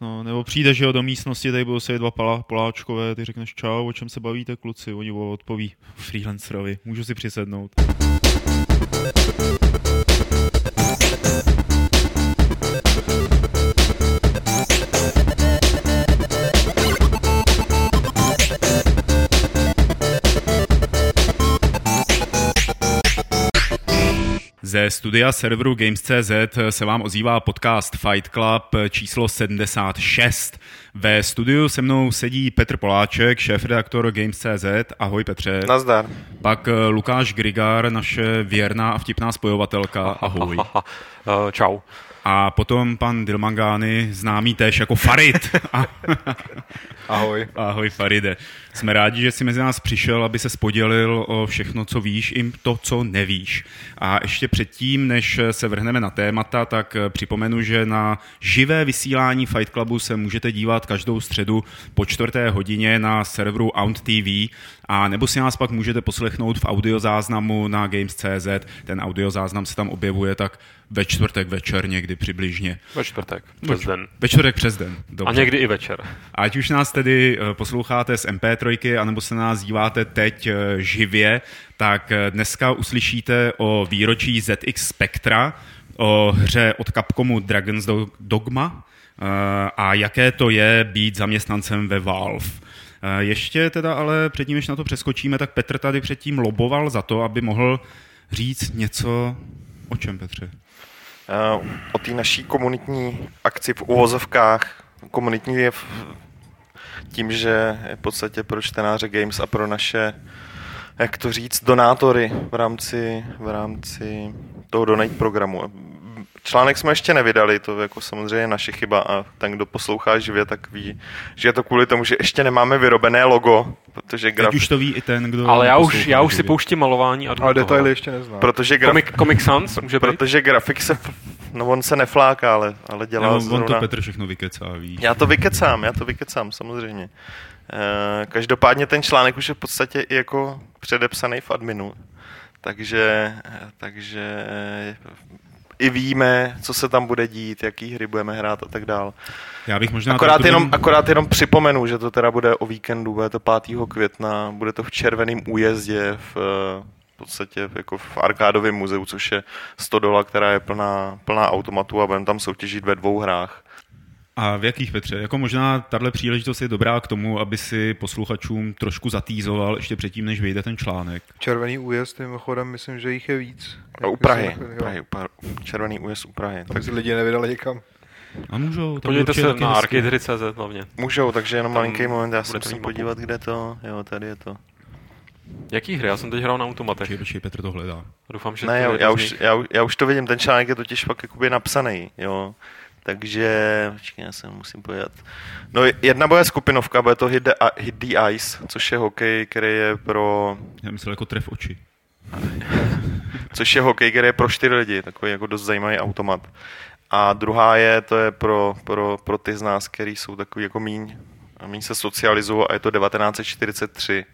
No, nebo přijde, že jo, do místnosti, tady budou se dva pala, poláčkové, ty řekneš čau, o čem se bavíte kluci, oni odpoví freelancerovi, můžu si přisednout. Ze studia serveru Games.cz se vám ozývá podcast Fight Club číslo 76. Ve studiu se mnou sedí Petr Poláček, šéf-redaktor Games.cz. Ahoj Petře. Nazdar. Pak Lukáš Grigar, naše věrná a vtipná spojovatelka. Ahoj. Čau. A potom pan Dilmangani, známý též jako Farid. Ahoj. Ahoj Faride. Jsme rádi, že jsi mezi nás přišel, aby se podělil o všechno, co víš, i to, co nevíš. A ještě předtím, než se vrhneme na témata, tak připomenu, že na živé vysílání Fight Clubu se můžete dívat každou středu po čtvrté hodině na serveru Aunt TV a nebo si nás pak můžete poslechnout v audiozáznamu na Games.cz. Ten audiozáznam se tam objevuje tak ve čtvrtek večer někdy přibližně. Ve čtvrtek přes Ve- den. Ve čtvrtek přes den. A Dobře. někdy i večer. Ať už nás tedy eh, posloucháte z MP3, anebo se nás díváte teď eh, živě, tak eh, dneska uslyšíte o výročí ZX Spectra, o hře od Capcomu Dragon's Do- Dogma a jaké to je být zaměstnancem ve Valve. Eh, Ještě teda ale předtím, než na to přeskočíme, tak Petr tady předtím loboval za to, aby mohl říct něco o čem, Petře? Uh, o té naší komunitní akci v uvozovkách. Komunitní je v, tím, že je v podstatě pro čtenáře Games a pro naše, jak to říct, donátory v rámci, v rámci toho donate programu. Článek jsme ještě nevydali, to je jako samozřejmě naše chyba a ten, kdo poslouchá živě, tak ví, že je to kvůli tomu, že ještě nemáme vyrobené logo, protože, graf, Teď už to ví i ten, kdo Ale já už, já už si pouštím malování a Ale detaily ještě neznám. protože, graf, Comic, Comic Sans může být? protože grafik se, no on se nefláká, ale, ale dělá No, on zrovna... to Petr všechno vykecá, ví. Já to vykecám, já to vykecám, samozřejmě. Eh, Každopádně ten článek už je v podstatě i jako předepsaný v adminu, takže, takže i víme, co se tam bude dít, jaký hry budeme hrát a tak dál. Já bych možná... Akorát jenom, akorát jenom připomenu, že to teda bude o víkendu, bude to 5. května, bude to v červeném újezdě v, eh, v podstatě jako v Arkádovém muzeu, což je stodola, která je plná, plná automatů a budeme tam soutěžit ve dvou hrách. A v jakých, Petře? Jako možná tahle příležitost je dobrá k tomu, aby si posluchačům trošku zatýzoval ještě předtím, než vyjde ten článek. Červený újezd, mimochodem, myslím, že jich je víc. A u Jak Prahy, jsem- u. Prahy, u Prahy, červený újezd u Prahy. Tam Tak si lidi nevydali nikam. A můžou. to Podívejte se na hezky. arcadehry.cz hlavně. můžou, takže jenom Tam malinký moment, já se musím podívat, kde to, jo, tady je to. Jaký hry? Já jsem teď hrál na automatech. Počkej, počkej, Petr to hledá. Doufám, že Ne, to já, je já, už, já, už- já už to vidím, ten článek je totiž fakt jakoby napsaný, jo. Takže, počkej, já se musím podívat. No jedna bude skupinovka, bude to Hit the, Hit the Ice, což je hokej, který je pro, Já myslel jako tref oči. což je hokej, který je pro čtyři lidi, takový jako dost zajímavý automat. A druhá je, to je pro, pro, pro ty z nás, kteří jsou takový jako míň, míň se socializují a je to 1943.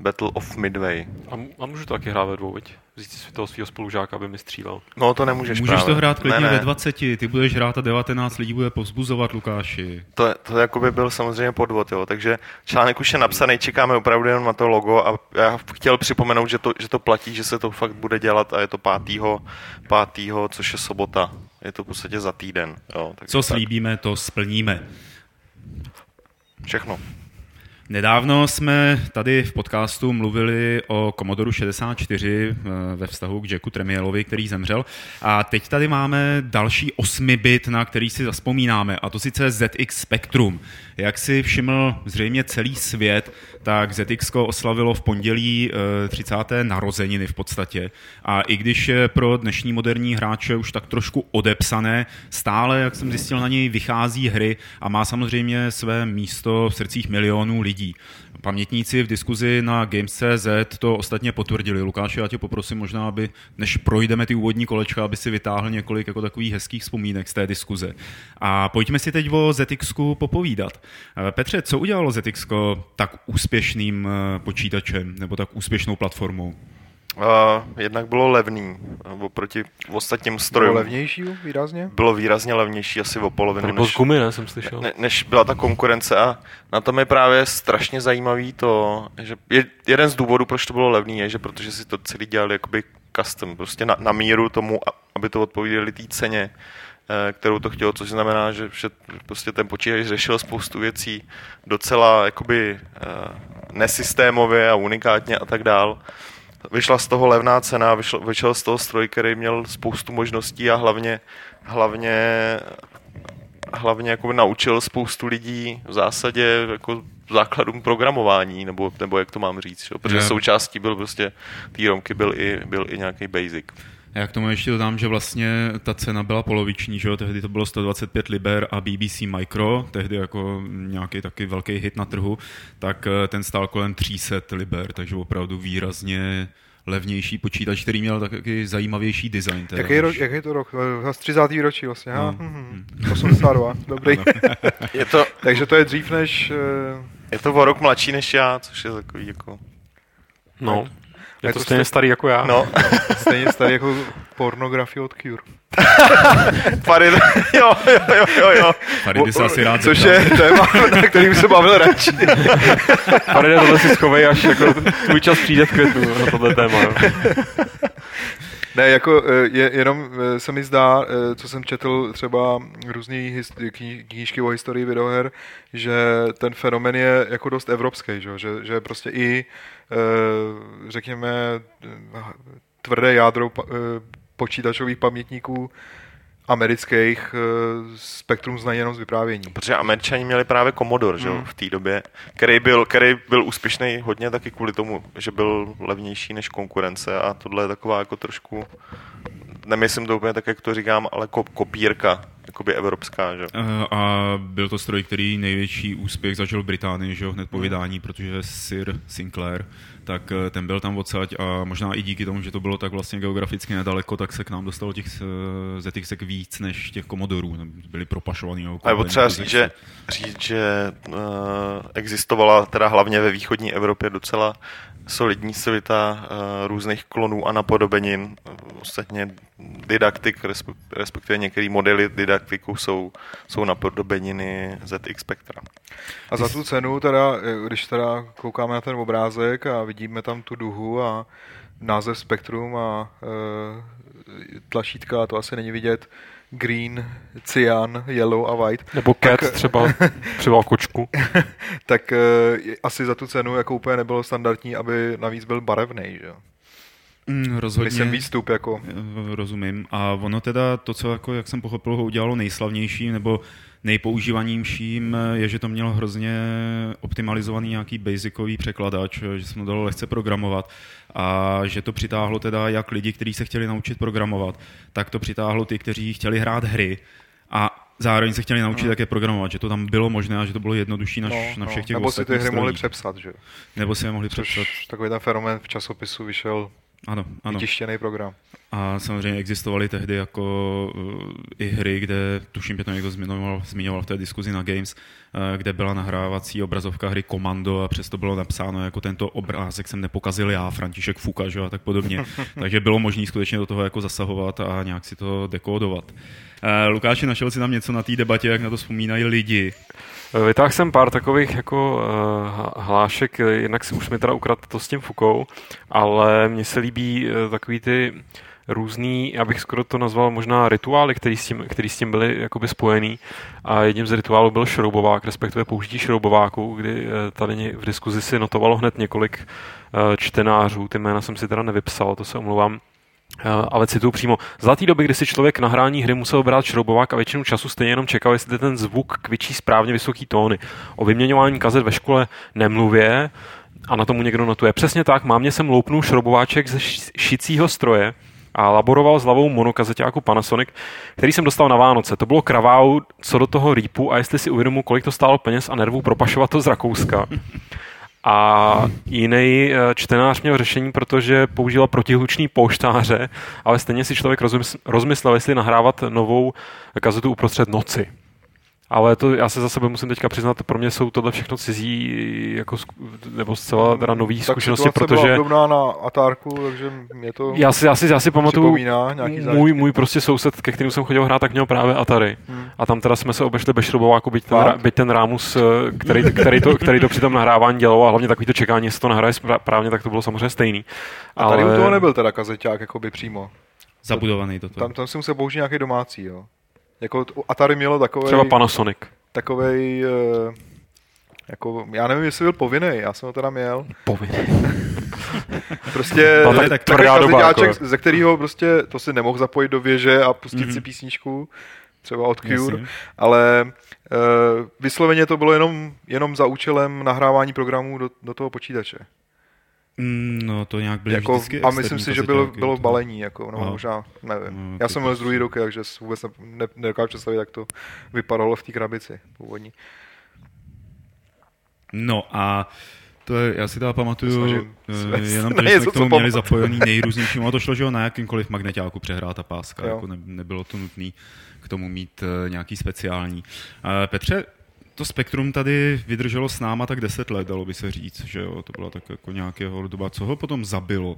Battle of Midway. A, m- a můžu to taky hrát ve dvou, viď? Vzít si toho svého spolužáka, aby mi střílel. No to nemůžeš Můžeš právě. to hrát klidně ne, ne. ve 20, ty budeš hrát a 19 lidí bude povzbuzovat, Lukáši. To, to jakoby byl samozřejmě podvod, jo. takže článek už je napsaný, čekáme opravdu jenom na to logo a já chtěl připomenout, že to, že to platí, že se to fakt bude dělat a je to pátýho, pátýho což je sobota. Je to v podstatě za týden. Jo. Takže Co tak, slíbíme, to splníme. Všechno. Nedávno jsme tady v podcastu mluvili o Commodore 64 eh, ve vztahu k Jacku Tremielovi, který zemřel. A teď tady máme další 8-bit, na který si zaspomínáme, a to sice ZX Spectrum. Jak si všiml zřejmě celý svět, tak ZX oslavilo v pondělí eh, 30. narozeniny v podstatě. A i když je pro dnešní moderní hráče už tak trošku odepsané, stále, jak jsem zjistil, na něj vychází hry a má samozřejmě své místo v srdcích milionů lidí. Pamětníci v diskuzi na Games.cz to ostatně potvrdili. Lukáši, já tě poprosím možná, aby, než projdeme ty úvodní kolečka, aby si vytáhl několik jako takových hezkých vzpomínek z té diskuze. A pojďme si teď o ZX popovídat. Eh, Petře, co udělalo ZX tak úspěšným eh, počítačem nebo tak úspěšnou platformou? Uh, jednak bylo levný uh, oproti ostatním Bylo strojům. levnější výrazně? Bylo výrazně levnější asi o polovinu, Tady byl než, z gumy, ne, jsem slyšel. ne, než byla ta konkurence a na tom je právě strašně zajímavý to, že je, jeden z důvodů, proč to bylo levný, je, že protože si to celý dělali jakoby custom, prostě na, na míru tomu, aby to odpovídali té ceně, eh, kterou to chtělo, což znamená, že, že prostě ten počítač řešil spoustu věcí docela jakoby eh, nesystémově a unikátně a tak dál. Vyšla z toho levná cena, vyšel, vyšel z toho stroj, který měl spoustu možností a hlavně, hlavně hlavně jako naučil spoustu lidí v zásadě jako základům programování, nebo, nebo jak to mám říct, jo? protože Jo. součástí byl prostě té romky byl i, byl i nějaký basic. Já k tomu ještě dodám, že vlastně ta cena byla poloviční, že jo? tehdy to bylo 125 liber a BBC Micro, tehdy jako nějaký taky velký hit na trhu, tak eh, ten stál kolem 300 liber, takže opravdu výrazně levnější počítač, který měl taky zajímavější design. teda Jaký, rok, než- jaký je to rok? Eh, Z 30. výročí vlastně. No. Hmm, 82, dobrý. Je to, Takže to je dřív než... eh, je to o rok mladší než já, což je takový jako... No. Je Je to to stejně jste- starý jako já. No, Stejně starý jako pornografie od Cure. pary, jo, jo, jo, jo, jo. Tady by se asi rád Což je téma, na kterým se bavil radši. Tady tohle si schovej, až jako tvůj čas přijde v květnu na tohle téma. Jo. Ne, jako eh, je, jenom eh, se mi zdá, eh, co jsem četl třeba různé his- knížky o historii videoher, že ten fenomen je jako dost evropský, že, že, že prostě i, řekněme, tvrdé jádro počítačových pamětníků amerických eh, spektrum znají jenom z vyprávění. Protože Američani měli právě Commodore, že Hmm. v té době, který byl, který byl úspěšný hodně taky kvůli tomu, že byl levnější než konkurence a tohle je taková jako trošku, nemyslím to úplně tak, jak to říkám, ale ko- kopírka, jakoby evropská, že. Eh, A byl to stroj, který největší úspěch zažil v Británii, že jo, hned po vydání, protože Sir Sinclair, tak eh, ten byl tam odsaď a možná i díky tomu, že to bylo tak vlastně geograficky nedaleko, tak se k nám dostalo těch eh, ZXek víc než těch Komodorů, byli propašovaný. A je potřeba říct, že, říct, že uh, existovala teda hlavně ve východní Evropě docela solidní svita uh, různých klonů a napodobenin. Ostatně didaktik, respe- respektive některé modely didaktiku jsou, jsou napodobeniny ZX Spectra. A za tu cenu teda, eh, když teda koukáme na ten obrázek a vidíme tam tu duhu a název Spektrum a e, tlačítka, to asi není vidět, green, cyan, yellow a white, Nebo cat třeba, třeba kočku. tak e, je- asi za tu cenu jako úplně nebylo standardní, aby navíc byl barevný, že? Mm, rozhodně. Myslím výstup jako. Eh, Rozumím. A ono teda to, co jako, jak jsem pochopil, ho udělalo nejslavnějším nebo nejpoužívanějším, je, že to mělo hrozně optimalizovaný nějaký basicový překladač, že se mu dalo lehce programovat a že to přitáhlo teda jak lidi, kteří se chtěli naučit programovat, tak to přitáhlo ty, kteří chtěli hrát hry a zároveň se chtěli naučit Hmm. také programovat, že to tam bylo možné a že to bylo jednodušší na, na všech těch Nebo si ty hry mohli přepsat, že? Nebo si je mohli přepsat. Což takový ten fenomén v časopisu vyšel Ano, ano. vytištěný program. A samozřejmě existovaly tehdy jako uh, i hry, kde, tuším, že to někdo zmiňoval, zmiňoval v té diskuzi na Games, uh, kde byla nahrávací obrazovka hry Komando a přesto bylo napsáno, jako tento obrázek jsem nepokazil já, František Fuka, že, jo, a tak podobně. Takže bylo možné skutečně do toho jako zasahovat a nějak si to dekódovat. Uh, Lukáši, našel si tam něco na té debatě, jak na to vzpomínají lidi. Vytáhl jsem pár takových jako uh, hlášek, jinak si už mi teda ukradl to s tím Fukou, ale mně se líbí takový ty různý, já bych skoro to nazval možná rituály, který s tím, který s tím byly jakoby spojený. A jedním z rituálů byl šroubovák, respektive použití šroubováku, kdy eh, tady v diskuzi si notovalo hned několik eh, čtenářů. Ty jména jsem si teda nevypsal, to se omlouvám. Eh, ale cituju přímo. Zlatý doby, kdy si člověk na hrání hry musel brát šroubovák a většinu času stejně jenom čekal, jestli ten zvuk kvičí správně vysoký tóny. O vyměňování kazet ve škole nemluvě, a na tomu někdo notuje. Přesně tak, mámě jsem loupnul šroubováček ze šicího stroje a laboroval s hlavou monokazeťáku Panasonic, který jsem dostal na Vánoce. To bylo kravál co do toho rýpu a jestli si uvědomu, kolik to stálo peněz a nervů propašovat to z Rakouska. A jiný eh, čtenář měl řešení, protože používal protihlučný pouštáře, ale stejně si člověk rozmys- rozmyslel, jestli nahrávat novou kazetu uprostřed noci. Ale to já se za sebe musím teďka přiznat, pro mě jsou tohle všechno cizí, jako, nebo zcela teda nový zkušenosti, protože... Byla na Atárku, takže mě to já si, já si, já si pamatuju, můj, můj prostě soused, ke kterým jsem chodil hrát, tak měl právě Atari. Hmm. A tam teda jsme se obešli jako byť ten, byť ten Rámus, eh, který, který, to, který to při tom nahrávání dělal a hlavně takový to čekání, jestli to nahraje správně, tak to bylo samozřejmě stejný. A tady ale... u toho nebyl teda kazeťák jakoby přímo. Zabudovaný toto. Tam, tam si musel použít nějaký domácí, jo. Jako Atari mělo takový... Třeba Panasonic. Takovej, uh, jako, já nevím, jestli byl povinný, já jsem ho teda měl. Povinný. prostě no, tak, takový doba, jako. ze kterého prostě to si nemohl zapojit do věže a pustit mm-hmm. si písničku, třeba od Cure, Jasně. ale uh, vysloveně to bylo jenom, jenom za účelem nahrávání programů do, do toho počítače. Mm, no to nějak bylo jako, vždycky A myslím si, že bylo, bylo v balení, jako, no, možná, nevím. No, Já jsem měl z druhé ruky, takže vůbec ne, ne, nedokážu představit, jak to vypadalo v té krabici původní. No a to je, já si teda pamatuju, uh, jenom to, že jsme k tomu měli zapojený nejrůznější, a to šlo, že ho na jakýmkoliv magnetáku přehrát ta páska, jo. jako ne, nebylo to nutné k tomu mít uh, nějaký speciální. Uh, Petře, to spektrum tady vydrželo s náma tak deset let, dalo by se říct, že jo, to byla tak jako nějakého doba. Co ho potom zabilo?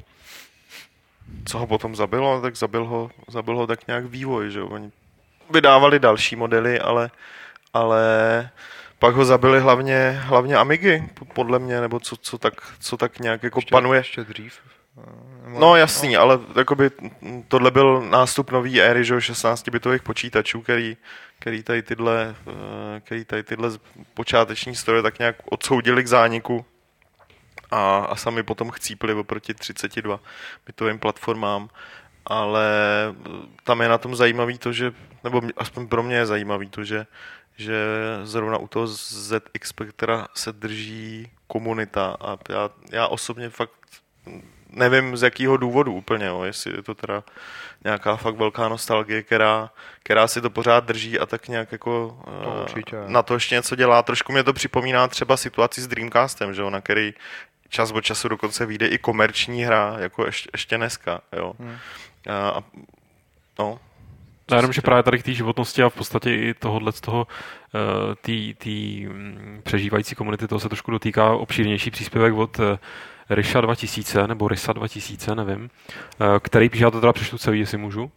Co ho potom zabilo? Tak zabil ho, zabil ho tak nějak vývoj, že jo. Oni vydávali další modely, ale, ale pak ho zabili hlavně, hlavně Amigy, podle mě, nebo co, co, tak, co tak nějak jako ještě, panuje. Ještě dřív. No jasný, ale jakoby, tohle byl nástup nový éry, že 16-bitových počítačů, který, který, tady tyhle, eh, který tady tyhle počáteční stroje tak nějak odsoudili k zániku a, a sami potom chcípli oproti 32 bitovým platformám. Ale eh, tam je na tom zajímavý to, že, nebo aspoň pro mě je zajímavý to, že, že zrovna u toho ZX Spectra se drží komunita a já, já osobně fakt nevím z jakého důvodu úplně, jo, jestli je to teda nějaká fakt velká nostalgie, která, která si to pořád drží a tak nějak jako to eh, určitě. na to ještě něco dělá. Trošku mě to připomíná třeba situaci s Dreamcastem, že jo, na který čas od času dokonce vyjde i komerční hra, jako ještě, ještě dneska, jo. Hmm. A, no, já jenom, že právě tady k té životnosti a v podstatě i tohohle z toho eh, té mm, přežívající komunity, toho se trošku dotýká obšírnější příspěvek od Ryša 2000, nebo Rysa 2000, nevím, eh, který píše, já to teda přečtu celý, jestli můžu.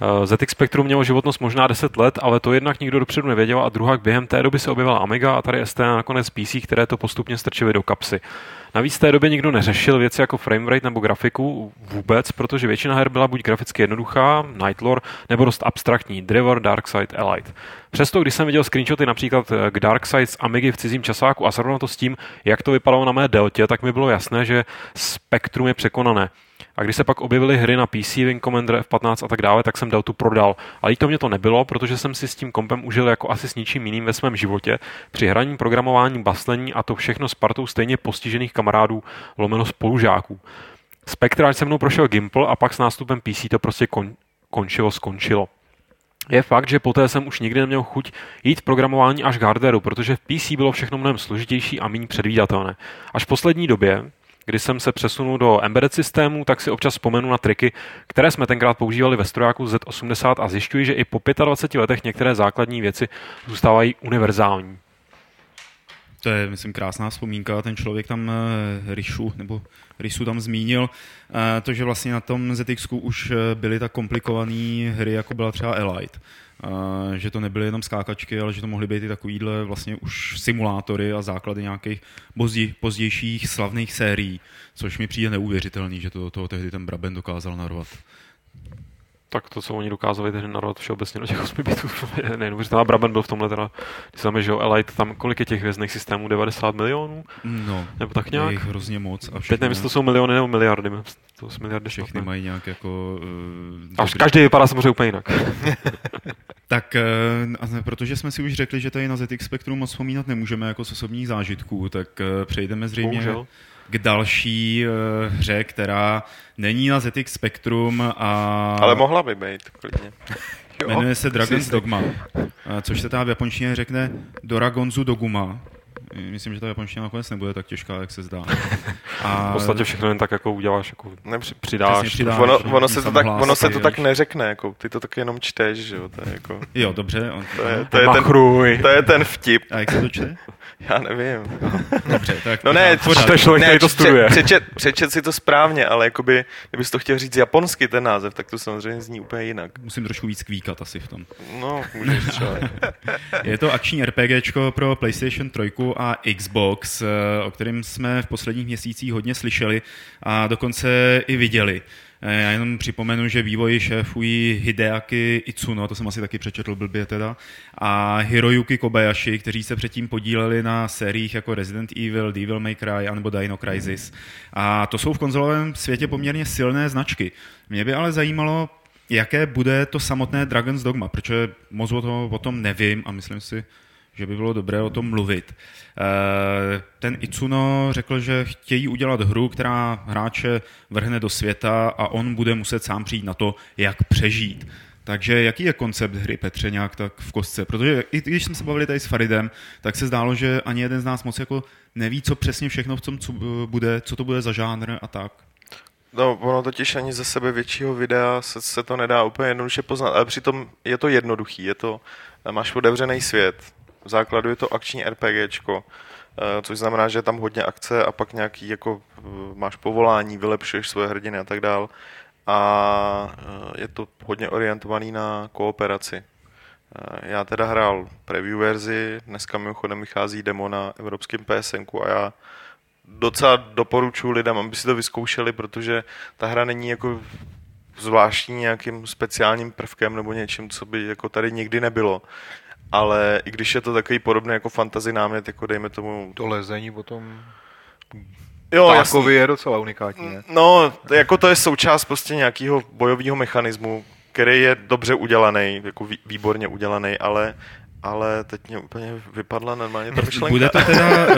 Eh, ZX Spectrum mělo životnost možná 10 let, ale to jednak nikdo dopředu nevěděl a druhá během té doby se objevila Amiga a tady ST nakonec PC, které to postupně strčily do kapsy. Navíc v té době nikdo neřešil věci jako framerate nebo grafiku vůbec, protože většina her byla buď graficky jednoduchá, Nightlore, nebo dost abstraktní, Driver, Darkside, Elite. Přesto, když jsem viděl screenshoty například eh, k Darkside z Amigy v cizím časáku a srovnal to s tím, jak to vypadalo na mé deltě, tak mi bylo jasné, že spektrum je překonané. A když se pak objevily hry na PC, Wing Commander, F15 a tak dále, tak jsem Deltu prodal. Ale to mě to nebylo, protože jsem si s tím kompem užil jako asi s ničím jiným ve svém životě. Při hraní, programování, baslení a to všechno s partou stejně postižených kamarádů, lomeno spolužáků. Spectre se mnou prošel Gimple a pak s nástupem PC to prostě kon, končilo, skončilo. Je fakt, že poté jsem už nikdy neměl chuť jít v programování až k hardwareu, protože v PC bylo všechno mnohem složitější a méně předvídatelné. Až v poslední době, kdy jsem se přesunul do embedded systému, tak si občas vzpomenu na triky, které jsme tenkrát používali ve strojáku Z80 a zjišťuji, že i po 25 letech některé základní věci zůstávají univerzální. To je, myslím, krásná vzpomínka. Ten člověk tam uh, Ryšu, nebo Rysu tam zmínil, uh, to, že vlastně na tom ZX už eh, byly tak komplikované hry, jako byla třeba Elite že to nebyly jenom skákačky, ale že to mohly být i takovýhle vlastně už simulátory a základy nějakých pozděj, pozdějších slavných sérií, což mi přijde neuvěřitelný, že to toho tehdy ten Braben dokázal narvat. Tak to, co oni dokázali tehdy narvat všeobecně do těch 8 bitů, je neuvěřitelná. Braben byl v tomhle teda, když jsme, že jo, Elite, tam kolik je těch hvězdných systémů? 90 milionů? No, nebo tak nějak? Je hrozně moc. A Teď nevím, jestli to jsou miliony nebo miliardy. To jsou miliardy Všechny mají nějak jako... Uh, a každý vypadá samozřejmě úplně jinak. tak, uh, protože jsme si už řekli, že tady na ZX Spectrum moc vzpomínat nemůžeme jako z osobních zážitků, tak uh, přejdeme zřejmě... Bohužel k další uh, hře, která není na ZX Spectrum a... Ale mohla by být, klidně. Jmenuje se Dragon's Dogma, což se tam v japonštině řekne Doragonzu Doguma. Myslím, že ta japonština nakonec nebude tak těžká, jak se zdá. A... V podstatě všechno jen tak jako uděláš, jako Nepři... přidáš. přidáš ono, no, ono, se to tak, ono se to tak neřekne, jako, ty to tak jenom čteš, že jo, to je jako... Jo, dobře. On, To je, to je, ten, to je ten vtip, A jak se to čte? já nevím. Dobře, tak No ne, je člověk, který to pře- studuje. Přečet, přečet si to správně, ale jakoby, kdybys to chtěl říct japonsky, ten název, tak to samozřejmě zní úplně jinak. Musím trošku víc kvíkat asi v tom. No, můžeš třeba. Je to akční RPGčko pro PlayStation 3 a Xbox, eh, o kterém jsme v posledních měsících hodně slyšeli a dokonce i viděli. Eh, Já jenom připomenu, že vývoj šéfují Hideaki Itsuno, to jsem asi taky přečetl blbě teda, a Hiroyuki Kobayashi, kteří se předtím podíleli na sériích jako Resident Evil, Devil May Cry anebo Dino Crisis. A to jsou v konzolovém světě poměrně silné značky. Mě by ale zajímalo, jaké bude to samotné Dragon's Dogma, protože moc o, to, o tom nevím a myslím si, že by bylo dobré o tom mluvit. Eh, Ten Itsuno řekl, že chtějí udělat hru, která hráče vrhne do světa a on bude muset sám přijít na to, jak přežít. Takže jaký je koncept hry Petře nějak tak v kostce? Protože i když jsme se bavili tady s Faridem, tak se zdálo, že ani jeden z nás moc jako neví, co přesně všechno v tom co bude, co to bude za žánr a tak. No, ono totiž ani ze sebe většího videa se, se to nedá úplně jednoduše poznat, ale přitom je to jednoduchý, je to, máš otevřený svět, v základu je to akční RPGčko, eh, což znamená, že je tam hodně akce a pak nějaký jako eh, máš povolání, vylepšuješ svoje hrdiny a tak dál a eh, je to hodně orientovaný na kooperaci. Já teda hrál preview verzi, dneska mimochodem vychází demo na evropském PSNku a já docela doporučuji lidem, aby si to vyzkoušeli, protože ta hra není jako zvláštní nějakým speciálním prvkem nebo něčím, co by jako tady nikdy nebylo. Ale i když je to takový podobný jako fantasy námět, jako dejme tomu... To lezení potom Jo, Ptákovi je docela unikátní, ne? No, to- jako to je součást prostě nějakého bojového mechanismu, který je dobře udělaný, jako vý- výborně udělaný, ale ale teď mě úplně vypadla normálně ta myšlenka. Bude to teda, uh,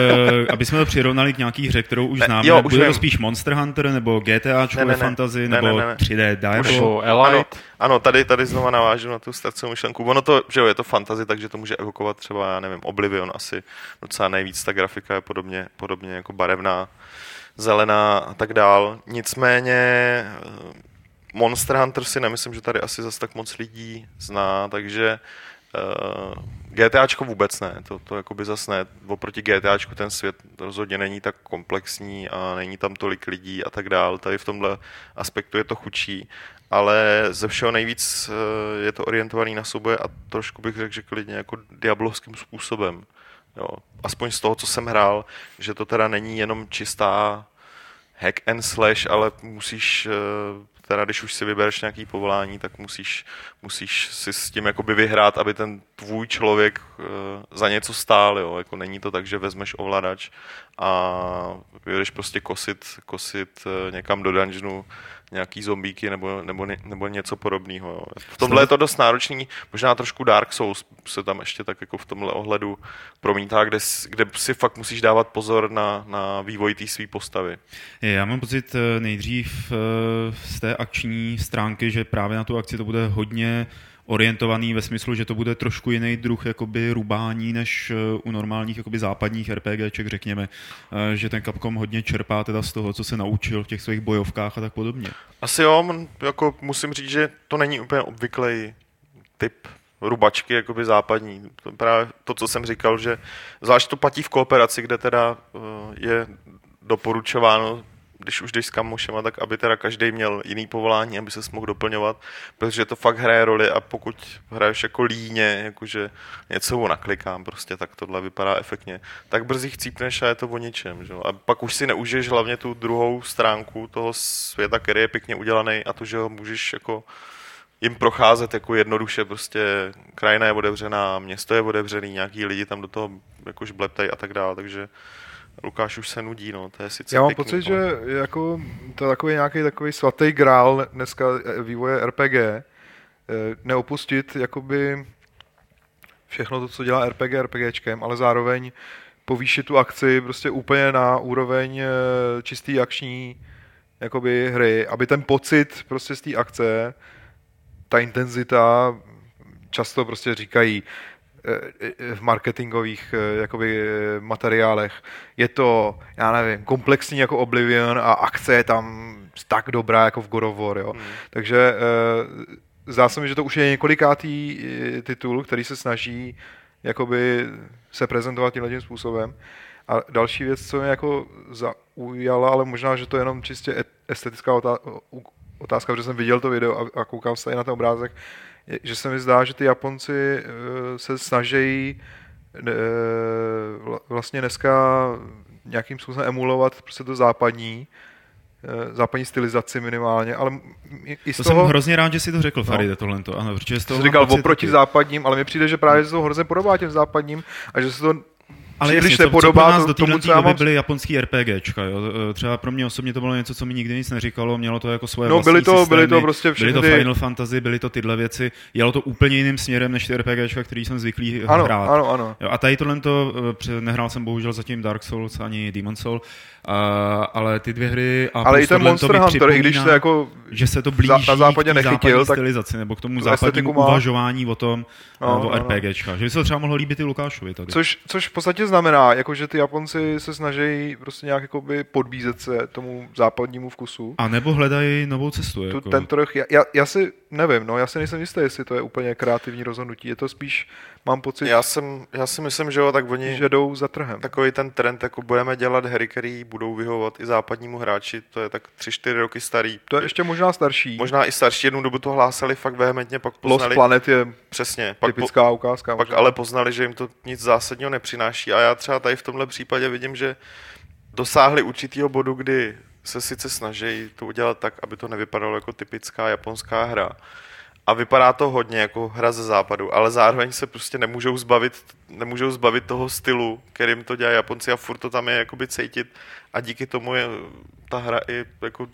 aby jsme to přirovnali k nějaký hře, kterou už Ne, známe, jo, už bude to vím. spíš Monster Hunter, nebo GTAčko Ne, ne, ne. fantasy, Ne, nebo ne, ne, ne. 3D Diablo? Nebo Ano, ano, tady, tady znova navážu na tu starcovou myšlenku. Ono to, že jo, je to fantasy, takže to může evokovat třeba, já nevím, Oblivion asi docela nejvíc, ta grafika je podobně, podobně jako barevná, zelená a tak dál. Nicméně eh, Monster Hunter si nemyslím, že tady asi zas tak moc lidí zná, takže uh, GTAčko vůbec ne, to, to jakoby zas ne. Oproti GTAčku ten svět rozhodně není tak komplexní a není tam tolik lidí a tak dál. Tady v tomhle aspektu je to chudší, ale ze všeho nejvíc eh, je to orientovaný na souboje a trošku bych řekl, že klidně jako diablovským způsobem. Jo. Aspoň z toho, co jsem hrál, že to teda není jenom čistá hack and slash, ale musíš, eh, teda když už si vybereš nějaký povolání, tak musíš, musíš si s tím jakoby vyhrát, aby ten tvůj člověk eh, za něco stál, jo. Jako není to tak, že vezmeš ovladač a jdeš prostě kosit, kosit eh, někam do dungeonu nějaký zombíky nebo, nebo, nebo něco podobného. Jo. V tomhle je to dost náročný, možná trošku Dark Souls se tam ještě tak jako v tomhle ohledu promítá, kde, kde si fakt musíš dávat pozor na, na vývoj té své postavy. Já mám pocit eh, nejdřív eh, z té akční stránky, že právě na tu akci to bude hodně orientovaný ve smyslu, že to bude trošku jiný druh jakoby rubání než eh, u normálních jakoby západních RPGček, řekněme, Eh, že ten Capcom hodně čerpá teda z toho, co se naučil v těch svých bojovkách a tak podobně. Asi jo, jako musím říct, že to není úplně obvyklý typ rubačky jakoby západní. To právě to, co jsem říkal, že zvlášť to platí v kooperaci, kde teda uh, je doporučováno, když už jdeš s kamošema, tak aby teda každý měl jiný povolání, aby se mohl doplňovat, protože to fakt hraje roli a pokud hraješ jako líně, jakože něco naklikám prostě, tak tohle vypadá efektně, tak brzy chcípneš a je to o ničem. Že? A pak už si neužiješ hlavně tu druhou stránku toho světa, který je pěkně udělaný a to, že ho můžeš jako jim procházet jako jednoduše, prostě krajina je otevřená, město je otevřený, nějaký lidi tam do toho jakož bleptají a tak dále, takže Lukáš už se nudí, no, to je sice Já mám pěkný, pocit, no. že jako to je takový nějaký takový svatý grál dneska eh, vývoje RPG, eh, neopustit jakoby všechno to, co dělá RPG RPGčkem, ale zároveň povýšit tu akci prostě úplně na úroveň eh, čistý akční jakoby hry, aby ten pocit prostě z té akce, ta intenzita, často prostě říkají, v marketingových eh, jakoby, materiálech. Je to, já nevím, komplexní jako Oblivion a akce je tam tak dobrá jako v God of War, jo. Hmm. Takže zdá se mi, že to už je několikátý titul, který se snaží jakoby se prezentovat tímhle tím způsobem. A další věc, co mě jako zaujala, ale možná, že to je jenom čistě estetická otázka, protože jsem viděl to video a, a koukám se i na ten obrázek, že se mi zdá, že ty Japonci uh, se snaží uh, vlastně dneska nějakým způsobem emulovat prostě to západní, uh, západní stylizaci minimálně, ale i z to toho... jsem hrozně rád, že si to řekl, no. Faride, tohle. Ano, protože z toho jsi říkal oproti západním, ale mi přijde, že právě se to hrozně podobá těm západním a že se to ale jasně, když nepodobá co, co nás do téhle doby mám... byly japonský RPGčka. Jo. E, třeba pro mě osobně to bylo něco, co mi nikdy nic neříkalo, mělo to jako svoje no, byly to, systémy, byly to prostě všechny... Byly to Final Fantasy, byly to tyhle věci. Jelo to úplně jiným směrem než ty RPGčka, který jsem zvyklý ano, hrát. Ano, ano. Jo, a tady tohle to, e, nehrál jsem bohužel zatím Dark Souls ani Demon Soul, Uh, ale ty dvě hry a ale i ten Monster Hunter, i když se jako že se to blíží na západě nechytil, tak stylizaci, nebo k tomu západnímu má... uvažování o tom, no, o no, RPGčka. Že by se to třeba mohlo líbit i Lukášovi tady. Což, což v podstatě znamená, jako že ty Japonci se snaží prostě nějak jakoby podbízet se tomu západnímu vkusu. A nebo hledají novou cestu. Tu, jako. Ten trh, já, já, já, si nevím, no, já si nejsem jistý, jestli to je úplně kreativní rozhodnutí. Je to spíš, mám pocit... Já, jsem, já si myslím, že jo, tak oni... Že jdou za trhem. Takový ten trend, jako budeme dělat hry, které budou vyhovovat i západnímu hráči, to je tak 3-4 roky starý. To je ještě možná starší. Možná i starší, jednu dobu to hlásali fakt vehementně, pak poznali... Lost Planet je přesně, pak typická po, ukázka. Pak možná. ale poznali, že jim to nic zásadního nepřináší a já třeba tady v tomhle případě vidím, že dosáhli určitýho bodu, kdy se sice snaží to udělat tak, aby to nevypadalo jako typická japonská hra, a vypadá to hodně jako hra ze západu, ale zároveň se prostě nemůžou zbavit, nemůžou zbavit toho stylu, kterým to dělají Japonci a furt to tam je jakoby cítit a díky tomu je ta hra i jako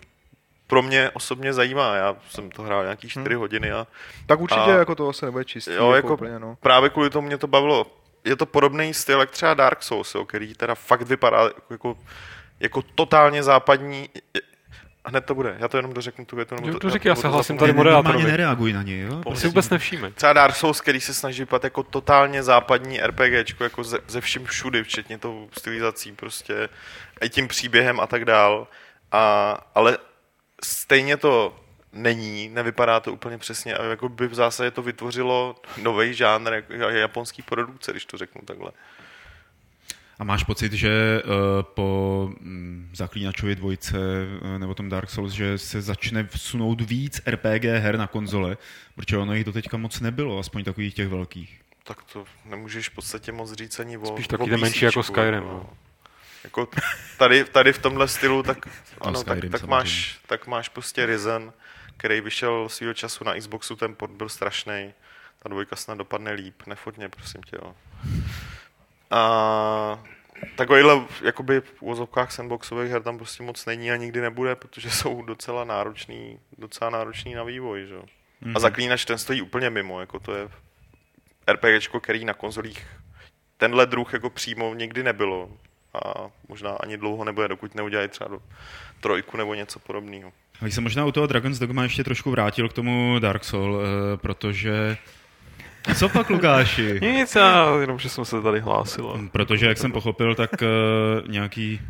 pro mě osobně zajímá. Já jsem to hrál nějaký 4 hmm. hodiny a... Tak určitě a, jako to se nebude čistý. Jo, jako, jako úplně, no. právě kvůli tomu mě to bavilo. Je to podobný styl, jak třeba Dark Souls, jo, který teda fakt vypadá jako, jako, totálně západní, hned to bude. Já to jenom dořeknu tu větu. to, to říkej, já se hlasím tady moderátorovi. nereaguj na něj, jo? To si vůbec nevšíme. Třeba Dark Souls, který se snaží vypadat jako totálně západní RPGčko, jako ze, ze vším všudy, včetně tou stylizací prostě, i tím příběhem a tak dál. A, ale stejně to není, nevypadá to úplně přesně a jako by v zásadě to vytvořilo nový žánr jako japonský produkce, když to řeknu takhle. A máš pocit, že uh, po um, Zaklínačovi dvojce uh, nebo tom Dark Souls, že se začne vsunout víc RPG her na konzole, protože ono jich to teďka moc nebylo, aspoň takových těch velkých. Tak to nemůžeš v podstatě moc říct ani o Spíš taky menší jako Skyrim. No. Jako tady, tady v tomhle stylu, tak, ano, tak, tak, máš, tak máš prostě Risen, který vyšel svýho času na Xboxu, ten port byl strašný. Ta dvojka snad dopadne líp, nefotně, prosím tě. Jo. A takovýhle jakoby v úvozovkách sandboxových her tam prostě moc není a nikdy nebude, protože jsou docela náročný, docela náročný na vývoj, že? Mm-hmm. A mhm. zaklínač ten stojí úplně mimo, jako to je RPGčko, který na konzolích tenhle druh jako přímo nikdy nebylo a možná ani dlouho nebude, dokud neudělají třeba do trojku nebo něco podobného. A se možná u toho Dragon's Dogma ještě trošku vrátil k tomu Dark Soul, eh, protože co pak, Lukáši? Nic, já, jenom, že jsem se tady hlásil. Protože, jak jsem pochopil, tak uh, nějaký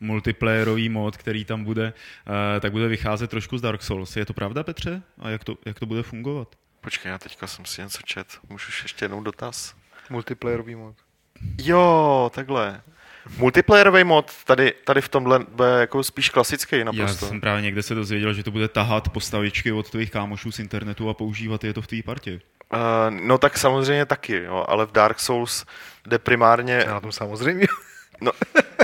multiplayerový mod, který tam bude, uh, tak bude vycházet trošku z Dark Souls. Je to pravda, Petře? A jak to, jak to bude fungovat? Počkej, já teďka jsem si něco čet. Můžu ještě jednou dotaz? Multiplayerový mod. Jo, takhle. Multiplayerový mod tady, tady v tomhle bude jako spíš klasický naprosto. Já jsem právě někde se dozvěděl, že to bude tahat postavičky od tvých kámošů z internetu a používat je to v té partě. Uh, no tak samozřejmě taky, jo, ale v Dark Souls jde primárně... Já to samozřejmě. No,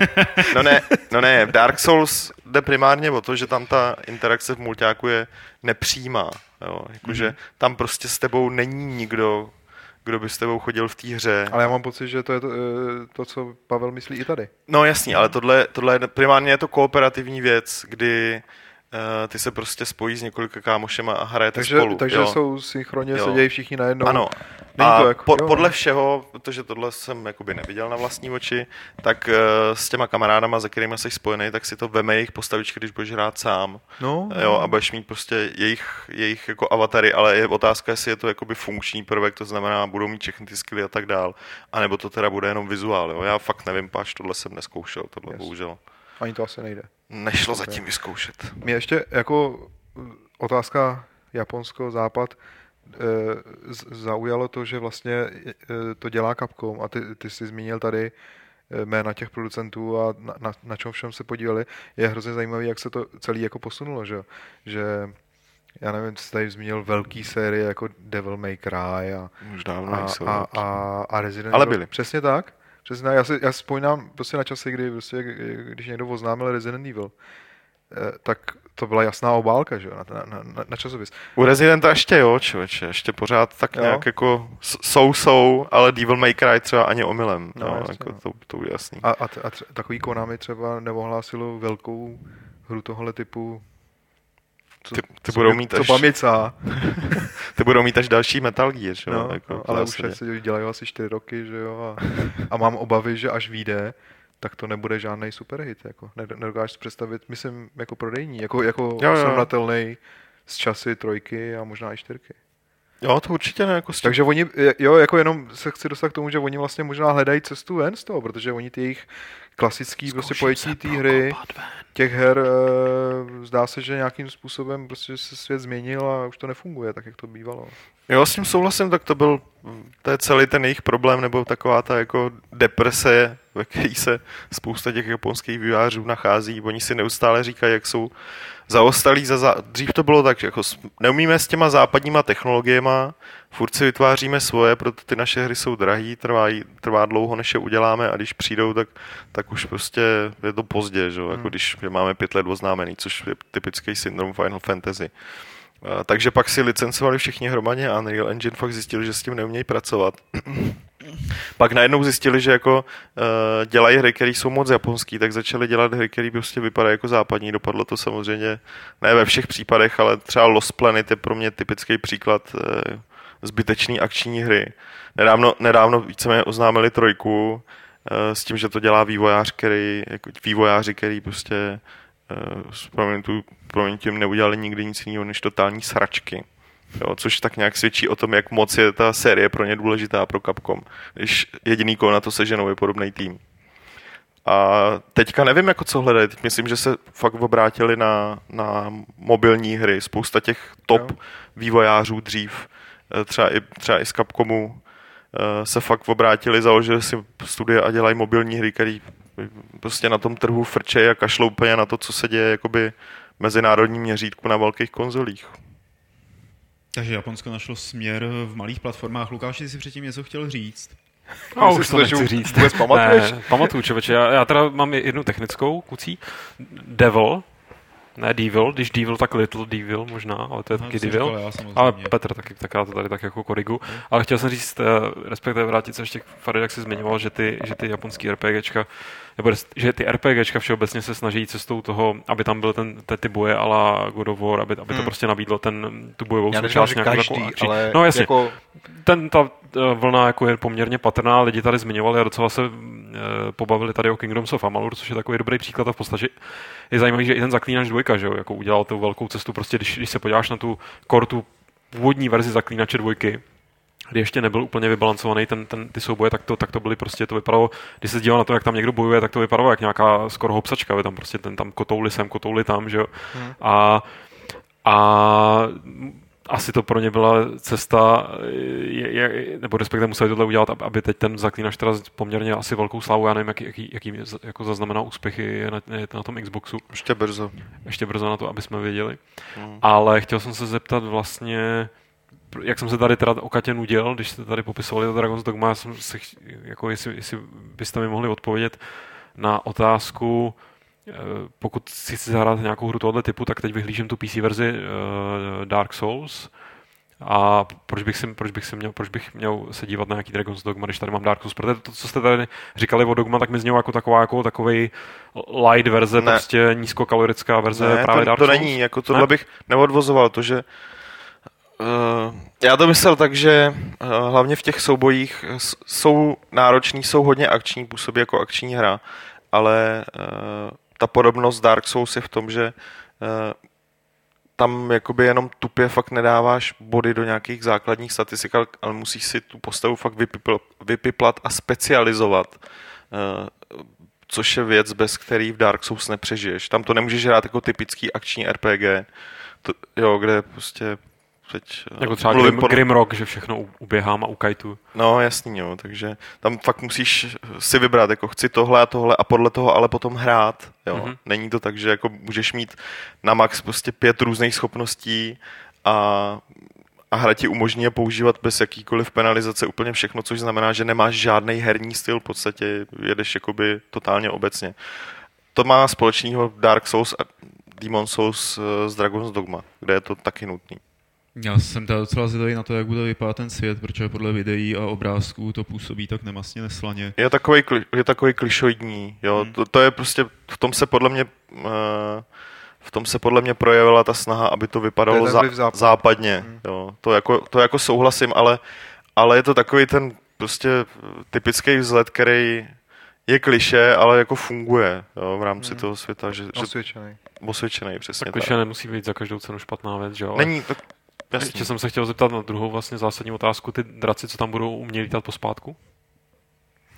no ne, no ne, v Dark Souls jde primárně o to, že tam ta interakce v multiáku je nepřímá. Jo, jakože mm-hmm. tam prostě s tebou není nikdo, kdo by s tebou chodil v té hře. Ale já mám pocit, že to je to, eh, to, co Pavel myslí i tady. No jasný, ale tohle, tohle je, primárně je to kooperativní věc, kdy Uh, ty se prostě spojí s několika kámošema a hrajete takže, spolu. Takže jo. jsou synchronně, Jo. sedějí všichni najednou. Ano. Není a to jak- po, jo. podle všeho, protože tohle jsem jakoby neviděl na vlastní oči, tak uh, s těma kamarádama, se kterými jsi spojený, tak si to veme jejich postavičky, když budeš hrát sám. No, Jo, a budeš mít prostě jejich, jejich jako avatary, ale je otázka, jestli je to jakoby funkční prvek, to znamená, budou mít všechny ty skilly a tak dál, anebo to teda bude jenom vizuál, jo. Já fakt nevím, páč, tohle jsem neskoušel, tohle Yes. bohužel. Ani to asi nejde. Nešlo Ok. zatím vyzkoušet. Mě ještě jako uh, otázka Japonsko, Západ, eh, zaujalo to, že vlastně eh, to dělá Capcom a ty, ty jsi zmínil tady eh, jména těch producentů a na, na, na čem všem se podívali. Je hrozně zajímavé, jak se to celý jako posunulo, že, že já nevím, jsi tady zmínil velký série jako Devil May Cry a, Už dávno a, a, a, a Resident Ale Evil. byli. Přesně tak. Přesně. Já si, já vzpomínám prostě na časy, kdy prostě, když někdo oznámil Resident Evil, eh, tak to byla jasná obálka, že jo, na, na, na, na časopis. U Residenta ještě jo, člověče, ještě pořád tak Jo. nějak jako s- jsou, jsou, ale Devil May Cry třeba ani omylem. No, No, jasně, jako no. to, to je jasný. A, a, t- a takový Konami třeba neohlásilo velkou hru tohle typu. Co, Ty- ty co budou mít až- paměcá, Ty budou mít až další Metal Gear, že jo? no, jako no, ale už jak se dělají asi čtyři roky, že jo, a, a mám obavy, že až vyjde, tak to nebude žádný superhit, jako, ne- nedokážeš si představit, myslím, jako prodejní, jako, jako srovnatelný s časy trojky a možná i čtyřky. Jo, to určitě ne, jako Takže oni, jo, jako jenom se chci dostat k tomu, že oni vlastně možná hledají cestu ven z toho, protože oni ty jejich klasický prostě pojetí té hry, těch her, eh, zdá se, že nějakým způsobem prostě se svět změnil a už to nefunguje tak, jak to bývalo. Jo, s tím souhlasím, tak to byl, to je celý ten jejich problém, nebo taková ta jako deprese, ve které se spousta těch japonských vývářů nachází. Oni si neustále říkají, jak jsou zaostalí za zá... Dřív to bylo tak, že jako neumíme s těma západníma technologiema, furt si vytváříme svoje, proto ty naše hry jsou drahý, trvá, trvá dlouho, než je uděláme a když přijdou, tak, tak už prostě je to pozdě, že? jako Hmm. když máme pět let oznámený, což je typický syndrom Final Fantasy. Takže pak si licencovali všichni hromadně a Unreal Engine fakt zjistili, že s tím neumějí pracovat. Pak najednou zjistili, že jako uh, dělají hry, které jsou moc japonský, tak začali dělat hry, které prostě vypadají jako západní. Dopadlo to samozřejmě ne ve všech případech, ale třeba Lost Planet je pro mě typický příklad uh, zbytečný akční hry. Nedávno, nedávno víceméně oznámili trojku uh, s tím, že to dělá vývojář, který, jako vývojáři, který prostě uh, s prominutím neudělali nikdy nic jiného než totální sračky. Jo, což tak nějak svědčí o tom, jak moc je ta série pro ně důležitá pro Capcom. Když jediný, koho na to seženou, je podobný tým. A teďka nevím, jako co hledají. Teď myslím, že se fakt obrátili na, na mobilní hry. Spousta těch top Jo. vývojářů dřív, eh, třeba i, třeba i z Capcomu, eh, se fakt obrátili, založili si studie a dělají mobilní hry, které prostě na tom trhu frčejí a kašlou úplně na to, co se děje jakoby v mezinárodním měřítku na velkých konzolích. Takže Japonsko našlo směr v malých platformách. Lukáš, ty si předtím něco chtěl říct? A Jestli už to nechci říct. vůbec pamatuješ? Ne, pamatuju, čověče. Já, já teda mám jednu technickou kucí. Devil, ne Devil, když Devil, tak Little Devil možná, ale to je Aha, taky Devil. říkal já samozřejmě. Ale Petr, tak, tak já to tady tak jako korigu. Ale chtěl jsem říct, eh, respektive vrátit se ještě k Farid, jak jsi zmiňoval, že ty, že ty japonský RPGčka, nebo že ty RPGčka všeobecně se snaží cestou toho, aby tam byl ten, ty, ty boje a la God of War, aby, aby to Hmm. prostě nabídlo ten, tu bojovou Já součást. že nějakou každý, takovou akční. ale No jasně, jako, ten, ta vlna jako je poměrně patrná, lidi tady zmiňovali a docela se e, pobavili tady o Kingdoms of Amalur, což je takový dobrý příklad a v podstatě je zajímavý, že i ten Zaklínač dvojka, že jo, jako udělal tu velkou cestu, prostě když, když se podíváš na tu core, tu původní verzi Zaklínače dvojky, kdy ještě nebyl úplně vybalancovaný ten, ten, ty souboje, tak to, tak to byly prostě, to vypadalo, když se díval na to, jak tam někdo bojuje, tak to vypadalo jak nějaká skoro hopsačka, tam prostě ten tam kotouli sem, kotouli tam, že jo. Hmm. A, a asi to pro ně byla cesta, je, je, nebo respektive museli tohle udělat, ab- aby teď ten zaklínač teda poměrně asi velkou slavu, já nevím, jaký, jaký, jaký jako zaznamená úspěchy je na, je na tom Xboxu, Ještě brzo. ještě brzo na to, aby jsme věděli. Hmm. Ale chtěl jsem se zeptat vlastně, jak jsem se tady teda o Katě nudil, když jste tady popisovali to Dragon's Dogma, já jsem se, jako jestli, jestli byste mi mohli odpovědět na otázku, pokud si chci zahrát nějakou hru tohoto typu, tak teď vyhlížím tu PC verzi eh, Dark Souls A proč bych, si, proč bych, si měl, proč bych měl se dívat na nějaký Dragon's Dogma, když tady mám Dark Souls? Protože to, co jste tady říkali o Dogma, tak mi znělo jako taková jako takový light verze, ne. prostě nízkokalorická verze ne, právě to, Dark to Souls. není, jako tohle Ne? bych neodvozoval, to, že Uh, já to myslel tak, že uh, hlavně v těch soubojích eh, jsou nároční, jsou hodně akční, působí jako akční hra, ale uh, ta podobnost Dark Souls je v tom, že uh, tam jakoby jenom tupě fakt nedáváš body do nějakých základních statistik, ale- musíš si tu postavu fakt vypipl, vypiplat a specializovat. Uh, což je věc, bez který v Dark Souls nepřežiješ. Tam to nemůžeš hrát jako typický akční RPG, to, jo, kde prostě teď eh, Jako třeba mluvím Grim, pod- Grimrock, že všechno uběhám a ukajtu. No jasný, jo, takže tam fakt musíš si vybrat, jako chci tohle a tohle a podle toho ale potom hrát, jo. Mhm. Mm-hmm. Není to tak, že jako můžeš mít na max prostě pět různých schopností a, a hra ti umožní je používat bez jakýkoliv penalizace úplně všechno, což znamená, že nemáš žádný herní styl, v podstatě jedeš jakoby totálně obecně. To má společného Dark Souls a Demon Souls eh, s Dragon's Dogma, kde je to taky nutný. Já jsem teda docela zvědavý na to, jak bude vypadat ten svět, protože podle videí a obrázků to působí tak nemastně neslaně. Je takový, je takový klišoidní, jo. Hmm. To, to, je prostě, v tom se podle mě, uh, v tom se podle mě projevila ta snaha, aby to To je vypadalo za, vliv západu. západně, Hmm. jo. To jako, to jako souhlasím, ale, ale je to takový ten prostě typický vzhled, který je kliše, ale jako funguje jo, v rámci Hmm. toho světa, že, že Osvědčený. osvědčený přesně Tak tak. kliše nemusí být za každou cenu špatná věc, že jo? Není, to, jasný. Ještě jsem se chtěl zeptat na druhou vlastně zásadní otázku. Ty draci, co tam budou umět lítat pospátku?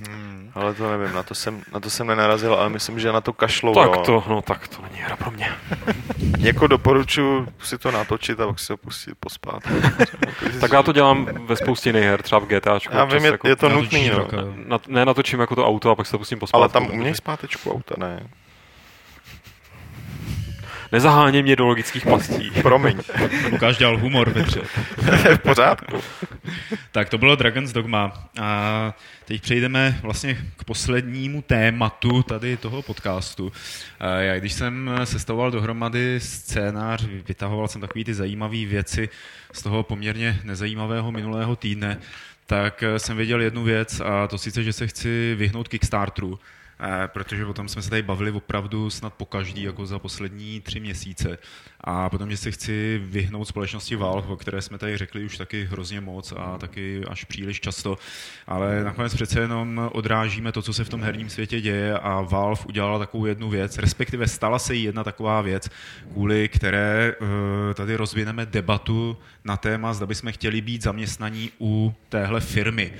Hmm. Ale to nevím, na to jsem, na to jsem nenarazil, ale myslím, že na to kašlou. Tak jo. to, no tak to není hra pro mě. Jako doporučuji si to natočit a pak si to pustit pospát. Tak já to dělám ve spoustě jiných her, třeba v GTAčku. Já vím, je, jako, je to nutný, no. na, ne, natočím jako to auto a pak se to pustím pospátku. Ale tam umějí zpátečku auta, ne? Nezaháněj mě do logických pastí. Promiň, Lukáš dělal humor ve hře. v pořádku. Tak to bylo Dragon's Dogma. A teď přejdeme vlastně k poslednímu tématu tady toho podcastu. A Já když jsem sestavoval dohromady scénář, vytahoval jsem takové ty zajímavé věci z toho poměrně nezajímavého minulého týdne, tak jsem věděl jednu věc a to sice, že se chci vyhnout Kickstarteru, protože o tom jsme se tady bavili opravdu snad po každý, jako za poslední tři měsíce. A potom, že se chci vyhnout společnosti Valve, o které jsme tady řekli už taky hrozně moc a taky až příliš často. Ale nakonec přece jenom odrážíme to, co se v tom herním světě děje a Valve udělala takovou jednu věc, respektive stala se jí jedna taková věc, kvůli které eh, tady rozvineme debatu na téma, zda bychom chtěli být zaměstnaní u téhle firmy.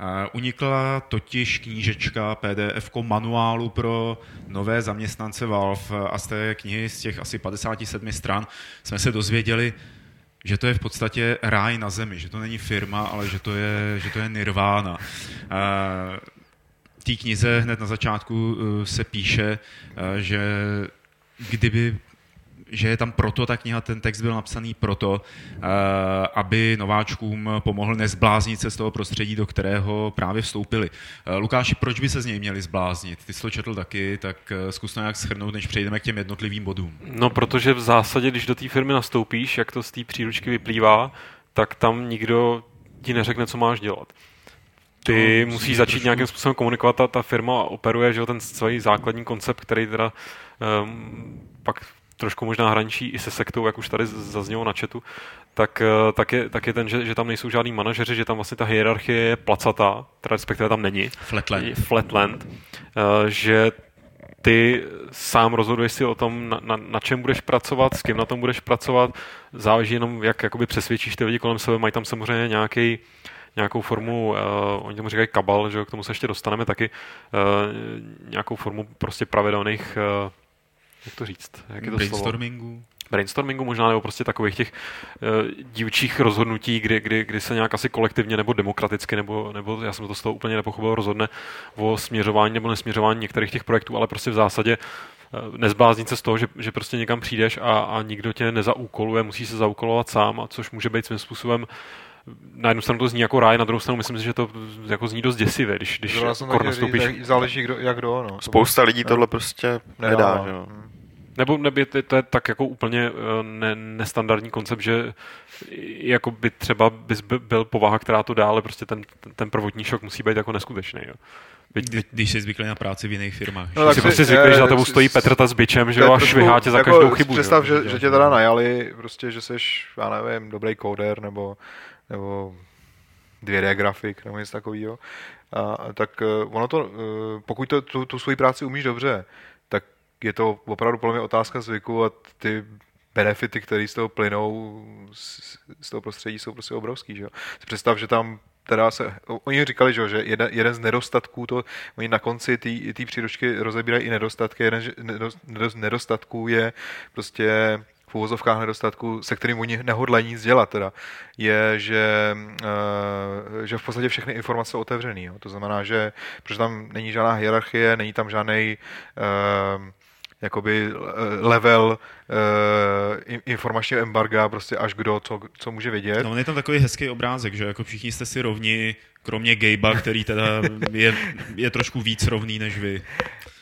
Eh, Unikla totiž knížečka PDF manuálu pro nové zaměstnance Valve a z té knihy z těch asi 57 stran jsme se dozvěděli, že to je v podstatě ráj na zemi, že to není firma, ale že to je, že to je nirvána. Eh, V té knize hned na začátku eh, se píše, eh, že kdyby že je tam proto ta kniha, ten text byl napsaný proto, eh, aby nováčkům pomohl nezbláznit se z toho prostředí, do kterého právě vstoupili. Eh, Lukáši, proč by se z něj měli zbláznit? Ty jsi to četl taky, tak eh, zkus to nějak schrnout, než přejdeme k těm jednotlivým bodům. No, protože v zásadě, když do té firmy nastoupíš, jak to z té příručky vyplývá, tak tam nikdo ti neřekne, co máš dělat. Ty No, musíš začít trošku- nějakým způsobem komunikovat, ta, ta firma operuje, že jo, ten svůj základní koncept, který teda um, pak trošku možná hraničí i se sektou, jak už tady zaznělo na chatu, tak, eh, tak, je, tak je ten, že, že tam nejsou žádní manažeři, že tam vlastně ta hierarchie je placatá, teda respektive tam není. Flatland. Flatland, eh, že ty sám rozhoduješ si o tom, na, na, na čem budeš pracovat, s kým na tom budeš pracovat, záleží jenom, jak jakoby přesvědčíš ty lidi kolem sebe, mají tam samozřejmě nějaký nějakou formu, uh, oni tomu říkají kabal, že k tomu se ještě dostaneme taky, uh, nějakou formu prostě pravidelných, uh, jak to říct, jak je to slovo? Brainstormingu. brainstormingu možná, nebo prostě takových těch uh, dílčích rozhodnutí, kdy, kdy, kdy se nějak asi kolektivně nebo demokraticky, nebo, nebo já jsem to z toho úplně nepochopil, rozhodne o směřování nebo nesměřování některých těch projektů, ale prostě v zásadě eh, nezbláznit se z toho, že, že prostě někam přijdeš a, a nikdo tě nezaúkoluje, musí se zaúkolovat sám, a což může být svým způsobem na jednu stranu to zní jako ráj, na druhou stranu myslím si, že to jako zní dost děsivě, když, když Zrovna jsem kor taky nastoupíš. říct, záleží, kdo, jak kdo, no. Spousta lidí tohle prostě nedá, nedává. že jo. Nebo neby to, to je tak jako úplně eh, ne, nestandardní koncept, že jako by třeba bys byl povaha, která to dá, ale prostě ten, ten prvotní šok musí být jako neskutečný. Jo. Kdy, když jsi zvyklý na práci v jiných firmách. No, tak si prostě zvyklý, že za tebou stojí Petr ta s bičem, že jo, a švihá tě za jako každou chybu. Představ, že, že, tě teda najali, prostě, že jsi, já nevím, dobrý kóder, nebo, nebo 2D grafik, nebo něco takového. A, tak eh, ono to, eh, pokud to, tu, tu svoji práci umíš dobře, je to opravdu podle mě otázka zvyku a ty benefity, které z toho plynou z, toho prostředí, jsou prostě obrovský. Že? Představ, že tam teda se, oni říkali, že, že jeden, jeden z nedostatků, to, oni na konci té příručky rozebírají i nedostatky, jeden z nedostatků je prostě v uvozovkách nedostatku, se kterým oni nehodlají nic dělat, teda, je, že, uh, že v podstatě všechny informace jsou otevřené. To znamená, že protože tam není žádná hierarchie, není tam žádný uh, jakoby level uh, informačního embarga, prostě až kdo, co, co může vědět. No, on je tam takový hezký obrázek, že jako všichni jste si rovni, kromě Gabea, který teda je, je trošku víc rovný než vy.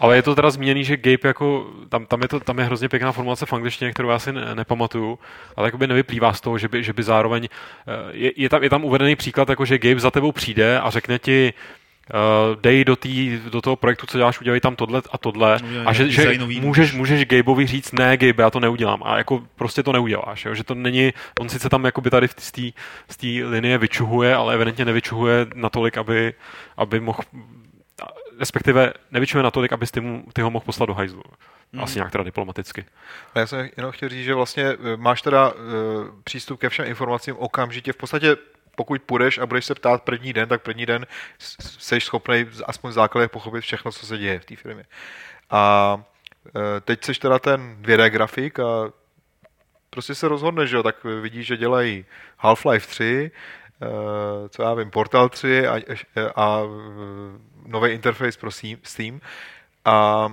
Ale je to teda zmíněný, že Gabe jako, tam, tam, je, to, tam je hrozně pěkná formulace v angličtině, kterou já si ne, nepamatuju, ale jakoby nevyplývá z toho, že by, že by zároveň, eh, je, je, tam, je tam uvedený příklad, jako že Gabe za tebou přijde a řekne ti, uh, dej do, tý, do toho projektu, co děláš, udělej tam tohle a tohle. No, a že, že můžeš, můžeš Gabeovi říct, ne Gabe, já to neudělám. A jako prostě to neuděláš. Jo? Že to není, on sice tam jakoby tady z té linie vyčuhuje, ale evidentně nevyčuhuje natolik, aby, aby mohl respektive nevyčuje natolik, abys ty, mu, ty ho mohl poslat do hajzlu. Mm. Asi nějak teda diplomaticky. A já jsem jenom chtěl říct, že vlastně eh, máš teda uh, přístup ke všem informacím okamžitě. V podstatě pokud půjdeš a budeš se ptát první den, tak první den jsi schopný aspoň v základě pochopit všechno, co se děje v té firmě. A e, teď jsi teda ten 2D grafik a prostě se rozhodneš, že jo, tak vidíš, že dělají Half-Life 3, e, co já vím, Portal 3 a, a nový interface pro Steam a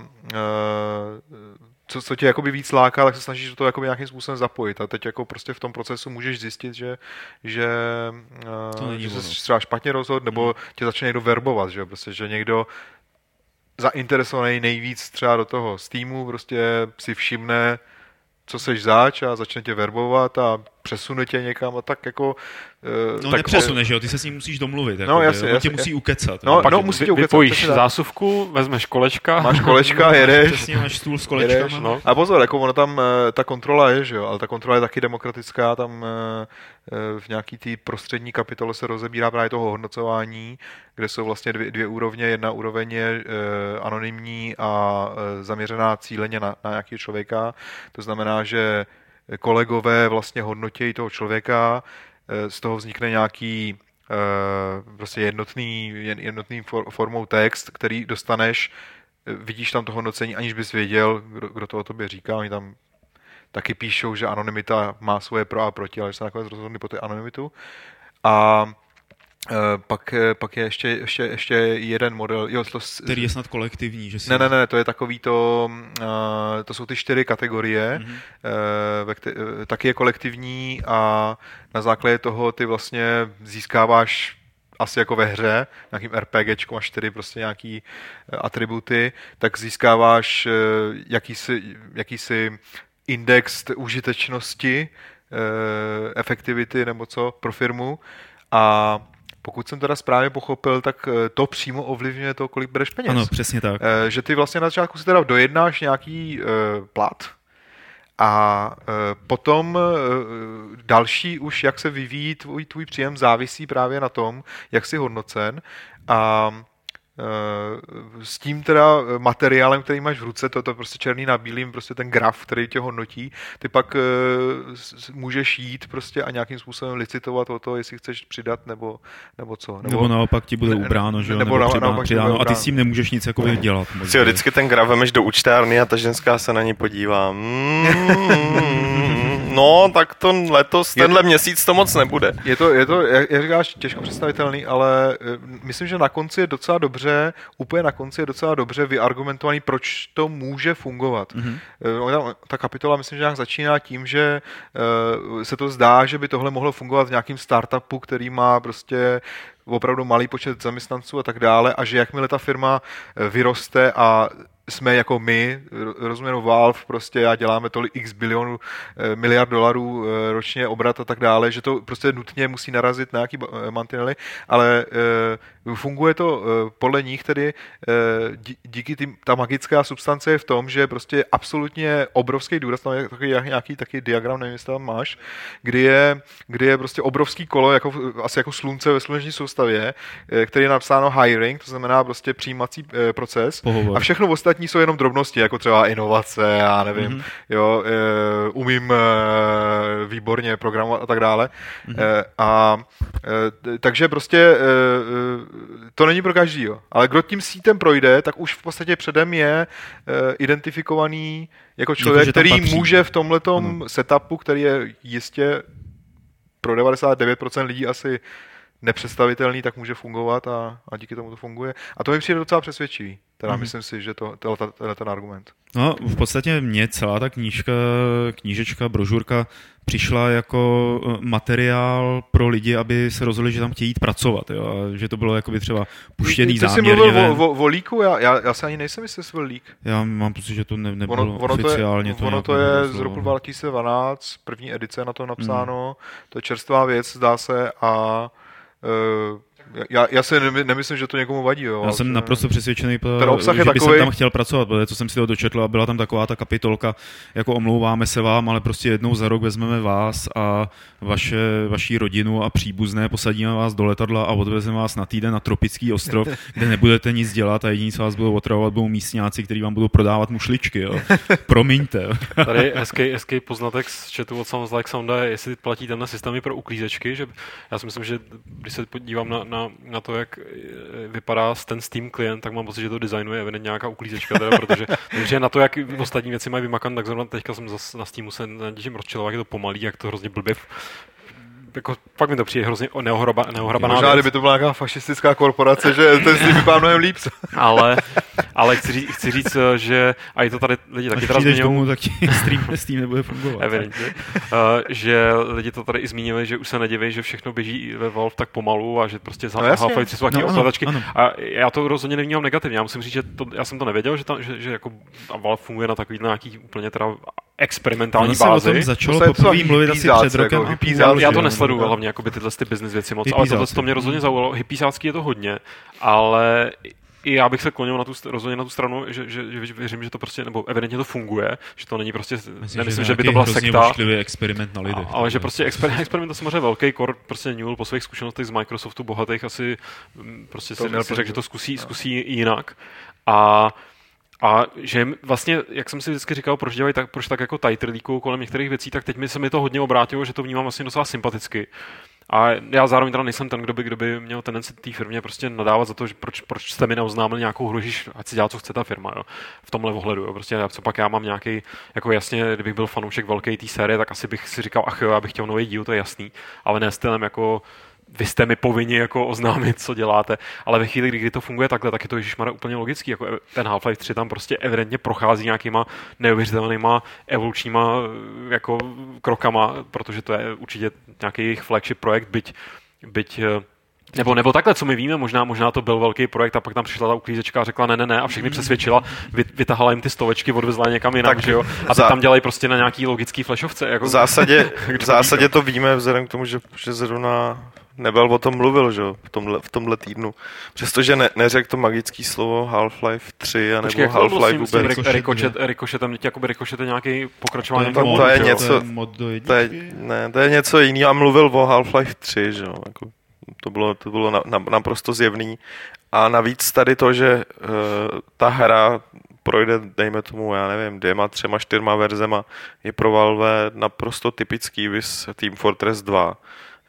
co, co tě jakoby víc láká, tak se snažíš do toho jakoby nějakým způsobem zapojit. A teď jako prostě v tom procesu můžeš zjistit, že, že, uh, že se třeba špatně rozhod, nebo hmm. tě začne někdo verbovat, že prostě, že někdo zainteresovaný nejvíc třeba do toho Steamu prostě si všimne, co seš zač a začne tě verbovat a přesune tě někam a tak jako... Uh, no tak, nepřesune, že jo, ty se s ním musíš domluvit, jako, no, jasně, on jasně, tě musí ukecat. No, no musí tě ukecat. Vypojíš zásuvku, vezmeš kolečka. Máš kolečka, jedeš. Přesně, máš stůl s kolečkama. Jedeš, no. A pozor, jako ono tam, eh, ta kontrola je, že jo, ale ta kontrola je taky demokratická, tam eh, v nějaký té prostřední kapitole se rozebírá právě toho hodnocování, kde jsou vlastně dvě, dvě úrovně. Jedna úroveň je anonymní a zaměřená cíleně na, na nějakého člověka. To znamená, že kolegové vlastně hodnotí toho člověka, eh, z toho vznikne nějaký eh, prostě jednotný, jednotný formou text, který dostaneš, eh, vidíš tam to hodnocení, aniž bys věděl, kdo, kdo to o tobě říká. Oni tam taky píšou, že anonymita má svoje pro a proti, ale že se nakonec rozhodli po té anonymitu. A pak, pak je ještě, ještě, ještě jeden model. Jo, to, Který je snad kolektivní, že si... Ne, ne, ne, to je takový to, uh, to jsou ty čtyři kategorie, mm-hmm. uh, kte- uh, taky je kolektivní a na základě toho ty vlastně získáváš asi jako ve hře, nějakým RPGčku máš čtyři prostě nějaký atributy, tak získáváš jakýsi, jakýsi index užitečnosti, efektivity nebo co pro firmu a pokud jsem teda správně pochopil, tak eh, to přímo ovlivňuje to, kolik bereš peněz. Ano, přesně tak. Eh, že ty vlastně na začátku si teda dojednáš nějaký uh, plat a potom další už, jak se vyvíjí tvůj, tvůj příjem, závisí právě na tom, jak jsi hodnocen a Eh, s tím teda materiálem, který máš v ruce, to je prostě černý na bílým, prostě ten graf, který tě hodnotí, ty pak uh, můžeš jít prostě a nějakým způsobem licitovat o to, jestli chceš přidat nebo, nebo co. Nebo, nebo naopak ti bude ubráno, že jo? Nebo, nebo naopak přidáno, a ty s tím nemůžeš nic jako dělat. Si jo, vždycky ten graf vemeš do účtárny a ta ženská se na ní podívá. Mm, No, tak to letos, je tenhle to, měsíc to moc nebude. Je to, je to jak, jak říkáš, těžko představitelný, ale eh, myslím, že na konci je docela dobře, úplně na konci je docela dobře vyargumentovaný, proč to může fungovat. Mm-hmm. Ta kapitola, myslím, že nějak začíná tím, že uh, se to zdá, že by tohle mohlo fungovat v nějakým startupu, který má prostě opravdu malý počet zaměstnanců a tak dále a že jakmile ta firma vyroste a jsme jako my, rozumím, Valve, prostě já děláme tolik x bilionů, eh, miliard dolarů eh, ročně obrat a tak dále, že to prostě nutně musí narazit na nějaký mantinely, ale funguje to podle nich tedy díky tým, ta magická substance je v tom, že prostě absolutně obrovský důraz, tam je takový nějaký taky diagram, nevím, jestli tam máš, kdy je, kdy je prostě obrovský kolo, jako, asi jako slunce ve sluneční soustavě, který je napsáno hiring, to znamená prostě přijímací proces Pohovor. a všechno ostatní jsou jenom drobnosti, jako třeba inovace, já nevím, mm-hmm. jo, e, umím e, výborně programovat a tak dále. Mm-hmm. E, a e, takže prostě e, to není pro každýho. Ale kdo tím sítem projde, tak už v podstatě předem je e, identifikovaný jako člověk, jako, který patří. může v tomhletom setupu, který je jistě pro 99% lidí asi nepředstavitelný, tak může fungovat a, a díky tomu to funguje. A to mi přijde docela přesvědčivý. Teda mm-hmm. myslím si, že to, to, to, to je ten argument. No, v podstatě mě celá ta knížka, knížečka, brožurka přišla jako eh, materiál pro lidi, aby se rozhodli, že tam chtějí jít pracovat. Jo? A že to bylo jakoby třeba puštěný ty, záměrně. Ty jsi mluvil o, o, o líku? Já, já, já se ani nejsem jistý, jestli byl lík. Já mám pocit, že to ne, nebylo ono, ono oficiálně. To je, ono to je z roku 2012, první edice na to napsáno, hmm. to je čerstvá věc, zdá se, a uh, já, já si nemyslím, že to někomu vadí. Jo, já jsem naprosto přesvědčený, ten obsah že je by takový... jsem tam chtěl pracovat, protože co jsem si to dočetl a byla tam taková ta kapitolka, jako omlouváme se vám, ale prostě jednou za rok vezmeme vás a vaše, vaší rodinu a příbuzné, posadíme vás do letadla a odvezeme vás na týden na tropický ostrov, kde nebudete nic dělat a jediní, co vás budou otravovat, budou místňáci, kteří vám budou prodávat mušličky. Jo. Promiňte. Tady hezký, hezký poznatek z chatu od Sounds Like Sounda, jestli platí tenhle systémy pro uklízečky, že já si myslím, že když se podívám na, na, na to, jak vypadá ten Steam klient, tak mám pocit, že to designuje evidentně nějaká uklízečka, teda, protože, protože na to, jak ostatní věci mají vymakan, tak zrovna teďka jsem zase na Steamu se tím rozčiloval, jak je to pomalý, jak to hrozně blbě jako, fakt mi to přijde hrozně neohroba, neohrabaná Možná, kdyby to byla nějaká fašistická korporace, že ten si vypadá mnohem líp. ale, ale chci, říct, chci říct, že a je to tady lidi taky teda zmiňují. tomu, tak stream, stream nebude fungovat. Evidentně. Uh, že lidi to tady i zmínili, že už se nediví, že všechno běží ve Valve tak pomalu a že prostě za no, Half-Life 3 jsou no, ovladačky. A já to rozhodně nevnímám negativně. Já musím říct, že to, já jsem to nevěděl, že, tam, že, že jako Valve funguje na takový na nějaký úplně teda experimentální ono bázi. Se o tom začalo poprvé mluvit asi před rokem. Jako já to nesleduju, hlavně jako by tyhle ty business věci moc, ale tohle to mě rozhodně zaujalo. Hippiesácký je to hodně, ale i já bych se klonil na tu, rozhodně na tu stranu, že, že, že věřím, že to prostě, nebo evidentně to funguje, že to není prostě, Myslím, nemyslím, že, že by to byla sekta. experiment na lidech. Ale že prostě experiment, experiment to samozřejmě velký, kor prostě Newell po svých zkušenostech z Microsoftu bohatých asi mm, prostě to si, si řekl, že to zkusí, zkusí jinak. A a že vlastně, jak jsem si vždycky říkal, proč dělají tak, proč tak jako tajtrlíkou kolem některých věcí, tak teď mi se mi to hodně obrátilo, že to vnímám vlastně docela sympaticky. A já zároveň teda nejsem ten, kdo by, kdo by měl tendenci té firmě prostě nadávat za to, že proč, proč jste mi neoznámili nějakou hru, ať si dělá, co chce ta firma. Jo. V tomhle ohledu. Jo. Prostě co pak já mám nějaký, jako jasně, kdybych byl fanoušek velké té série, tak asi bych si říkal, ach jo, já bych chtěl nový díl, to je jasný. Ale ne stylem jako vy jste mi povinni jako oznámit, co děláte, ale ve chvíli, kdy to funguje takhle, tak je to Ježíšmar úplně logický. Jako ten Half-Life 3 tam prostě evidentně prochází nějakýma neuvěřitelnýma evolučníma jako krokama, protože to je určitě nějaký jejich flagship projekt, byť, byť eh, nebo, nebo takhle, co my víme, možná, možná to byl velký projekt a pak tam přišla ta uklízečka a řekla ne, ne, ne a všechny přesvědčila, vy, vytahala jim ty stovečky, odvezla někam jinam, tak, že jo? A za... tam dělají prostě na nějaký logický flashovce. Jako... V zásadě, v zásadě to víme vzhledem k tomu, že, že zrovna Nebel o tom mluvil, že v tomhle, v tomhle týdnu. Přestože ne, neřekl to magické slovo Half-Life 3 a nebo Half-Life vůbec. Ricochet, Ricochet, Ricochet, jakoby Ricochet je nějaký pokračování. To, to, to, je něco, to je, ne, to je něco jiného a mluvil o Half-Life 3, že jo. Jako, to bylo, to bylo na, na, naprosto zjevný. A navíc tady to, že uh, ta hra projde, dejme tomu, já nevím, dvěma, třema, čtyřma verzema, je pro Valve naprosto typický vys Team Fortress 2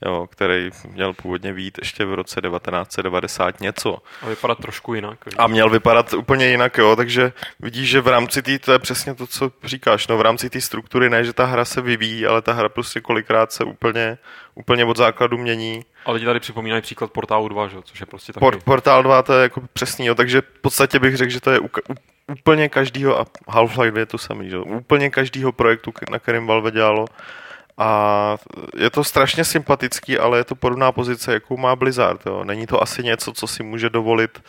jo, který měl původně být ještě v roce 1990 něco. A vypadat trošku jinak. A měl vypadat úplně jinak, jo, takže vidíš, že v rámci té, to je přesně to, co říkáš, no v rámci té struktury ne, že ta hra se vyvíjí, ale ta hra prostě kolikrát se úplně, úplně od základu mění. Ale lidi tady připomínají příklad Portálu 2, že? což je prostě taky... Por, Portál 2 to je jako přesný, jo, takže v podstatě bych řekl, že to je u, u, úplně každýho, a Half-Life 2 je to samý, že? úplně každýho projektu, na kterém Valve dělalo, a je to strašně sympatický, ale je to podobná pozice, jakou má Blizzard. Jo. Není to asi něco, co si může dovolit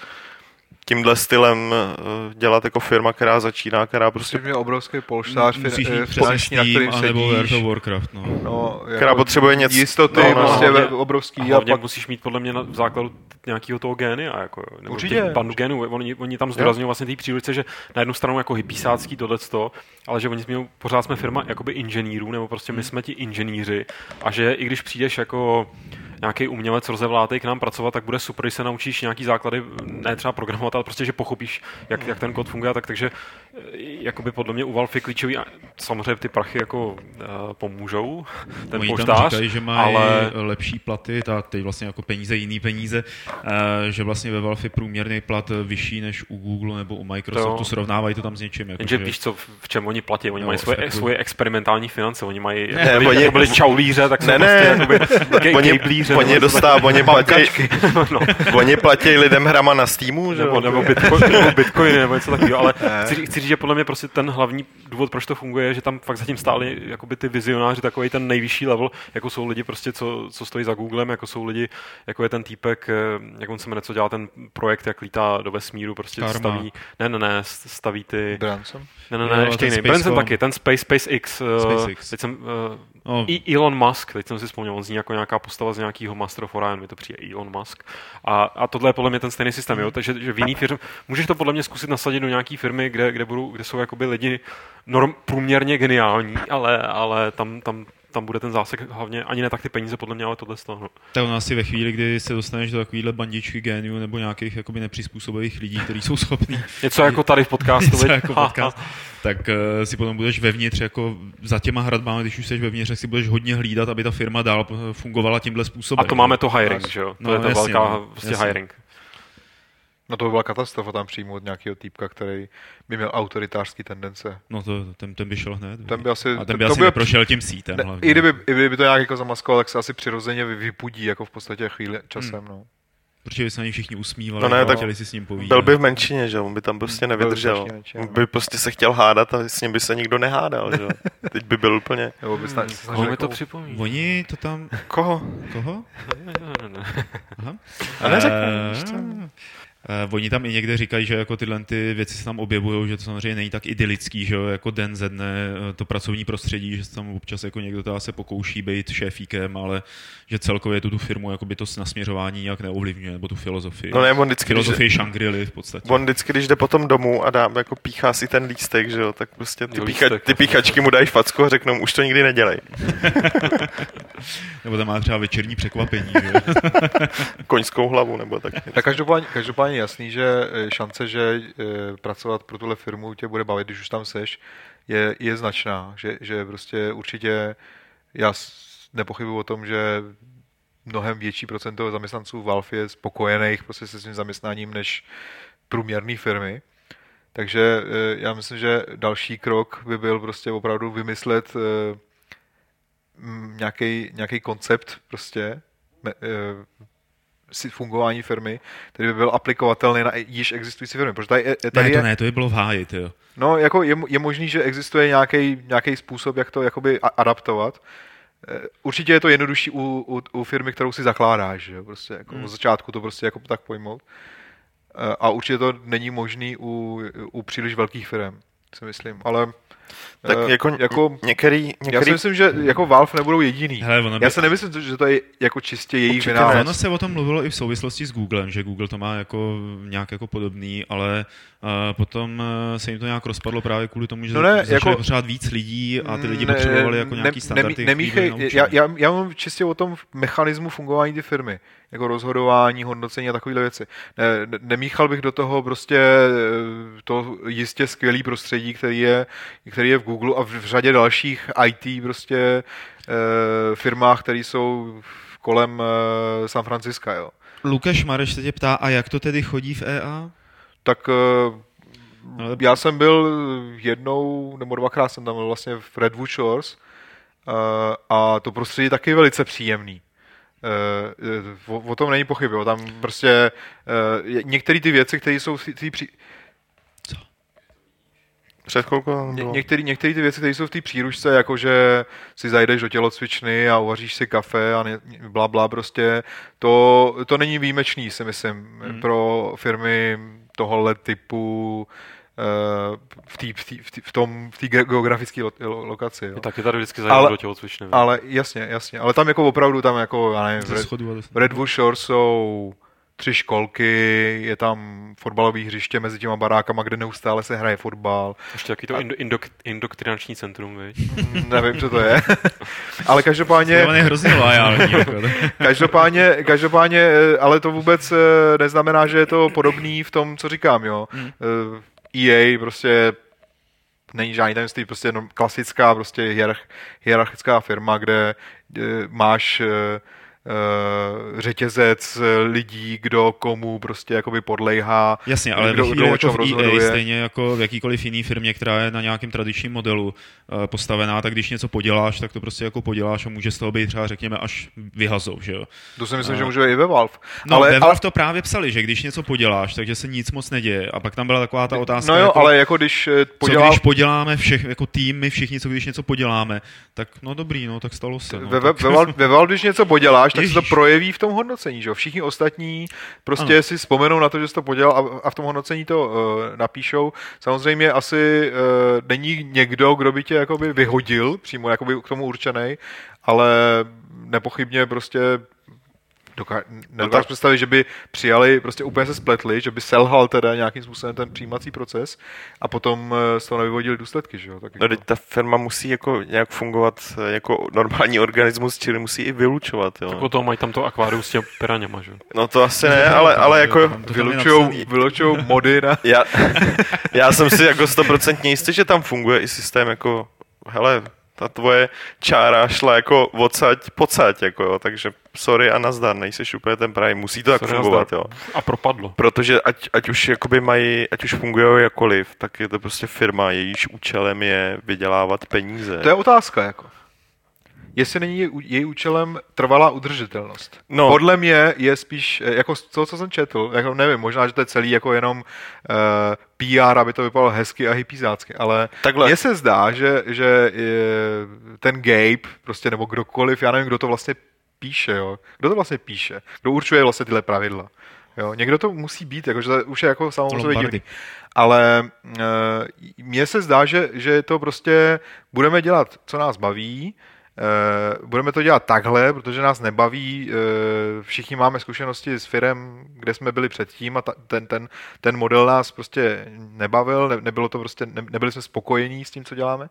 tímhle stylem eh, dělat jako firma, která začíná, která prostě... Mít obrovský polštář fin- eh, finanční, na kterým anebo World of Warcraft, no. No, Která jako potřebuje něco- Jistoty, no, no, no, prostě hlavně- obrovský. A A, hlavně pak musíš mít podle mě na v základu nějakého toho génia, jako, nebo Určitě. bandu genů. Oni, oni tam zdůrazňují vlastně té přílice, že na jednu stranu jako hypísácký tohleto, ale že oni jsme, pořád jsme firma jakoby inženýrů, nebo prostě my jsme ti inženýři a že i když přijdeš jako nějaký umělec rozevlátej k nám pracovat, tak bude super, když se naučíš nějaký základy, ne třeba programovat, ale prostě, že pochopíš, jak, jak ten kód funguje, tak. Takže jakoby podle mě u Valve je klíčový, samozřejmě ty prachy jako uh, pomůžou, ten Oni tam poštář, říkají, že mají ale lepší platy, tak teď vlastně jako peníze, jiný peníze, eh, že vlastně ve Valve je průměrný plat vyšší než u Google nebo u Microsoftu, To- srovnávají to tam s něčím. Jako, Jenže že- víš co, v- čem oni platí? Oni No, mají svoje, takový- svoje experimentální finance, oni mají, Ne, jak byli, oni- jako byli čaulíře, tak Ne, prostě ne. jakoby ke- Oni, kejblíře, oni, platí, no, oni platí lidem hrama na Steamu, že nebo, jo? nebo, bitcoin, nebo bitcoiny, nebo něco takového, ale chci, chci říct, že podle mě prostě ten hlavní důvod, proč to funguje, je, že tam fakt zatím stáli jakoby ty vizionáři, takový ten nejvyšší level, jako jsou lidi prostě, co, co stojí za Googlem, jako jsou lidi, jako je ten týpek, eh, jak on se jmenuje, co dělá ten projekt, jak lítá do vesmíru, prostě Karma. staví, ne, ne, ne, staví ty, Branson? ne, ne, Jo, ne, ještě ten jiný, Branson taky, ten Space, SpaceX, eh, SpaceX. teď jsem, eh, no, i Elon Musk, teď jsem si vzpomněl, on zní jako nějaká postava z nějakého Master of Orion, mi to přijde Elon Musk. A, a tohle je podle mě ten stejný systém, jo? takže že v jiný firmě, můžeš to podle mě zkusit nasadit do nějaký firmy, kde, kde, budou, kde jsou jakoby lidi norm, průměrně geniální, ale, ale tam, tam, tam bude ten zásek hlavně ani ne tak ty peníze, podle mě, ale tohle z toho. No. tak ono asi ve chvíli, kdy se dostaneš do takovýhle bandičky géniů nebo nějakých jakoby nepřizpůsobivých lidí, kteří jsou schopní Něco jako tady v podcastu. něco jako podcast, tak uh, si potom budeš vevnitř jako za těma hradbami, když už jsi vevnitř, tak si budeš hodně hlídat, aby ta firma dál eh, fungovala tímhle způsobem. A to máme to hiring, že jo? To No, je ta jasně, velká no, prostě jasně. hiring. No to by byla katastrofa tam přijmout nějakého týpka, který by měl autoritářské tendence. No to, ten, ten by šel hned. Ten by asi, a ten by to asi by, neprošel tím sítem. ne, hlavně. i, kdyby, I kdyby to nějak jako zamaskoval, tak se asi přirozeně vy- vypudí jako v podstatě chvíli časem. Hmm. No. Protože by se na něj všichni usmívali No ne, a tak chtěli si s ním povídat. Byl by v menšině, že jo? On by tam prostě nevydržel. On no. by prostě se chtěl hádat a s ním by se nikdo nehádal, že jo? Teď by byl úplně... Nebo by snad, snažil mi to jako- připomíná? Oni to tam... Koho? Koho? Ne, ne, ne. Aha. A neřekneš, Eh, eh, Oni tam i někde říkají, že jako tyhle ty věci se tam objevují, že to samozřejmě není tak idylický, že jo, jako den ze dne eh, to pracovní prostředí, že se tam občas jako někdo teda se pokouší být šéfíkem, ale že celkově tu, tu firmu jako by to nasměřování nějak neovlivňuje, nebo tu filozofii. No ne, on vždycky, když, filozofii Shangri-Li v podstatě. on vždycky, když jde potom domů a dá, jako píchá si ten lístek, že jo, tak prostě ty, Jo, pícha, lístek, ty no. píchačky mu dají facku a řeknou, už to nikdy nedělej. Nebo tam má třeba večerní překvapení, že jo. Koňskou hlavu, nebo tak. Tak každopádně, každopádně jasný, že eh, šance, že eh, pracovat pro tuhle firmu tě bude bavit, když už tam seš, je, je značná. Že, že prostě určitě já nepochybuji o tom, že mnohem větší procento zaměstnanců Valve je spokojených prostě se svým zaměstnáním než průměrné firmy. Takže eh, já myslím, že další krok by byl prostě opravdu vymyslet nějaký, koncept prostě fungování firmy, který by byl aplikovatelný na již existující firmy. Protože tady, je- tady Ne, to je, ne, to by bylo v háji, jo. No, jako je, je možný, že existuje nějaký, nějaký způsob, jak to jakoby adaptovat. Eh, Určitě je to jednodušší u, u, u firmy, kterou si zakládáš, že jo, prostě jako Hmm. od začátku to prostě jako tak pojmout. Eh, A určitě to není možný u, u příliš velkých firm, si myslím, ale Tak eh, jako, jako některý, já některý si myslím, že jako Valve nebudou jediný. Hele, by... Já si nemyslím, že to je jako čistě jejich Určitě Ale vynález. ono se o tom mluvilo i v souvislosti s Googlem, že Google to má jako nějak jako podobný, ale uh, potom uh, se jim to nějak rozpadlo právě kvůli tomu, že No ne, ne, začali jako- pořád víc lidí a ty lidi Ne- potřebovali jako ne- nějaký standardy. nemí- který Nemíchej, já, já, já mám čistě o tom mechanismu fungování ty firmy, jako rozhodování, hodnocení a takovéhle věci. Ne, ne- nemíchal bych do toho prostě eh, to jistě skvělý prostředí, který je, který je v Google a v, v řadě dalších IT prostě eh, firmách, které jsou kolem eh, San Francisca, jo. Lukáš Mareš se tě ptá, a jak to tedy chodí v EA? Tak Ale- já jsem byl jednou nebo dvakrát jsem tam byl vlastně v Redwood Shores eh, a to prostředí je taky velice příjemný. Eh, O, o tom není pochyb, jo. tam prostě některé ty věci, které jsou v té při... před chvilkou Ně, bylo. některý, některé ty věci, které jsou v té příručce, jako že si zajdeš do tělocvičny a uvaříš si kafe a ne, bla, bla, prostě, to, to není výjimečný, si myslím, Hmm. pro firmy tohohle typu uh, v, tý, v, tý, v, tý, v tom v té geografické lo, lo, lokaci. Jo. Tak je tady vždycky zajímavé do tělocvičny. Ale jasně, jasně. Ale tam jako opravdu tam jako, já nevím, Red, Redwood Shore jsou tři školky, je tam fotbalové hřiště mezi těma barákama, kde neustále se hraje fotbal. Ještě jaký to a... indok, indoktrinační centrum, viď? Mm, nevím, co to je. ale každopádně... To je hrozně lojální. Jako každopádně, každopádně, ale to vůbec eh, neznamená, že je to podobný v tom, co říkám, jo. Hmm. EA prostě není žádný tajemství, prostě klasická prostě hierarch, hierarchická firma, kde máš řetězec lidí, kdo komu prostě jakoby podlejhá. Jasně, ale kdo, kdo jako v EA, stejně jako v jakýkoliv jiný firmě, která je na nějakém tradičním modelu uh, postavená, tak když něco poděláš, tak to prostě jako poděláš a může z toho být třeba řekněme až vyhazou, že jo. To si myslím, uh, že může i ve Valve. No, ale, ve Valve ale... to právě psali, že když něco poděláš, takže se nic moc neděje. A pak tam byla taková ta otázka. No jo, jako, ale jako když podělá... Co když poděláme všech, jako tým, my všichni, co když něco poděláme, tak no dobrý, no tak stalo se. No, ve, tak... ve, ve Valve, když něco poděláš, děláš, tak Ježiš. se to projeví v tom hodnocení, že jo? Všichni ostatní prostě ano. si vzpomenou na to, že jsi to podělal a, a v tom hodnocení to uh, napíšou. Samozřejmě asi uh, není někdo, kdo by tě jakoby vyhodil, přímo jakoby k tomu určený, ale nepochybně prostě doká- no tak... představit, že by přijali, prostě úplně se spletli, že by selhal teda nějakým způsobem ten přijímací proces a potom eh, z toho nevyvodili důsledky, že jo? Tak no, jako... ta firma musí jako nějak fungovat eh, jako normální organismus, čili musí i vylučovat, jo. Tak potom mají tam to akvárium s těmi piraněma, že No to asi ne, ale, ale jako... Vylučujou, vylučujou mody na... já, já jsem si jako stoprocentně jistý, že tam funguje i systém jako hele, ta tvoje čára šla jako odsaď pocať, jako jo, takže sorry a nazdar, nejseš úplně ten pravý, musí to tak sorry, fungovat, jo. A propadlo. Protože ať, ať už jakoby mají, ať už fungují jakoliv, tak je to prostě firma, jejíž účelem je vydělávat peníze. To je otázka, jako jestli není její účelem trvalá udržitelnost. No. Podle mě je spíš, eh, jako to, co jsem četl, jako nevím, možná, že to je celý jako jenom uh, eh, PR, aby to vypadalo hezky a hypizácky, ale mně se zdá, že, že ten Gabe, prostě nebo kdokoliv, já nevím, kdo to vlastně píše, jo. Kdo to vlastně píše? Kdo určuje vlastně tyhle pravidla? Jo, někdo to musí být, jakože to už je jako samozřejmě divný. Ale uh, mně se zdá, že, že to prostě budeme dělat, co nás baví, Uh, budeme to dělat takhle, protože nás nebaví, uh, všichni máme zkušenosti s firem, kde jsme byli předtím a ta, ten, ten, ten model nás prostě nebavil, ne, nebylo to prostě, ne, nebyli jsme spokojení s tím, co děláme.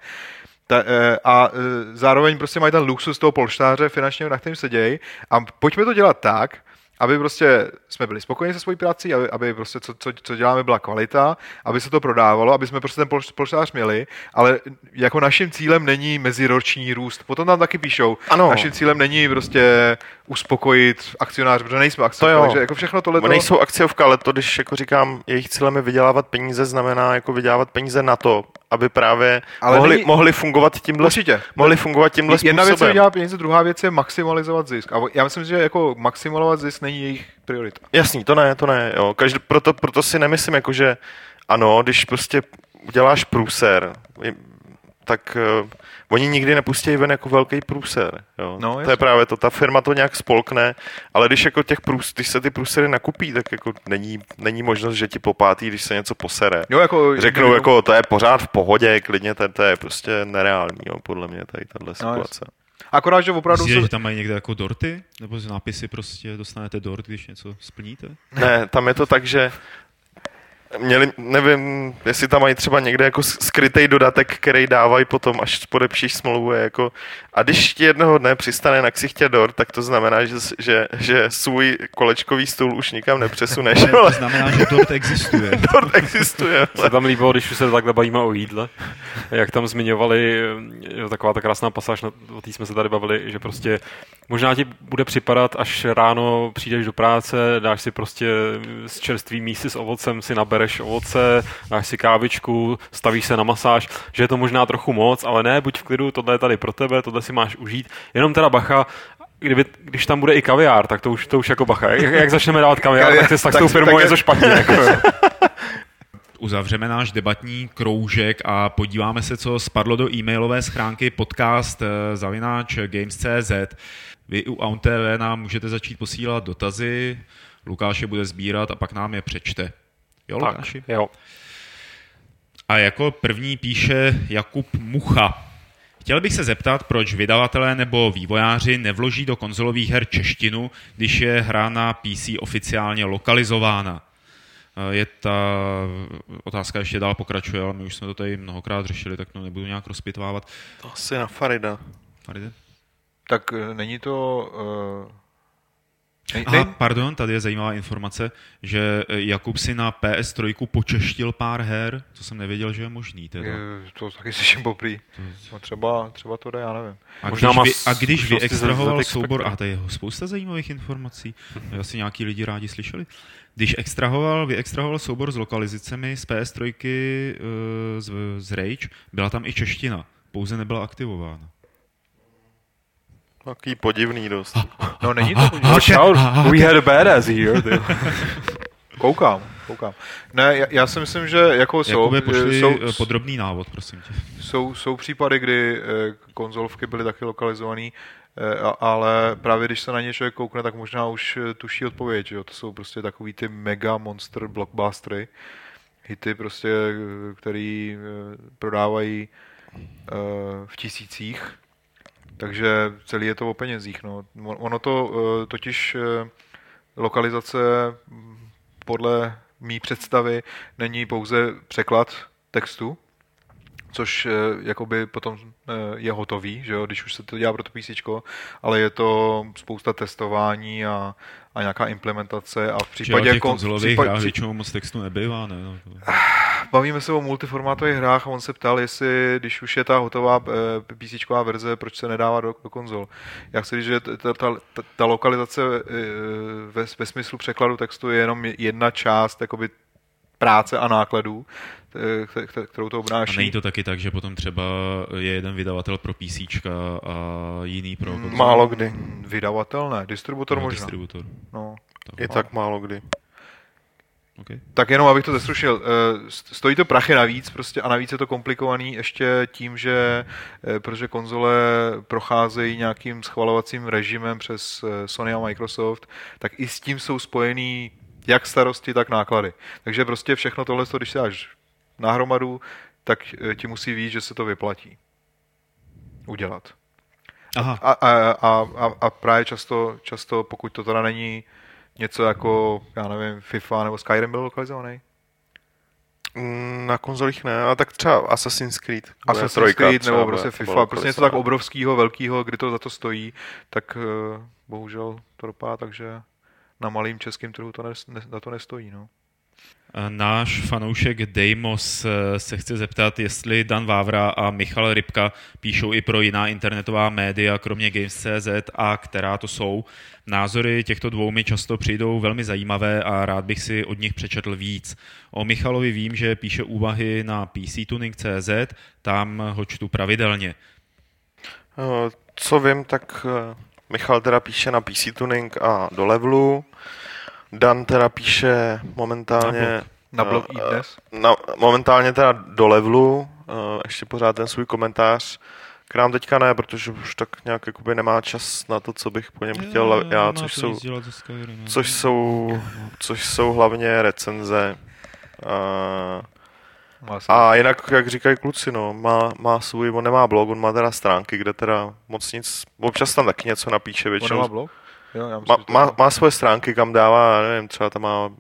Ta, uh, a zároveň prostě mají ten luxus toho polštáře finančního, na kterém se dějí a pojďme to dělat tak, aby prostě jsme byli spokojeni se svojí prací, aby, aby prostě co, co, co, děláme byla kvalita, aby se to prodávalo, aby jsme prostě ten polštář měli, ale jako naším cílem není meziroční růst. Potom tam taky píšou, ano. naším cílem není prostě uspokojit akcionáře, protože nejsme akcionáři, takže jako všechno tohle. Nejsou akciovka, ale to, když jako říkám, jejich cílem je vydělávat peníze, znamená jako vydělávat peníze na to, aby právě ale mohli, není... mohli fungovat tímhle, Určitě. mohli fungovat tímhle Jedna způsobem. věc je vydělat peníze, druhá věc je maximalizovat zisk. A já myslím, že jako maximalizovat zisk není jejich priorita. Jasný, to ne, to ne. Jo. Každý, proto, proto si nemyslím, jako, že ano, když prostě uděláš průser, tak uh, oni nikdy nepustí ven jako velký průser. Jo. No, to je právě to, ta firma to nějak spolkne, ale když jako těch průs, když se ty průsery nakupí, tak jako není, není možnost, že ti popátí, když se něco posere. Jo, jako, Řeknou, jako, jako, to je pořád v pohodě, klidně, to, to je prostě nereální, jo, podle mě tady tahle no, situace. No, Akorát, že opravdu... Myslíte, se... že tam mají někde jako dorty? Nebo z nápisy prostě dostanete dort, když něco splníte? Ne, tam je to tak, že měli, nevím, jestli tam mají třeba někde jako skrytý dodatek, který dávají potom, až podepšíš smlouvu, jako, a když ti jednoho dne přistane na ksichtě dort, tak to znamená, že, že, že svůj kolečkový stůl už nikam nepřesuneš. Ne, to znamená, že dort existuje. dort existuje. Se tam líbilo, když se takhle bavíme o jídle, jak tam zmiňovali, jo, taková ta krásná pasáž, o té jsme se tady bavili, že prostě možná ti bude připadat, až ráno přijdeš do práce, dáš si prostě z čerstvý mísy s ovocem, si nabereš ovoce, dáš si kávičku, stavíš se na masáž, že je to možná trochu moc, ale ne, buď v klidu, tohle je tady pro tebe, tohle si máš užít. Jenom teda bacha, kdyby, když tam bude i kaviár, tak to už, to už jako bacha. Jak, jak začneme dávat kaviár, tak, tak, tak s tou firmou tak, je to špatně. Jako, uzavřeme náš debatní kroužek a podíváme se, co spadlo do e-mailové schránky podcast eh, zavináč games.cz. Vy u AUNTV nám můžete začít posílat dotazy, Lukáš je bude sbírat a pak nám je přečte. Jo, Tak, Lukáši? jo. A jako první píše Jakub Mucha. Chtěl bych se zeptat, proč vydavatelé nebo vývojáři nevloží do konzolových her češtinu, když je hra na PC oficiálně lokalizována. Eh, Je ta otázka ještě dál pokračuje, ale my už jsme to tady mnohokrát řešili, tak to nebudu nějak rozpitvávat. To asi na Farida. Faride? Tak eh, není to... Uh, Aha, pardon, tady je zajímavá informace, že eh, Jakub si na PS3 počeštil pár her, co jsem nevěděl, že je možný. Teda. je, to taky slyším poprý. No třeba, třeba to jde, já nevím. A Možná když, má vy, a když vyextrahoval soubor, a to je spousta zajímavých informací, asi nějaký lidi rádi slyšeli. Když extrahoval, vyextrahoval soubor s lokalizacemi z PS3 eh, z, z Rage, byla tam i čeština, pouze nebyla aktivována. Takový podivný dost. No není to podívej. Watch out, we had a badass here. ty. Koukám, koukám. Ne, já, já si myslím, že jako jsou, Jakube, pošli jsou, eh, podrobný návod, prosím tě. jsou, jsou případy, kdy eh, konzolovky byly taky lokalizované, ale právě když se na ně člověk koukne, tak možná už eh, tuší odpověď. Že jo? To jsou prostě takový ty mega monster blockbustery, hity prostě, eh, který eh, prodávají eh, v tisících. Takže celý je to o penězích. No. Ono to eh, totiž eh, lokalizace mm, podle mý představy není pouze překlad textu, což eh, jakoby potom je hotový, že jo, když už se to dělá pro to PC, ale je to spousta testování a, a nějaká implementace a v Že případě... o těch kon- konzolových případ- hrách při- většinou moc textu nebývá, ne? No, Bavíme se o multiformátových hrách a on se ptal, jestli, když už je ta hotová eh, PC verze, proč se nedává do, do konzol. Já chci říct, že ta, ta, ta, ta lokalizace eh, ve, ve smyslu překladu textu je jenom jedna část jakoby, práce a nákladů, eh, kte- kte- kterou to A obnáší. není to taky tak, že potom třeba je jeden vydavatel pro PC a jiný pro konzole? Málo kdy. Vydavatel ne, distributor Nebo možná. distributor. No. I tak málo kdy. Okay. Tak jenom abych to zestručil, eh, st- stojí to prachy navíc prostě a navíc je to komplikovaný ještě tím, že eh, protože konzole procházejí nějakým schvalovacím režimem přes eh, Sony a Microsoft, tak i s tím jsou spojený jak starosti, tak náklady. Takže prostě všechno tohle, když se dáš nahromadu, tak ti musí víc, že se to vyplatí udělat. Aha, A, a, a, a, a právě často, často, pokud to teda není něco jako, já nevím, FIFA nebo Skyrim byl lokalizovaný? Mm, Na konzolích ne, ale tak třeba Assassin's Creed. Assassin's trojka Creed třeba nebo prostě FIFA, prostě něco tak obrovského, velkého, kdy to za to stojí, tak uh, bohužel to dopadá, takže na malým českým trhu to nes, ne, za to nestojí. No. Náš fanoušek Deimos eh, se chce zeptat, jestli Dan Vávra a Michal Rybka píšou i pro jiná internetová média, kromě Games.cz a která to jsou. Názory těchto dvou mi často přijdou velmi zajímavé a rád bych si od nich přečetl víc. O Michalovi vím, že píše úvahy na PCTuning.cz, tam ho čtu pravidelně. Eh, Co vím, tak eh, Michal teda píše na PC Tuning a do levelu. Dan teda píše momentálně... Na blog eh, i dnes? Na, momentálně teda do levelu, eh, ještě pořád ten svůj komentář, k nám teďka ne, protože už tak nějak jakoby nemá čas na to, co bych po něm chtěl já, což jsou, což jsou, což jsou hlavně recenze. A, a jinak, jak říkají kluci, no, má, má svůj, on nemá blog, on má teda stránky, kde teda moc nic, občas tam taky něco napíše On většinou. nemá blog? Jo, já myslím, Má, má, má svoje stránky, kam dává, já nevím, třeba tam má,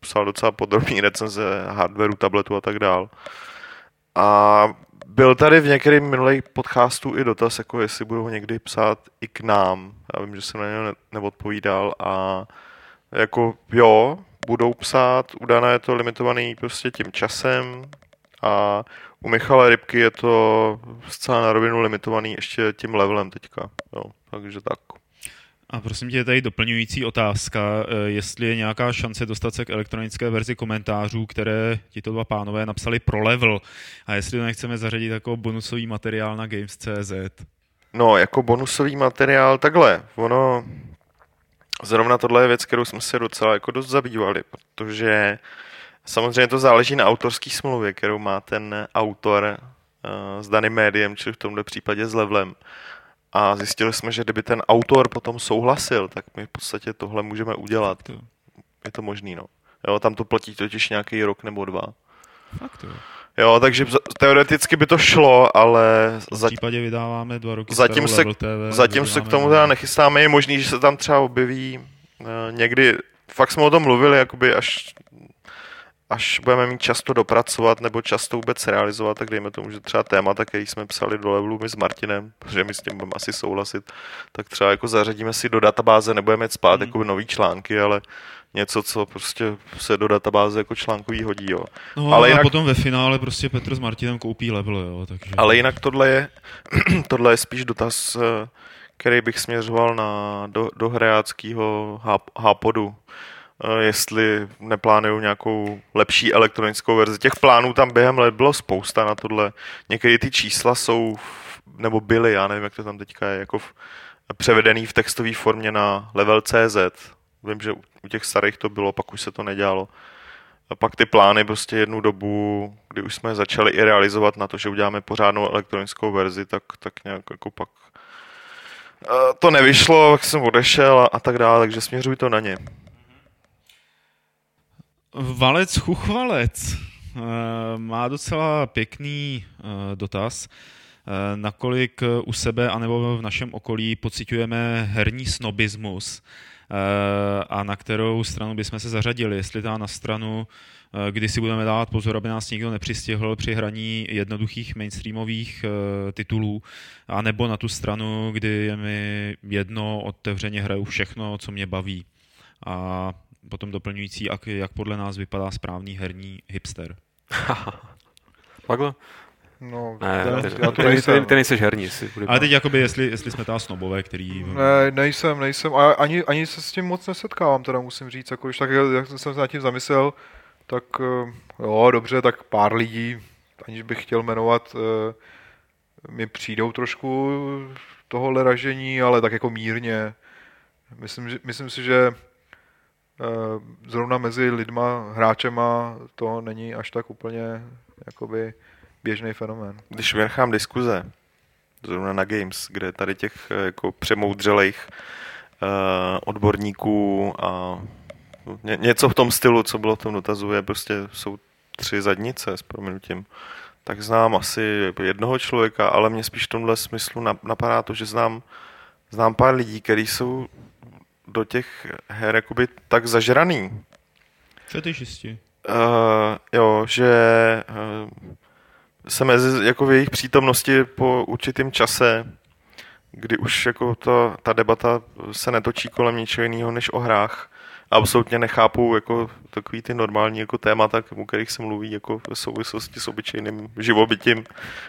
psal docela podrobný recenze hardwareu, tabletu a tak dál. A byl tady v některém minulých podcastů i dotaz, jako jestli budou někdy psát i k nám. Já vím, že jsem na něj ne- neodpovídal a jako jo, budou psát, u Dana je to limitovaný prostě tím časem a u Michala Rybky je to zcela na rovinu limitovaný ještě tím levelem teďka. Jo, takže tak. A prosím tě, je tady doplňující otázka, eh, jestli je nějaká šance dostat se k elektronické verzi komentářů, které tito dva pánové napsali pro level a jestli to nechceme zařadit jako bonusový materiál na Games.cz. No, jako bonusový materiál, takhle, ono, zrovna tohle je věc, kterou jsme se docela jako dost zabývali, protože samozřejmě to záleží na autorské smlouvě, kterou má ten autor uh, s daným médiem, čili v tomto případě s levelem. A zjistili jsme, že kdyby ten autor potom souhlasil, tak my v podstatě tohle můžeme udělat. Je to možný, no. Jo, tam to platí totiž nějaký rok nebo dva. Fakt jo. Jo, takže teoreticky by to šlo, ale V za, případě vydáváme dva roky zatím se, TV, zatím se k tomu teda nechystáme. Je možný, že se tam třeba objeví eh, někdy, fakt jsme o tom mluvili, jakoby až až budeme mít často dopracovat nebo často vůbec realizovat, tak dejme tomu, že třeba témata, který jsme psali do levelu my s Martinem, protože my s tím budeme asi souhlasit, tak třeba jako zařadíme si do databáze, nebudeme spát Mhm. jako nový články, ale něco, co prostě se do databáze jako článkový hodí, jo. No, ale ale jinak- a potom ve finále prostě Petr s Martinem koupí level, jo, takže... Ale jinak tohle je, tohle je spíš dotaz, eh, který bych směřoval na do, do hrajáckého háp- hápodu. Eh, Jestli neplánují nějakou lepší elektronickou verzi. Těch plánů tam během let bylo spousta na tohle. Některé ty čísla jsou, nebo byly, já nevím, jak to tam teďka je, jako v, převedený v textové formě na level CZ. Vím, že u- těch starých to bylo, pak už se to nedělalo. A pak ty plány prostě jednu dobu, kdy už jsme začali i realizovat na to, že uděláme pořádnou elektronickou verzi, tak, tak nějak jako pak eh, to nevyšlo, tak jsem odešel a, a tak dále, takže směřuj to na ně. Valec Chuchvalec eh, má docela pěkný eh, dotaz. Eh, Nakolik u sebe anebo v našem okolí pocitujeme herní snobismus a na kterou stranu bychom se zařadili, jestli ta na stranu, kdy si budeme dávat pozor, aby nás nikdo nepřistihl při hraní jednoduchých mainstreamových titulů, anebo na tu stranu, kdy je mi jedno, otevřeně hraju všechno, co mě baví. A potom doplňující, jak, jak podle nás vypadá správný herní hipster. Takhle? No, Ne, já, ty, já to ty, nejsem. ty nejseš herní. Si bude Ale teď jakoby, jestli, jestli jsme ta snobové, který... Ne, nejsem, nejsem. A ani, ani se s tím moc nesetkávám, teda musím říct. Jako, když tak, jak jsem se nad tím zamyslel, tak eh, jo, dobře, tak pár lidí, aniž bych chtěl jmenovat, eh, mi přijdou trošku tohohle ražení, ale tak jako mírně. Myslím, že, myslím si, že zrovna mezi lidma, hráčema, to není až tak úplně jakoby běžný fenomén. Když vynechám diskuze, zrovna na Games, kde tady těch eh, jako přemoudřelejch uh, odborníků a ně, něco v tom stylu, co bylo v tom dotazu, je prostě jsou tři zadnice s prominutím. Tak znám asi jednoho člověka, ale mě spíš v tomhle smyslu nap- napadá to, že znám, znám pár lidí, kteří jsou do těch her jakoby tak zažraný, Fetišisti. Uh, jo, že uh, se mezi, jako v jejich přítomnosti po určitém čase, kdy už jako ta, ta debata se netočí kolem ničeho jiného než o hrách, a absolutně nechápou jako takový ty normální jako témata, o kterých se mluví jako v souvislosti s obyčejným živobytím.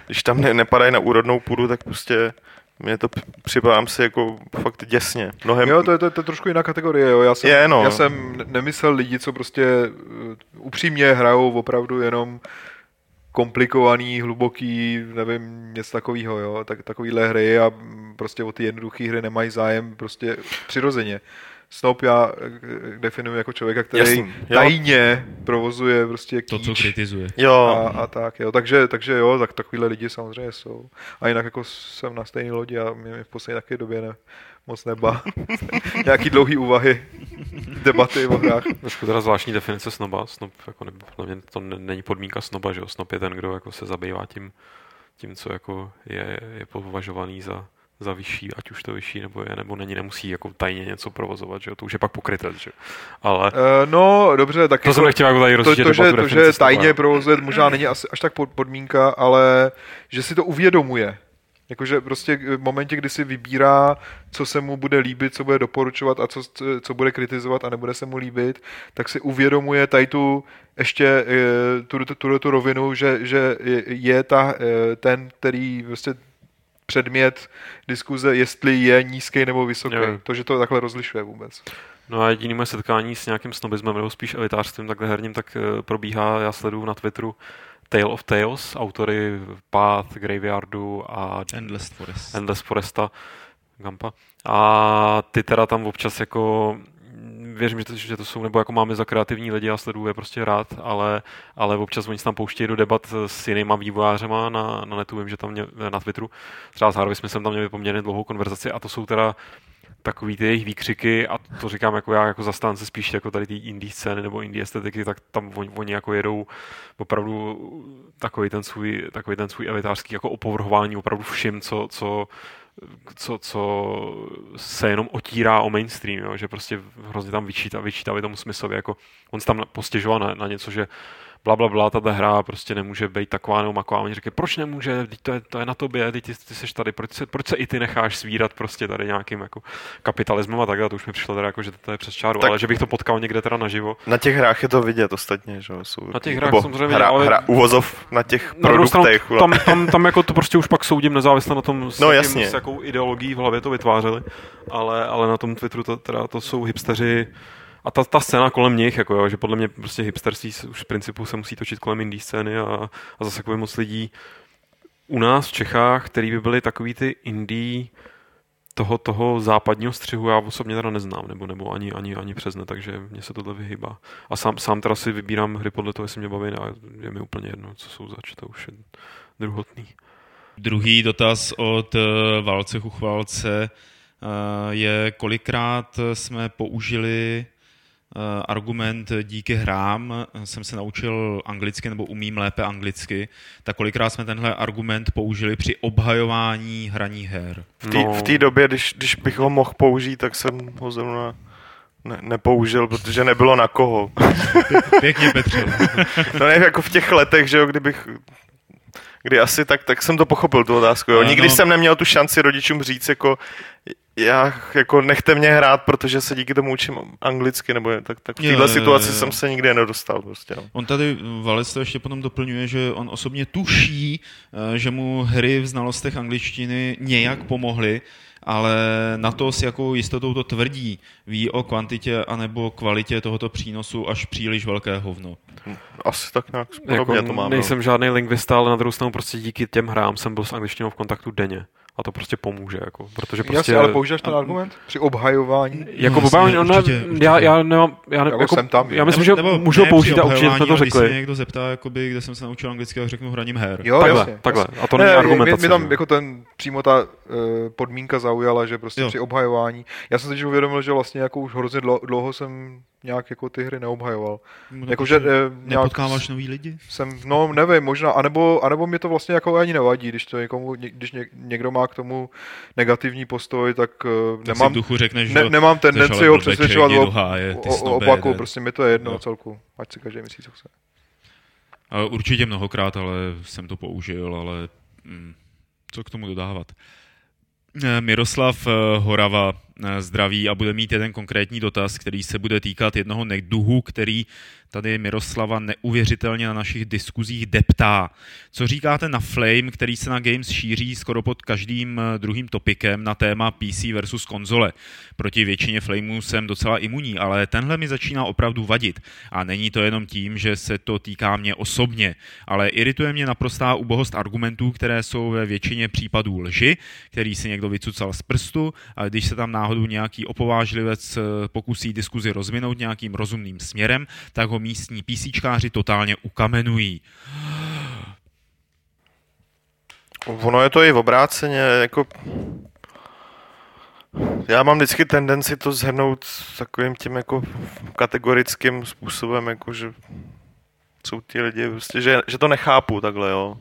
Když tam ne, nepadají na úrodnou půdu, tak prostě mě to připadám si jako fakt děsně. Mnohem, Jo, to je, to, je, to je trošku jiná kategorie, jo. Já jsem, Je, no. já jsem ne- nemyslel lidi, co prostě uh, upřímně hrajou opravdu jenom komplikovaný, hluboký, nevím, něco takového, jo, tak, takovýhle hry a prostě o ty jednoduché hry nemají zájem prostě přirozeně. Snob já eh, definuji jako člověka, který Jasný, jo. tajně provozuje prostě To, co kýč kritizuje. jo, a, a tak, jo. Takže, takže jo, tak takovýhle lidi samozřejmě jsou. A jinak jako jsem na stejné lodi a mě, mě v poslední taky době ne, moc neba. Nějaký dlouhý úvahy, debaty o hrách. Trošku teda zvláštní definice snoba. Snob, jako ne, mě to ne- není podmínka snoba, že jo? Snob je ten, kdo jako se zabývá tím, tím co jako je, je považovaný za, za vyšší, ať už to vyšší nebo je, nebo není, nemusí jako tajně něco provozovat, že jo? To už je pak pokrytec, že jo? Ale Uh, no, dobře, tak to jsem nechtěl jako tady to, to, že, to, že tajně provozuje, možná není asi až tak pod- podmínka, ale že si to uvědomuje. Jakože prostě v momentě, kdy si vybírá, co se mu bude líbit, co bude doporučovat a co, co bude kritizovat a nebude se mu líbit, tak si uvědomuje tady tu ještě eh, tu, tu, tu, tu rovinu, že, že je- je ta, eh, ten, který prostě předmět diskuze, jestli je nízký nebo vysoký. Jo. To, že to takhle rozlišuje vůbec. No a jediný moje setkání s nějakým snobismem nebo spíš elitářstvím takhle herním, tak eh, probíhá, já sleduju na Twitteru Tale of Tales, autory Path, Graveyardu a Endless Forest. Endless Foresta, Gampa. A ty teda tam občas jako věřím, že to, že to jsou, nebo jako máme za kreativní lidi a sleduju je prostě rád, ale, ale občas oni se tam pouštějí do debat s jinýma vývojářema na, na netu, vím, že tam mě, na Twitteru, třeba s Harvey jsme tam měli poměrně dlouhou konverzaci a to jsou teda takový ty jejich výkřiky a to říkám jako já jako zastánce spíš jako tady ty indie scény nebo indie estetiky, tak tam oni, oni jako jedou opravdu takový ten svůj, takový ten svůj elitářský jako opovrhování opravdu vším, co, co co, co se jenom otírá o mainstream, jo? že prostě hrozně tam vyčítá, vyčítá tomu smyslově, jako on se tam postěžoval na, na něco, že bla, bla, bla, tato hra prostě nemůže být taková nebo maková. Oni říkají, proč nemůže, to je, to je na tobě, ty, ty, ty jsi tady, proč se, proč se i ty necháš svírat prostě tady nějakým jako kapitalismem a takhle, to už mi přišlo teda jako, že to je přes čáru, tak ale že bych to potkal někde teda naživo. Na těch hrách je to vidět ostatně, že jsou. Na těch hrách samozřejmě hra, ale... hra uvozov na těch na produktech. tam, tam, tam, jako to prostě už pak soudím nezávisle na tom, s, no, jakým, jasně. s jakou ideologií v hlavě to vytvářeli, ale, ale na tom Twitteru to, teda, to jsou hipsteři, a ta, ta scéna kolem nich, jako jo, že podle mě prostě hipsterství už v principu se musí točit kolem indie scény a, a zase jako moc lidí u nás v Čechách, který by byli takový ty indie toho, toho západního střihu já osobně teda neznám, nebo, nebo ani, ani, ani přes ne, takže mě se tohle vyhýbá. A sám, sám teda si vybírám hry podle toho, jestli mě baví, a je mi úplně jedno, co jsou zač, to už je druhotný. Druhý dotaz od eh, Valce Chuchvalce eh, je, kolikrát jsme použili argument díky hrám jsem se naučil anglicky nebo umím lépe anglicky, tak kolikrát jsme tenhle argument použili při obhajování hraní her? V té no. V době, když, když bych ho mohl použít, tak jsem ho zrovna ne, nepoužil, protože nebylo na koho. Pěkně Petře. no ne, jako v těch letech, že jo, kdybych kdy asi tak, tak jsem to pochopil, tu otázku. Jo. Nikdy no. jsem neměl tu šanci rodičům říct, jako já jako nechte mě hrát, protože se díky tomu učím anglicky, nebo je, tak, tak v této situaci je, je. jsem se nikdy nedostal. Prostě, no. On tady, Valec to ještě potom doplňuje, že on osobně tuší, eh, že mu hry v znalostech angličtiny nějak pomohly, ale na to, s jakou jistotou to tvrdí, ví o kvantitě anebo kvalitě tohoto přínosu až příliš velké hovno. Asi tak nějak podobně jako, to mám. Nejsem no. žádný lingvista, ale na druhou stranu prostě díky těm hrám jsem byl s angličtinou v kontaktu denně a to prostě pomůže, jako, protože prostě... Jasně, ale používáš ten argument při obhajování? Jako no, obhajování, ona, určitě, určitě. já, já nemám, já, ne, jako, jsem tam, já myslím, že nebo můžu ho použít a určitě jsme to řekli. Když se někdo zeptá, jakoby, kde jsem se naučil anglicky, a řeknu hraním her. Jo, takhle, jasně, takhle. A to není ne, argumentace. Mě, tam jako ten, přímo ta uh, podmínka zaujala, že prostě jo. při obhajování. Já jsem si uvědomil, že vlastně jako už hrozně dlouho jsem nějak jako ty hry neobhajoval. No, jako, že, eh, nepotkáváš nový lidi? Jsem, no nevím, možná, anebo, anebo mě to vlastně jako ani nevadí, když to někomu, když ně, někdo má k tomu negativní postoj, tak, uh, tak nemám, duchu řekneš, ne, nemám tendenci ho přesvědčovat o, o, o, opaku, prostě mi to je jedno no. celku, ať si každý myslí, co chce. Určitě mnohokrát, ale jsem to použil, ale hm, co k tomu dodávat. Eh, Miroslav Horava zdraví a bude mít jeden konkrétní dotaz, který se bude týkat jednoho neduhu, který tady Miroslava neuvěřitelně na našich diskuzích deptá. Co říkáte na Flame, který se na Games šíří skoro pod každým eh, druhým topikem na téma PC versus konzole? Proti většině Flameů jsem docela imunní, ale tenhle mi začíná opravdu vadit. A není to jenom tím, že se to týká mě osobně, ale irituje mě naprostá ubohost argumentů, které jsou ve většině případů lži, který si někdo vycucal z prstu a když se tam náhodou nějaký opovážlivec eh, pokusí diskuzi rozvinout nějakým rozumným směrem, tak ho místní písíčkáři totálně ukamenují. Ono je to i v obráceně, jako já mám vždycky tendenci to zhrnout takovým tím jako kategorickým způsobem, jako že jsou ti lidi, prostě, že, že to nechápu takhle, jo.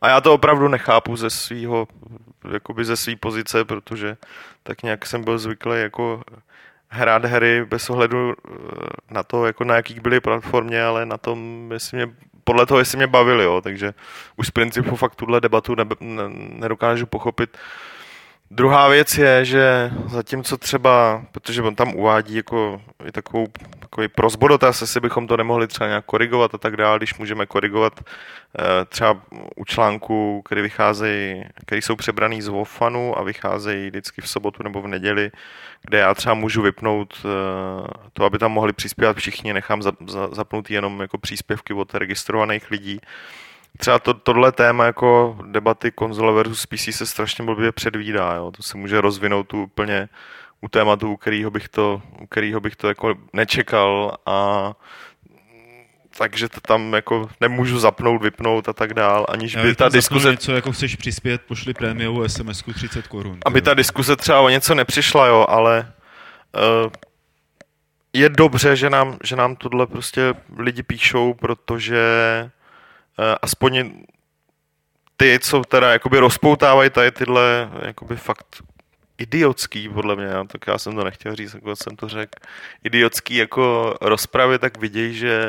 A já to opravdu nechápu ze svého, jakoby ze své pozice, protože tak nějak jsem byl zvyklý jako hrát hry bez ohledu eh, na to, jako na jakých byly platformě, ale na tom, jestli mě, podle toho, jestli mě bavili, jo. takže už z principu fakt tuhle debatu ne, ne, nedokážu pochopit. Druhá věc je, že zatímco třeba, protože on tam uvádí jako i takovou, takový prozbodotaz, jestli bychom to nemohli třeba nějak korigovat a tak dále, když můžeme korigovat eh, třeba u článků, které vycházejí, které jsou přebraný z Wofanu a vycházejí vždycky v sobotu nebo v neděli, kde já třeba můžu vypnout eh, to, aby tam mohli přispívat všichni, nechám zapnout jenom jako příspěvky od registrovaných lidí, třeba to, tohle téma jako debaty konzole versus PC se strašně blbě předvídá, jo. To se může rozvinout tu úplně u tématu, u kterého bych to, u kterého bych to jako nečekal a takže to tam jako nemůžu zapnout, vypnout a tak dál, aniž Já by ta diskuze, něco, jako chceš přispět, pošli prémiovou SMS 30 korun. aby ta diskuze třeba o něco nepřišla, jo, ale uh, je dobře, že nám, že nám tohle prostě lidi píšou, protože aspoň ty, co teda jakoby rozpoutávají tady tyhle jakoby fakt idiotský, podle mě, já, tak já jsem to nechtěl říct, jako jsem to řekl, idiotský jako rozpravy, tak vidějí, že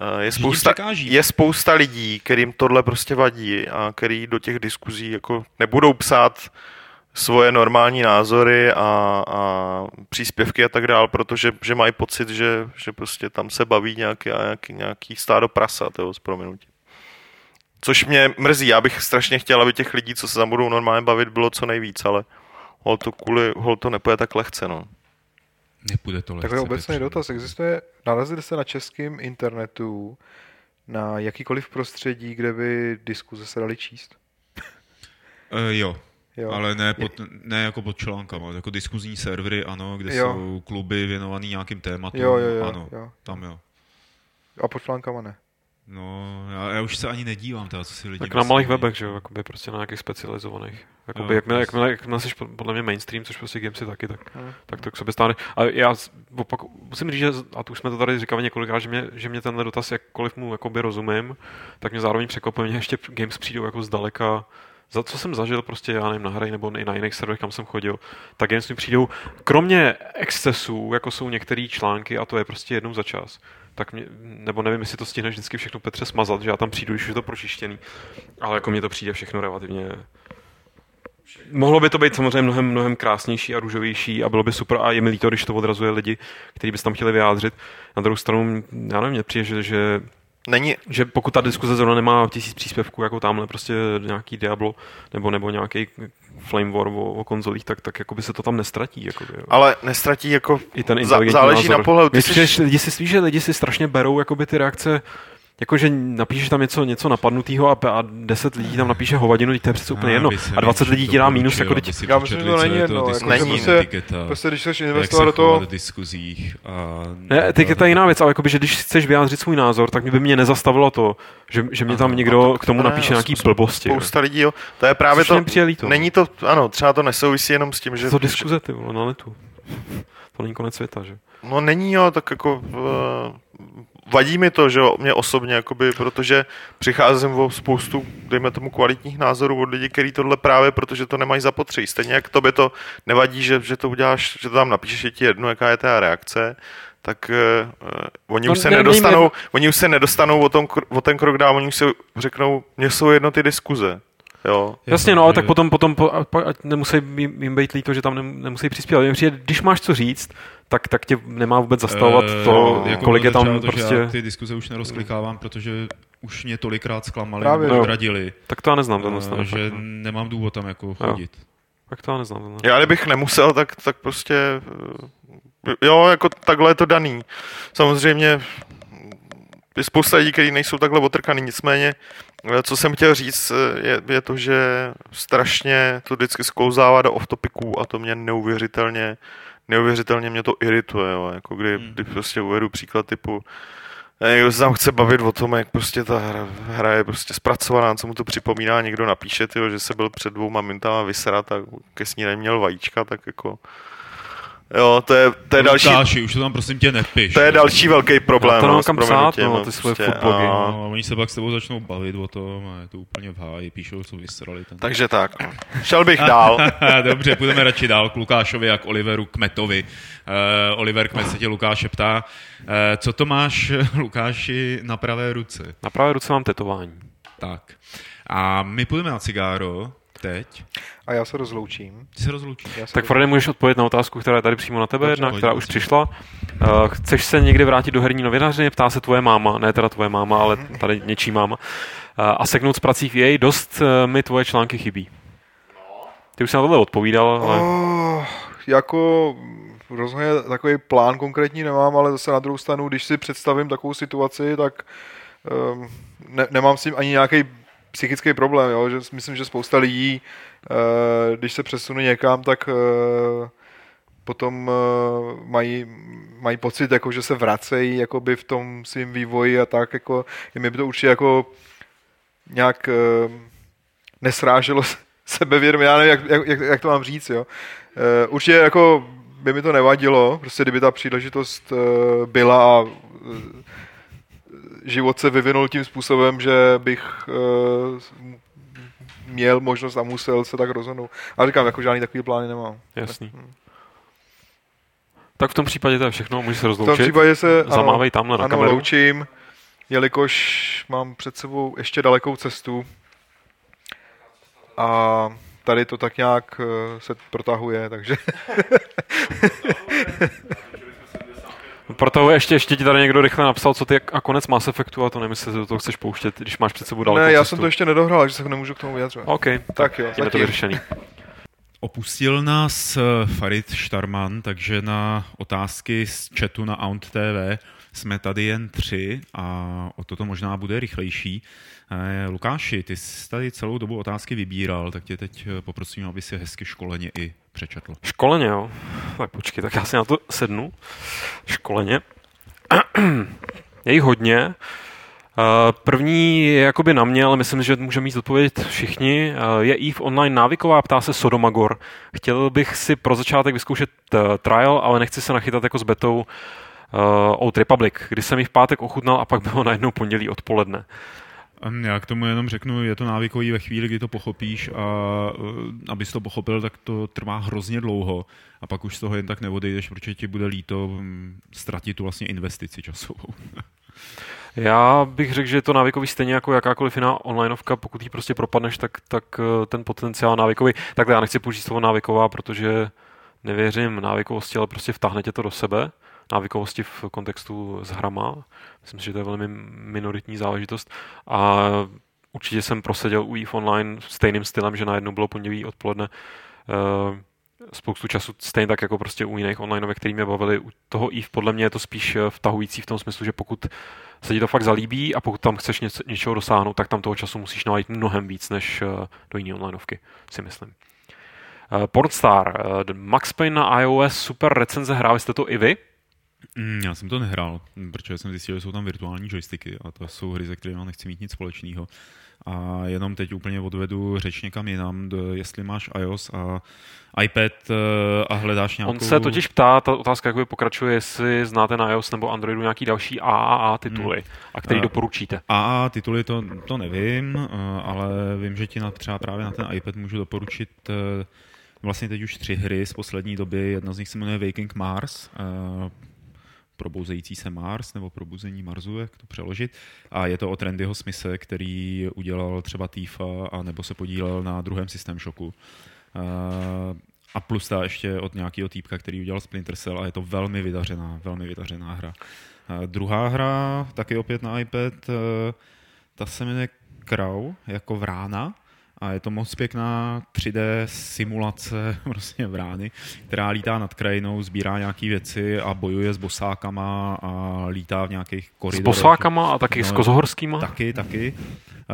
eh, je spousta, je spousta lidí, kterým tohle prostě vadí a který do těch diskuzí jako nebudou psát svoje normální názory a, a příspěvky a tak dál, protože že mají pocit, že, že prostě tam se baví nějaký, nějaký, nějaký stádo prasat, jo, s prominutím. Což mě mrzí, já bych strašně chtěl, aby těch lidí, co se tam budou normálně bavit, bylo co nejvíc, ale hol to kvůli, hol to nepůjde tak lehce, no. Nepůjde to lehce. Takový obecný dotaz. Existuje, narazili jste na českém internetu na jakýkoliv prostředí, kde by diskuze se daly číst? Uh, jo, Jo. ale ne, pod, ne jako pod článkama, jako diskuzní servery, ano, kde Jo. jsou kluby věnovaný nějakým tématům, Jo, jo, jo, ano, jo. tam jo. A pod článkama ne. No, já, já už se ani nedívám, teda, co si lidi Tak na malých webech, že jo, jakoby prostě na nějakých specializovaných. Jakoby Jo, jakmile, jakmile, jakmile jsi podle mě mainstream, což prostě gamesy taky, tak, Hmm. tak to k sobě stáne. A já opak, musím říct, že, a to už jsme to tady říkali několikrát, že mě, že mě tenhle dotaz, jakkoliv mu jakoby rozumím, tak mě zároveň překvapuje, mě ještě games přijdou jako zdaleka za co jsem zažil prostě, já nevím, na hry nebo i na jiných serverech, kam jsem chodil, tak games mi přijdou, kromě excesů, jako jsou některé články, a to je prostě jednou za čas, tak mě, nebo nevím, jestli to stihneš vždycky všechno Petře smazat, že já tam přijdu, když je to pročištěný, ale jako mně to přijde všechno relativně Mohlo by to být samozřejmě mnohem, mnohem krásnější a růžovější a bylo by super a je mi líto, když to odrazuje lidi, kteří by se tam chtěli vyjádřit. Na druhou stranu, já nevím, mně přijde, že, že, Není, že pokud ta diskuze zrovna nemá tisíc příspěvků, jako tamhle prostě nějaký Diablo nebo, nebo nějaký Flame War o, o konzolích, tak, tak jako by se to tam nestratí. Jako, jo. ale nestratí jako, I ten zá, záleží názor. na pohledu. Ty Mně jsi, lidi si, že lidi si strašně berou jakoby ty reakce Jakože napíšeš tam něco, něco napadnutého a, a 10 lidí tam napíše hovadinu, teď to je přece úplně jedno. by se A 20 mi lidí ti dá mínus, doporučil, jako teď Já myslím, že to není jedno, jako, že prostě- etiketa, Prostě když chceš investovat do toho, diskuzích. A, Ne, teď je to jiná věc, ale jakoby, že když chceš vyjádřit svůj názor, tak by mě nezastavilo to, že, že mě tam někdo k tomu napíše nějaký blbosti. Spousta lidí, jo. To je právě to, není to, ano, třeba to nesouvisí jenom s tím, že... To diskuze, ty na netu. To není konec světa, že? No není jo, tak jako uh, vadí mi to, že jo, mě osobně, jakoby, protože přicházím o spoustu, dejme tomu, kvalitních názorů od lidí, kteří tohle právě, protože to nemají zapotřebí. Stejně jak tobě to nevadí, že, že to uděláš, že to tam napíšeš, je ti jedno, jaká je ta reakce, tak uh, oni No, už se ne, nedostanou, nejme- oni už se nedostanou o, tom, o ten krok dál, oni už se řeknou, mně jsou jedno ty diskuze. Jo. Jasně, no, ale tak potom, potom po, ať nemusí jim jim být líto, že tam nem, nemusí přispívat. Mně přijde, když máš co říct, tak, tak tě nemá vůbec zastavovat Eh, to, jako kolik je tam to, že prostě... Já ty diskuze už nerozklikávám, protože už mě tolikrát zklamali Právě, nebo no. odradili, Tak to já neznám, ten že fakt, no. nemám důvod tam jako chodit. Tak to já neznám. Tenhle. Já kdybych nemusel, tak, tak prostě eh, jo, jako takhle je to daný. Samozřejmě je spousta lidí, kteří nejsou takhle otrkaný, nicméně eh, co jsem chtěl říct, eh, je, je to, že strašně to vždycky sklouzává do off-topiců a to mě neuvěřitelně, neuvěřitelně mě to irituje, jo, jako kdy, Hmm. kdy prostě uvedu příklad typu eh, Někdo se tam chce bavit o tom, jak prostě ta hra, hra je prostě zpracovaná, co mu to připomíná, někdo napíše, tyjo, že se byl před dvouma mintama vysrat a ke snídani měl vajíčka, tak jako... Jo, to je, to je další, Lukáši, už to tam prosím tě nepiš. to je další velký problém. Já to no, nemám kam psát, no, no, ty svoje prostě, a- No, oni se pak s tebou začnou bavit o tom a je to úplně v háji, píšou, co vysrali. Ten. Takže tak. Šel bych dál. Dobře, půjdeme radši dál k Lukášovi a k Oliveru Kmetovi. Uh, Oliver Kmet se tě Lukáše ptá, uh, co to máš, Lukáši, na pravé ruce? Na pravé ruce mám tetování. Tak. A my půjdeme na cigáro teď. a já se rozloučím. Ty se rozloučíš. Já se Tak Frode, můžeš odpovědět na otázku, která je tady přímo na tebe, Dobře, jedna, která už přišla. Uh, chceš se někdy vrátit do herní novinařiny? Ptá se tvoje máma, ne teda tvoje máma, ale tady něčí máma. Uh, a seknout z prací v EA, dost uh, mi tvoje články chybí. Ty už jsi na tohle odpovídal, ale... Oh, jako rozhodně takový plán konkrétní nemám, ale zase na druhou stranu, když si představím takovou situaci, tak um, ne, nemám s tím ani nějaký psychický problém, jo? že myslím, že spousta lidí, uh, když se přesune někam, tak uh, potom uh, mají, mají pocit, jako, že se vracejí jakoby v tom svým vývoji a tak, jako, mě by to určitě jako nějak nesráželo sebevědomě, já nevím, jak, jak, jak, to mám říct, jo. Určitě jako by mi to nevadilo, prostě kdyby ta příležitost byla a život se vyvinul tím způsobem, že bych uh, měl možnost a musel se tak rozhodnout. Ale říkám, jako žádný takový plány nemám. Jasný. Hmm. Tak v tom případě to je všechno, můžeš se rozloučit. V tom případě se Zamávej tamhle na ano, kameru. loučím, jelikož mám před sebou ještě dalekou cestu a tady to tak nějak eh, se protahuje, takže... Proto ještě, ještě ti tady někdo rychle napsal, co ty a konec Mass Effectu, a to nevím, jestli do toho chceš pouštět, když máš před sebou dalekou Ne, já cestu. jsem to ještě nedohrál, takže se nemůžu k tomu vyjadřovat. OK, Tak jo, tím je to vyřešený. Opustil nás eh, Farid Štarman, takže na otázky z chatu na Aunt TV jsme tady jen tři a o toto možná bude rychlejší. Eh, Lukáši, ty jsi tady celou dobu otázky vybíral, tak tě teď eh, poprosím, aby si hezky školeně i přečetl. Školeně, jo. Tak počkej, tak já si na to sednu. Školeně. Je jich hodně. Eh, První je jakoby na mě, ale myslím, že může mít odpovědět všichni. Je EVE online návyková, ptá se Sodomagor. Chtěl bych si pro začátek vyzkoušet trial, ale nechci se nachytat jako s betou Old Republic, kdy jsem ji v pátek ochutnal a pak bylo najednou pondělí odpoledne. Já k tomu jenom řeknu, je to návykový ve chvíli, kdy to pochopíš a eh, abys to pochopil, tak to trvá hrozně dlouho. A pak už z toho jen tak neodejdeš, protože ti bude líto hm, ztratit tu vlastně investici časovou. Já bych řekl, že je to návykový stejně jako jakákoliv jiná onlineovka, pokud ji prostě propadneš, tak, tak eh, ten potenciál návykový, takhle já nechci použít slovo návyková, protože nevěřím návykovosti, ale prostě vtáhne tě to do sebe, návykovosti v kontextu s hrama, myslím si, že to je velmi minoritní záležitost a určitě jsem proseděl u EVE Online stejným stylem, že najednou bylo pondělí odpoledne eh, spoustu času, stejně tak jako prostě u jiných onlineovek, který mě bavili. U toho EVE podle mě je to spíš eh, vtahující v tom smyslu, že pokud se ti to fakt zalíbí a pokud tam chceš něco, něčeho dosáhnout, tak tam toho času musíš najít mnohem víc než eh, do jiné onlineovky, si myslím. Pornstar, uh, Max Payne na iOS, super recenze, hráli jste to i vy? Mm, Já jsem to nehrál, protože jsem zjistil, že jsou tam virtuální joysticky a to jsou hry, se kterými nechci mít nic společného. A jenom teď úplně odvedu řeč někam jinam, jestli máš iOS a iPad eh, a hledáš nějakou... On se totiž ptá, ta otázka jakoby pokračuje, jestli znáte na iOS nebo Androidu nějaký další AAA tituly, a který A- doporučíte. A tituly to, to nevím, eh, ale vím, že ti na, třeba právě na ten iPad můžu doporučit eh, vlastně teď už tři hry z poslední doby. Jedna z nich se jmenuje Waking Mars, eh, probouzející se Mars, nebo probuzení Marsu, jak to přeložit. A je to o Trendyho Smise, který udělal třeba Tifa, a nebo se podílel na druhém System Shocku. Eh, a plus ta ještě od nějakého týpka, který udělal Splinter Cell a je to velmi vydařená, velmi vydařená hra. Eh, druhá hra, taky opět na iPad, eh, ta se jmenuje Crow, jako vrána. A je to moc pěkná 3D simulace prostě vrány, která lítá nad krajinou, sbírá nějaké věci a bojuje s bosákama a lítá v nějakých S koridorech. bosákama a taky No, s kozohorskýma? Taky, taky.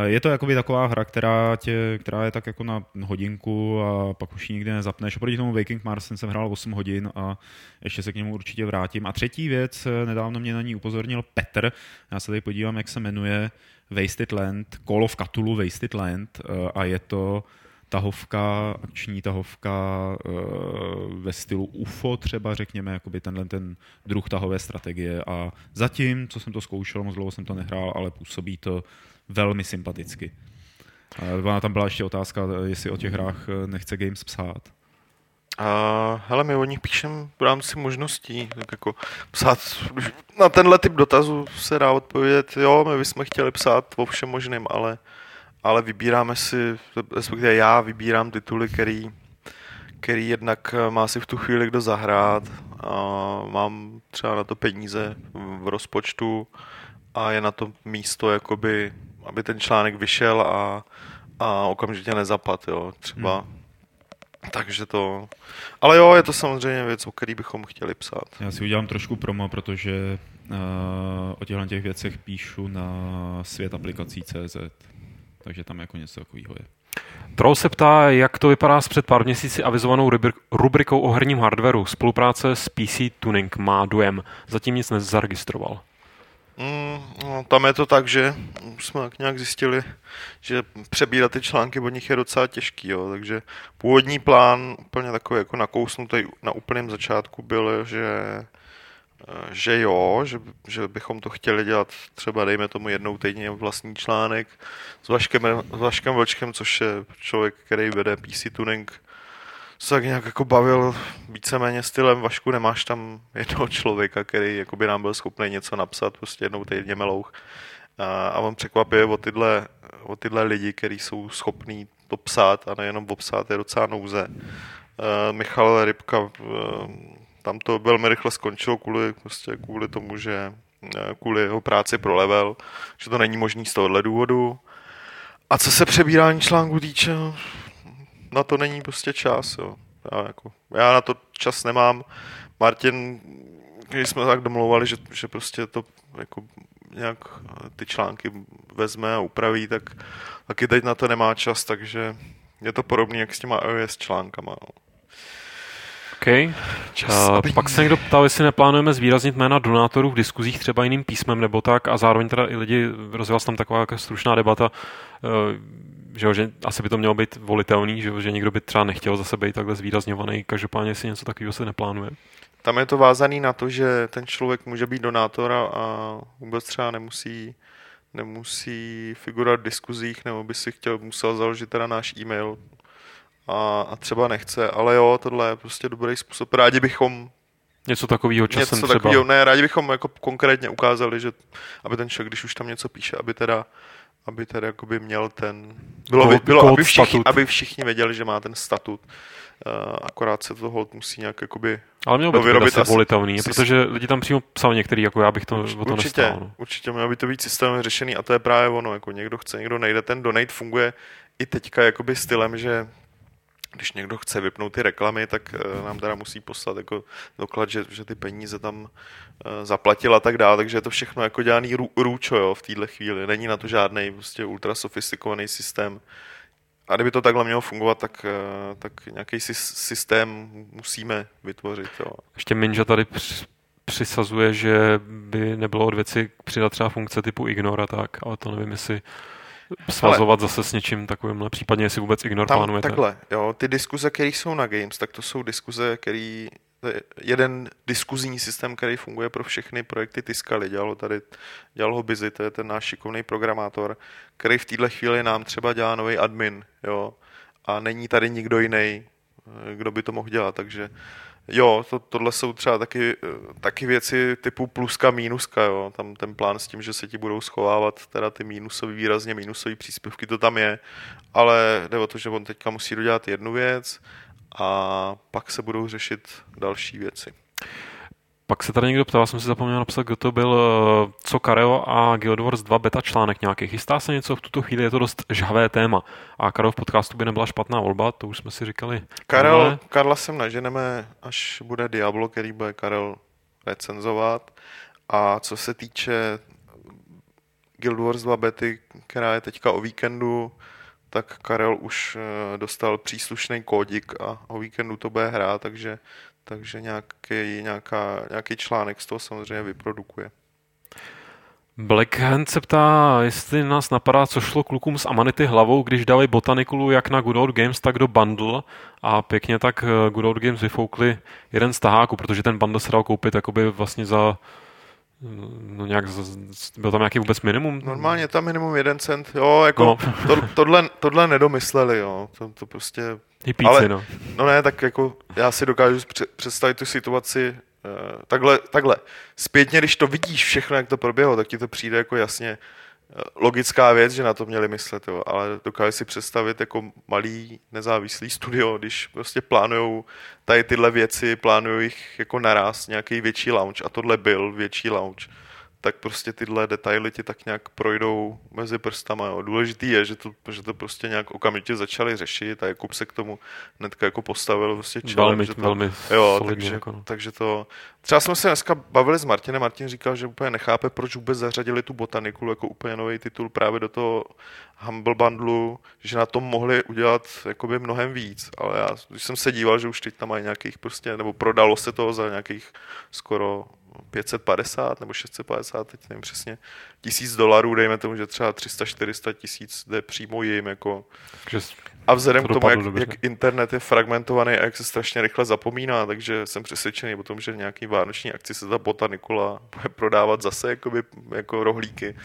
Je to jakoby taková hra, která, tě, která je tak jako na hodinku a pak už ji nikdy nezapneš. Oproti tomu Waking Mars jsem hrál 8 hodin a ještě se k němu určitě vrátím. A třetí věc, nedávno mě na ní upozornil Petr, já se tady podívám, jak se jmenuje Wasted Land, Call of Cthulhu Wasted Land eh, a je to tahovka, akční tahovka eh, ve stylu UFO třeba, řekněme, jakoby tenhle ten druh tahové strategie a zatím, co jsem to zkoušel, moc dlouho jsem to nehrál, ale působí to velmi sympaticky. Eh, Ona tam byla ještě otázka, jestli o těch hrách nechce Games psát. A hele, my o nich píšem v rámci možností, tak jako psát, na tenhle typ dotazů se dá odpovědět, jo, my bychom chtěli psát o všem možným, ale, ale vybíráme si, respektive já vybírám tituly, který, který jednak má si v tu chvíli kdo zahrát a mám třeba na to peníze v rozpočtu a je na to místo, jakoby, aby ten článek vyšel a, a okamžitě nezapad, jo, třeba. Hmm. Takže to... Ale jo, je to samozřejmě věc, o který bychom chtěli psát. Já si udělám trošku promo, protože uh, o těchto těch věcech píšu na světaplikací.cz, takže tam jako něco takového je. Troll se ptá, jak to vypadá s před pár měsíci avizovanou rubrikou o herním hardwareu. Spolupráce s PC Tuning má dojem. Zatím nic nezaregistroval. Mm, no, tam je to tak, že jsme tak nějak zjistili, že přebírat ty články od nich je docela těžký, jo, takže původní plán, úplně takový jako nakousnutý na úplném začátku byl, že že jo, že, že bychom to chtěli dělat třeba, dejme tomu, jednou týdně vlastní článek s Vaškem, s Vaškem Vlčkem, což je člověk, který vede PC Tuning, se tak nějak jako bavil víceméně stylem Vašku, nemáš tam jednoho člověka, který jako by nám byl schopný něco napsat, prostě jednou týdně melouch. A, a on překvapuje o tyhle, o tyhle lidi, kteří jsou schopní to psát a nejenom obsát, je docela nouze. Uh, Michal Rybka uh, tam to velmi rychle skončilo kvůli, prostě kvůli tomu, že eh, kvůli jeho práci pro level, že to není možný z tohohle důvodu. A co se přebírání článku týče, na to není prostě čas. Jo. Já, jako, já na to čas nemám. Martin, když jsme tak domlouvali, že, že prostě to jako nějak ty články vezme a upraví, tak taky teď na to nemá čas, takže je to podobné jak s těma iOS článkama. No. OK. Čas, uh, pak se někdo ptal, jestli neplánujeme zvýraznit jména donátorů v diskuzích třeba jiným písmem nebo tak a zároveň teda i lidi, rozjela se tam taková stručná debata, uh, že, že asi by to mělo být volitelný, že, že někdo by třeba nechtěl zase být takhle zvýrazňovaný, každopádně si něco takového se neplánuje. Tam je to vázaný na to, že ten člověk může být donátor a vůbec třeba nemusí nemusí figurovat v diskuzích, nebo by si chtěl, musel založit teda náš e-mail, a, a třeba nechce, ale jo, tohle je prostě dobrý způsob. Rádi bychom Něco takového časem něco třeba. Takovýho, ne, rádi bychom jako konkrétně ukázali, že aby ten člověk, když už tam něco píše, aby teda aby teda jakoby měl ten... Bylo, by, bylo aby, všichni, aby všichni věděli, že má ten statut. Uh, akorát se to hold musí nějak jakoby ale mělo by to být asi volitelný, si... protože lidi tam přímo psali některý, jako já bych to, Urč, o to určitě, nestál. No. Určitě, mělo by to být systémem řešený a to je právě ono, jako někdo chce, někdo nejde, ten donate funguje i teďka jakoby stylem, že když někdo chce vypnout ty reklamy, tak eh, nám teda musí poslat jako doklad, že, že ty peníze tam eh, zaplatil a tak dále, takže je to všechno jako dělaný rů, růčo jo, v téhle chvíli. Není na to žádný prostě ultra sofistikovaný systém. A kdyby to takhle mělo fungovat, tak, eh, tak nějaký systém musíme vytvořit. Jo. Ještě Minja tady přisazuje, že by nebylo od věci přidat třeba funkce typu ignore a tak, ale to nevím, jestli svazovat Ale, zase s něčím takovým, případně jestli vůbec ignor tam, plánujete. Takhle, jo, ty diskuze, které jsou na Games, tak to jsou diskuze, který jeden diskuzní systém, který funguje pro všechny projekty Tiskaly. Dělalo tady, dělal ho Busy, to je ten náš šikovný programátor, který v této chvíli nám třeba dělá nový admin, jo, a není tady nikdo jiný, kdo by to mohl dělat, takže Jo, to, tohle jsou třeba taky, taky věci typu pluska, mínuska, jo. Tam ten plán s tím, že se ti budou schovávat teda ty mínusový, výrazně mínusové příspěvky, to tam je, ale jde o to, že on teďka musí dodělat jednu věc a pak se budou řešit další věci. Pak se tady někdo ptal, jsem si zapomněl napsat, kdo to byl, eh, co Karel a Guild Wars 2 beta článek nějaký. Chystá se něco, v tuto chvíli je to dost žhavé téma. A Karel v podcastu by nebyla špatná volba, to už jsme si říkali. Karel, Karla sem naženeme, až bude Diablo, který bude Karel recenzovat. A co se týče Guild Wars 2 bety, která je teďka o víkendu, tak Karel už eh, dostal příslušný kódik a o víkendu to bude hrát, takže takže nějaký, nějaká, nějaký článek z toho samozřejmě vyprodukuje. Blackhand se ptá, jestli nás napadá, co šlo klukům z Amanity hlavou, když dali botanikulu jak na Good Old Games, tak do bundle a pěkně tak eh, Good Old Games vyfoukli jeden z taháků, protože ten bundle se dal koupit jakoby vlastně za No nějak, byl tam nějaký vůbec minimum? Normálně tam minimum jeden cent, jo, jako no. to, tohle, tohle nedomysleli, jo, to, to prostě... Píci, ale, no. no ne, tak jako já si dokážu představit tu situaci uh, takhle, takhle. Zpětně, když to vidíš všechno, jak to proběhlo, tak ti to přijde jako jasně logická věc, že na to měli myslet, jo, ale dokážu si představit jako malý nezávislý studio, když prostě plánujou tady tyhle věci, plánují jich jako naraz nějaký větší launch a tohle byl větší launch, tak prostě tyhle detaily ti tak nějak projdou mezi prstama. Jo. Důležitý je, že to, že to prostě nějak okamžitě začali řešit a Jakub se k tomu hnedka jako postavil prostě čelem. Velmi, že to, velmi jo, solidně, takže, jako no. takže to... Třeba jsme se dneska bavili s Martinem, Martin říkal, že úplně nechápe, proč vůbec zařadili tu botaniku jako úplně nový titul právě do toho Humble Bundlu, že na tom mohli udělat jakoby mnohem víc, ale já, když jsem se díval, že už teď tam mají nějakých prostě, nebo prodalo se to za nějakých skoro 550 nebo 650, teď nevím přesně, tisíc dolarů, dejme tomu, že třeba 300-400 tisíc jde přímo jim, jako Takže a vzhledem To k tomu, jak, dobře. jak internet je fragmentovaný a jak se strašně rychle zapomíná, takže jsem přesvědčený o tom, že nějaký vánoční akci se ta bota Nikola bude prodávat zase jakoby, jako rohlíky,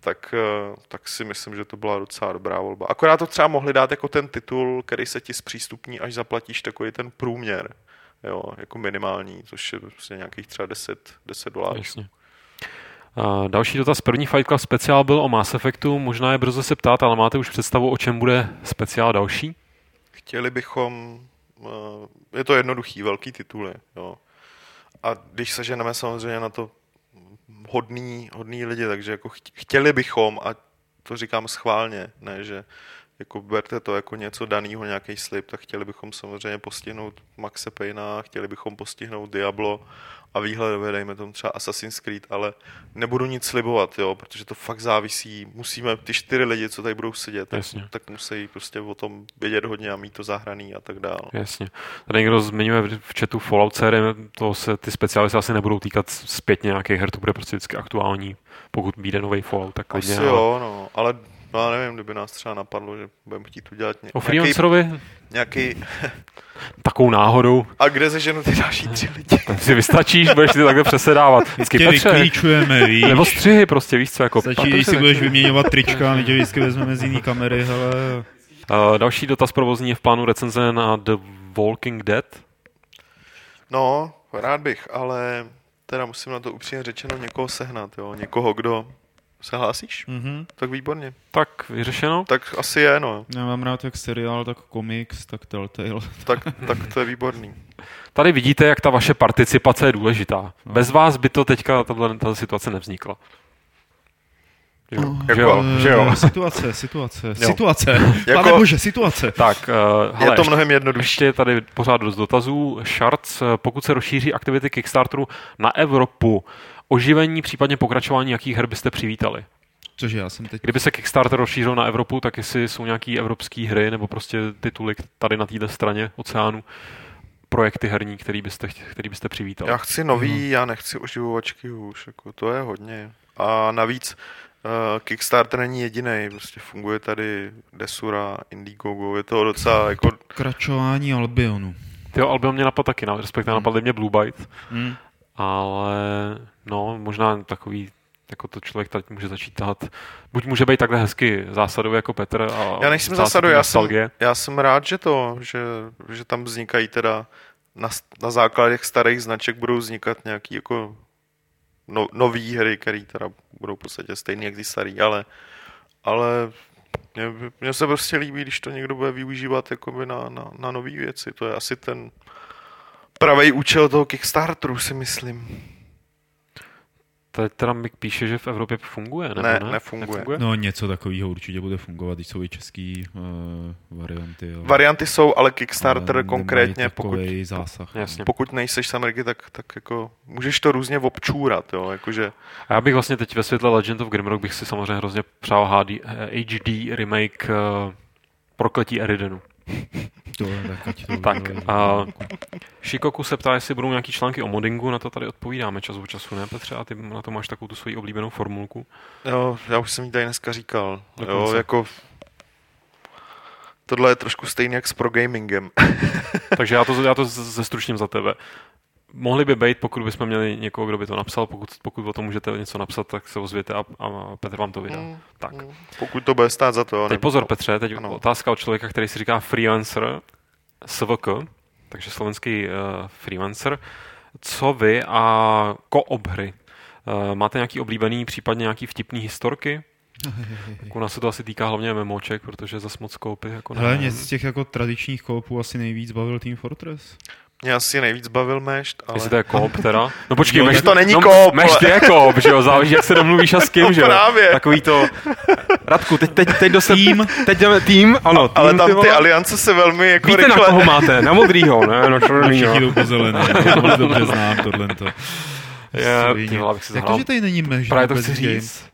tak, eh, tak si myslím, že to byla docela dobrá volba. Akorát to třeba mohli dát jako ten titul, který se ti zpřístupní, až zaplatíš takový ten průměr, jo, jako minimální, což je prostě nějakých třeba 10, 10 dolarů. Jasně. A další dotaz. První Fight Club speciál byl o Mass Effectu. Možná je brzo se ptát, ale máte už představu, o čem bude speciál další? Chtěli bychom, eh, je to jednoduchý, velký tituly, jo. A když se ženeme samozřejmě na to hodný, hodný lidi, takže jako cht- chtěli bychom, a to říkám schválně, ne, že jako berte to jako něco daného, nějaký slib, tak chtěli bychom samozřejmě postihnout Maxe Payna, chtěli bychom postihnout Diablo a výhledově dejme tomu třeba Assassin's Creed, ale nebudu nic slibovat, jo, protože to fakt závisí, musíme, ty čtyři lidi, co tady budou sedět, tak, Jasně. tak musí prostě o tom vědět hodně a mít to zahraný a tak dále. Jasně. Tady někdo zmiňuje v chatu Fallout série, to se ty speciály se asi nebudou týkat zpětně nějakých her, to bude prostě vždycky aktuální. Pokud vyjde nový Fallout, tak klidně. Asi ale- jo, no, ale no, já nevím, kdyby nás třeba napadlo, že budeme chtít udělat ně, O nějaký, freelancerovi nějaký, takovou náhodou, a kde seženu ty další tři lidi? tak si vystačíš, budeš si takhle přesedávat. Vždycky Tě Petře, vyklíčujeme, víš. nebo střihy prostě, víš co, jako Stačí, když si budeš vyměňovat trička, my tě vždycky vezmeme z jiný kamery, hele. Uh, další dotaz provozní je v plánu recenze na The Walking Dead. No, rád bych, ale teda musím na to upřímně řečeno někoho sehnat, jo, někoho, kdo se hlásíš? Mhm. Tak výborně. Tak vyřešeno. Tak asi je, no. Já mám rád jak seriál, tak komiks, tak Telltale. Tak, tak to je výborný. Tady vidíte, jak ta vaše participace je důležitá. Bez vás by to teďka tato, tato situace nevznikla. Že jo? Jako- že jo? Že jo? Situace, situace, Jo. situace. Jako- Pane bože, situace. Tak, uh, hele, je to mnohem jednodušší. Ještě je tady pořád dost dotazů. Shards, eh, pokud se rozšíří aktivity Kickstarteru na Evropu, oživení, případně pokračování, jakých her byste přivítali? Cože já jsem teď... Kdyby se Kickstarter rozšířil na Evropu, tak jestli jsou nějaké evropské hry nebo prostě tituly tady na této straně oceánu, projekty herní, který byste, který byste přivítali. Já chci nový, já nechci oživovačky už, jako to je hodně. A navíc uh, Kickstarter není jediný, prostě funguje tady Desura, Indiegogo, je to docela jako Kračování Albionu. Tyjo, Albion mě napadl taky, na- respektive Hmm. napadly mě Blue Byte, Hmm. Ale no, možná takový jako to člověk teď může začít tahat. Buď může být takhle hezky zásadový jako Petr a Já nejsem tím já jsem, já jsem rád, že to, že, že tam vznikají teda na, na základě starých značek budou vznikat nějaký jako no, nový hry, které teda budou v podstatě stejný jak ty starý, ale, ale mně, mně se prostě líbí, když to někdo bude využívat jakoby na, na, na nové věci. To je asi ten pravý účel toho Kickstarteru, si myslím. Teď teda Mik píše, že v Evropě funguje, nebo Ne, ne? nefunguje. nefunguje? No něco takového určitě bude fungovat, když jsou i český uh, varianty. Ale, Varianty jsou, ale Kickstarter ale konkrétně, pokud, zásah. Jasně. pokud nejseš z Ameriky, tak, tak jako můžeš to různě občůrat, jo, jakože A já bych vlastně teď ve světle Legend of Grimrock bych si samozřejmě hrozně přál HD, eh, HD remake uh, Prokletí Eridenu. Tak, ať to Tak, udělají. a Shikoku se ptá, jestli budou nějaký články o moddingu, na to tady odpovídáme čas od času, ne Petře? A ty na to máš takovou tu svoji oblíbenou formulku. Jo, já už jsem jí tady dneska říkal. Jo, Dokonce. jako tohle je trošku stejný jak s progamingem. Takže já to, já to zestručním za tebe. Mohli by být, pokud bychom měli někoho, kdo by to napsal, pokud, pokud o tom můžete něco napsat, tak se ozvěte a, a Petr vám to vydá. Mm, Tak. mm. Pokud to bude stát za to. Teď nebo- pozor, Petře, teď Ano. otázka od člověka, který si říká freelancer, SVK, takže slovenský uh, freelancer. Co vy a koop hry? Uh, máte nějaký oblíbený, případně nějaký vtipný historky? Tak u nás se to asi týká hlavně MMOček, protože zas moc koupy jako Hele, mě z těch jako tradičních koopů asi nejvíc bavil Team Fortress. Mě asi nejvíc bavil mešt, ale... Jestli to je koop teda. No počkej, Jo, mešt, to není no, koop, Mešt ale- je koop, že jo, záleží, jak se domluvíš a s kým, No že jo. právě. Takový to... Radku, teď, teď, teď do se... Tým. Teď jdeme tým, ano. Ale tým, tam ty vole. aliance se velmi jako Víte, na rychle... koho máte? Na modrýho, ne? Na černýho. Všichni jdou po zelené, to moc dobře znám tohle. Já, ty Jak to, že tady není mež? Právě to chci říct.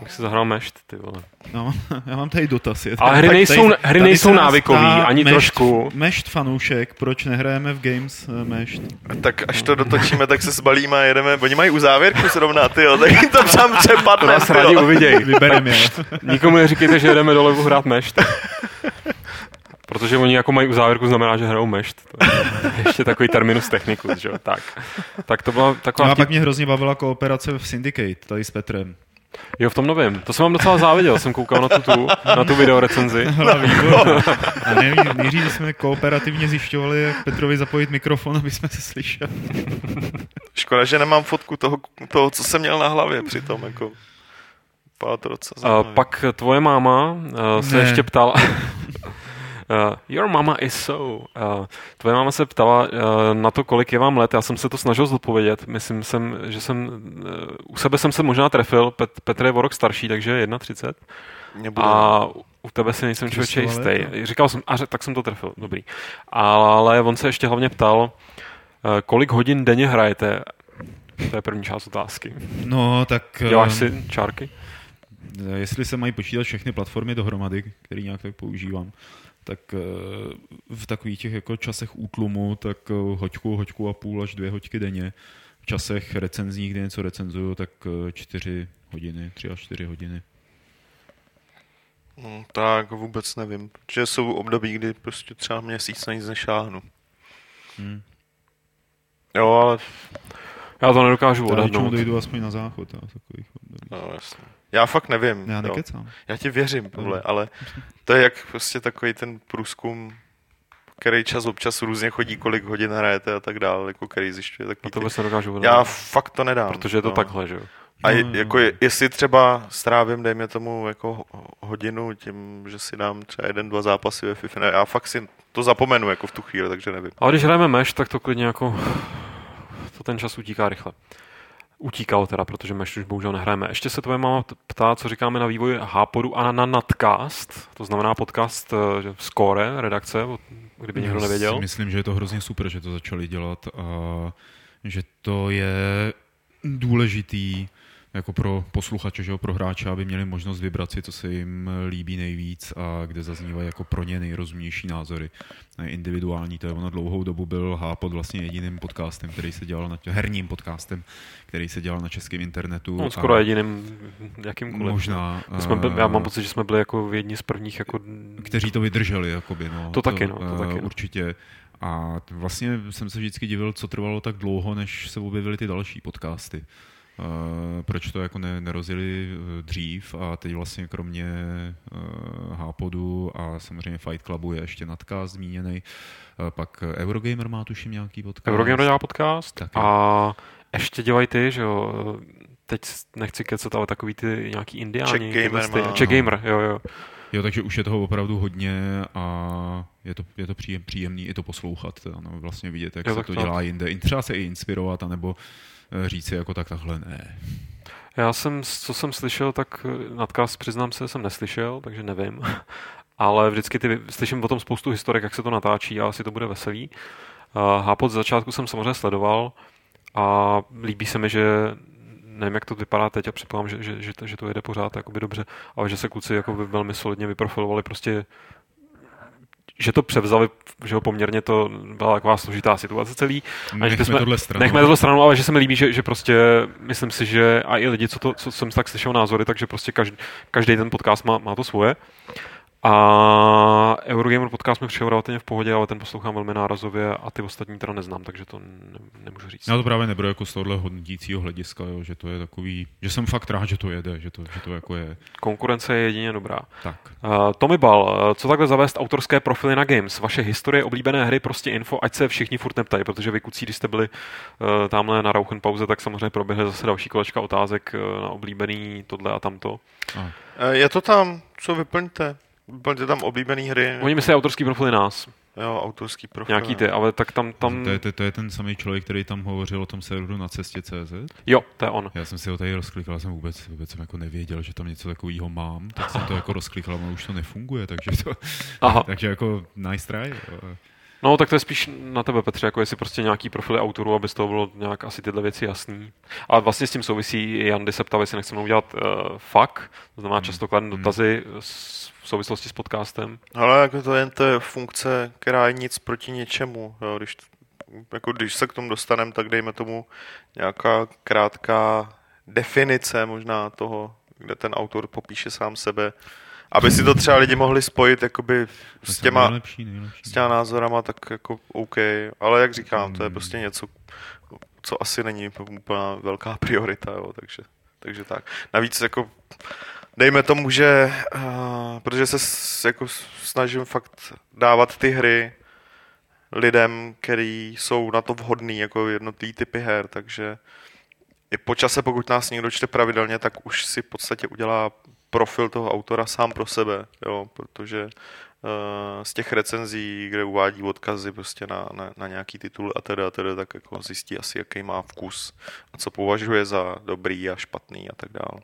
Jak si zahrál mešt, ty vole. No, já mám tady dotaz. Je Ale hry nejsou- tady- hry nejsou se nás návykový, ani mešt- trošku. Mešt fanoušek, proč nehrajeme v Games eh, mešt? Tak až to dotočíme, tak se zbalíme a jedeme. Oni mají u závěrku zrovna, ty jo, tak jim to tam To přepadne. nás ty rádi uviděj. Vybereme je. Nikomu neříkejte, že jedeme dolevu hrát mešt. Protože oni jako mají u závěrku, znamená, že hrajou mešt. To je ještě takový terminus technicus, že jo. Tak. tak to byla taková No a pak mě hrozně bavila kooperace v Syndicate, tady s Petrem. Jo, v tom novém. To jsem vám docela záviděl, jsem koukal na tu, tu, na tu videorecenzi. Hele, výborně. A nejdřív, nejdřív jsme kooperativně zjišťovali, jak Petrovi zapojit mikrofon, aby jsme se slyšeli. Škoda, že nemám fotku toho, toho, co jsem měl na hlavě přitom, jako... Uh, zajímavě. pak tvoje máma uh, se Ne. ještě ptala... Uh, your mama is so. Uh, tvoje máma se ptala uh, na to, kolik je vám let. Já jsem se to snažil zodpovědět. Myslím, jsem, že jsem... Uh, u sebe jsem se možná trefil. Pet, Petr je o rok starší, takže 31. Mě bude... A u tebe si nejsem člověče jistý. léta. Říkal jsem, a řek- tak jsem to trefil, dobrý. Ale on se ještě hlavně ptal, eh, kolik hodin denně hrajete? To je první část otázky. No, tak... Děláš si čárky? Jestli se mají počítat všechny platformy dohromady, které nějak tak používám, tak eh, v takových těch jako časech útlumu, tak eh, hoďku, hoďku a půl až dvě hoďky denně. V časech recenzních, kdy něco recenzuju, tak eh, čtyři hodiny, tři až čtyři hodiny. Hm, tak vůbec nevím. Že jsou období, kdy prostě třeba měsíc na nic nešáhnu. Hmm. Jo, ale... Já to nedokážu Já odhadnout. dojdu aspoň na záchod. A takových. No, jasně. Já fakt nevím. Já jo. nekecám. Já ti věřím, tohle, ale to je jak prostě takový ten průzkum, který čas občas různě chodí, kolik hodin hrajete a tak dále, jako který zjišťuje A takový to ty... vůbec nedokážu Já fakt to nedám. Protože je to no. takhle, že jo. A je, jako je, jestli třeba strávím, dejme tomu, jako ho- hodinu tím, že si dám třeba jeden, dva zápasy ve FIFA, já fakt si to zapomenu jako v tu chvíli, takže nevím. Ale když hrajeme meš, tak to klidně jako... To ten čas utíká rychle. Utíkal teda, protože meš už bohužel nehrajeme. Ještě se tvoje máma ptá, co říkáme na vývoj Hápodu a na Nadcast, to znamená podcast eh, Score, redakce, kdyby někdo Já si nevěděl. myslím, že je to hrozně super, že to začali dělat a že to je důležitý jako pro posluchače, že jo, pro hráče, aby měli možnost vybrat si, co se jim líbí nejvíc a kde zaznívají jako pro ně nejrozumnější názory. Individuální, to je ono dlouhou dobu byl Hápod vlastně jediným podcastem, který se dělal na herním podcastem, který se dělal na českém internetu. No, a skoro jediným jakýmkoliv. Možná. My jsme byli, a- já mám pocit, že jsme byli jako jedni z prvních jako... kteří to vydrželi, jakoby, no. To taky, no, to eh, taky, no. Určitě. A vlastně jsem se vždycky divil, co trvalo tak dlouho, než se objevily ty další podcasty. Uh, proč to jako ne, nerozjeli eh, dřív a teď vlastně kromě uh, Hápodu a samozřejmě Fight Clubu je ještě nadcast zmíněný. Uh, pak Eurogamer má tuším nějaký podcast. Eurogamer dělá podcast Taky. a ještě dělají ty, že jo, teď nechci kecat, ale takový ty nějaký indiáni. Czech Gamer má. Czech Gamer, jo, jo. Jo, takže už je toho opravdu hodně a je to, je to příjem, příjemný i to poslouchat, teda, no, vlastně vidět, jak Jo, se tak to to- dělá jinde. In- Třeba se i inspirovat, anebo eh, říct si jako tak takhle ne. Já jsem, co jsem slyšel, tak eh, nadcast přiznám se, jsem neslyšel, takže nevím. Ale vždycky ty, slyším o tom spoustu historek, jak se to natáčí a asi to bude veselý. Uh, Hápot z začátku jsem samozřejmě sledoval a líbí se mi, že nevím, jak to vypadá teď a předpokládám, že, že, že, to, že to jede pořád jakoby dobře, ale že se kluci jako velmi solidně vyprofilovali prostě že to převzali, že ho poměrně to byla taková složitá situace celý. A že Nechme bychom- tohle stranou. Nechme tohle stranu, ale že se mi líbí, že, že prostě myslím si, že a i lidi, co, to, co jsem tak slyšel názory, takže prostě každý, každý ten podcast má, má to svoje. A Eurogamer podcast mi přišel relativně v pohodě, ale ten poslouchám velmi nárazově a ty ostatní teda neznám, takže to ne, nemůžu říct. Já to právě neberu jako z tohohle hodnotícího hlediska, jo, že to je takový, že jsem fakt rád, že to jede, že to, že to jako je Konkurence je jedině dobrá. tak. Uh, Tommy Bal, uh, co takhle zavést autorské profily na Games? Vaše historie, oblíbené hry, prostě info, ať se všichni furt neptají, protože vy kucí, když jste byli uh, tamhle na Rauchen pauze, tak samozřejmě proběhly zase další kolečka otázek uh, na oblíbený tohle a tamto. Eh, Je to tam, co vyplňte? Vyplňte tam oblíbené hry. Oni myslí autorský profily nás. Jo, autorský profil. Nějaký ty, ale tak tam, tam... To je, to, to je ten samý člověk, který tam hovořil o tom serveru na cestě CZ? Jo, to je on. Já jsem si ho tady rozklikal, jsem vůbec, vůbec jsem jako nevěděl, že tam něco takového mám, tak jsem to jako rozklikal, ale už to nefunguje, takže to, Aha. takže jako nice try. jo. No, tak to je spíš na tebe, Petře, jako jestli prostě nějaký profily autorů, aby z toho bylo nějak asi tyhle věci jasný. Ale vlastně s tím souvisí i Jandy se ptal, jestli nechceme udělat uh, fuck, to znamená často kladné dotazy s, v souvislosti s podcastem. Ale jako to jen to je funkce, která je nic proti ničemu. Jo. Když, jako když se k tomu dostaneme, tak dejme tomu nějaká krátká definice možná toho, kde ten autor popíše sám sebe, aby si to třeba lidi mohli spojit jakoby s těma, nejlepší, nejlepší. s těma názorama, tak jako OK. Ale jak říkám, to je prostě něco, co asi není úplná velká priorita, jo, takže, takže tak. Navíc jako dejme tomu, že uh, protože se s, jako snažím fakt dávat ty hry lidem, který jsou na to vhodný, jako jednotlivý typy her, takže i po čase, pokud nás někdo čte pravidelně, tak už si v podstatě udělá profil toho autora sám pro sebe, jo, protože uh, z těch recenzí, kde uvádí odkazy prostě na, na, na nějaký titul a teda, a teda, tak jako zjistí asi, jaký má vkus a co považuje za dobrý a špatný a tak dále.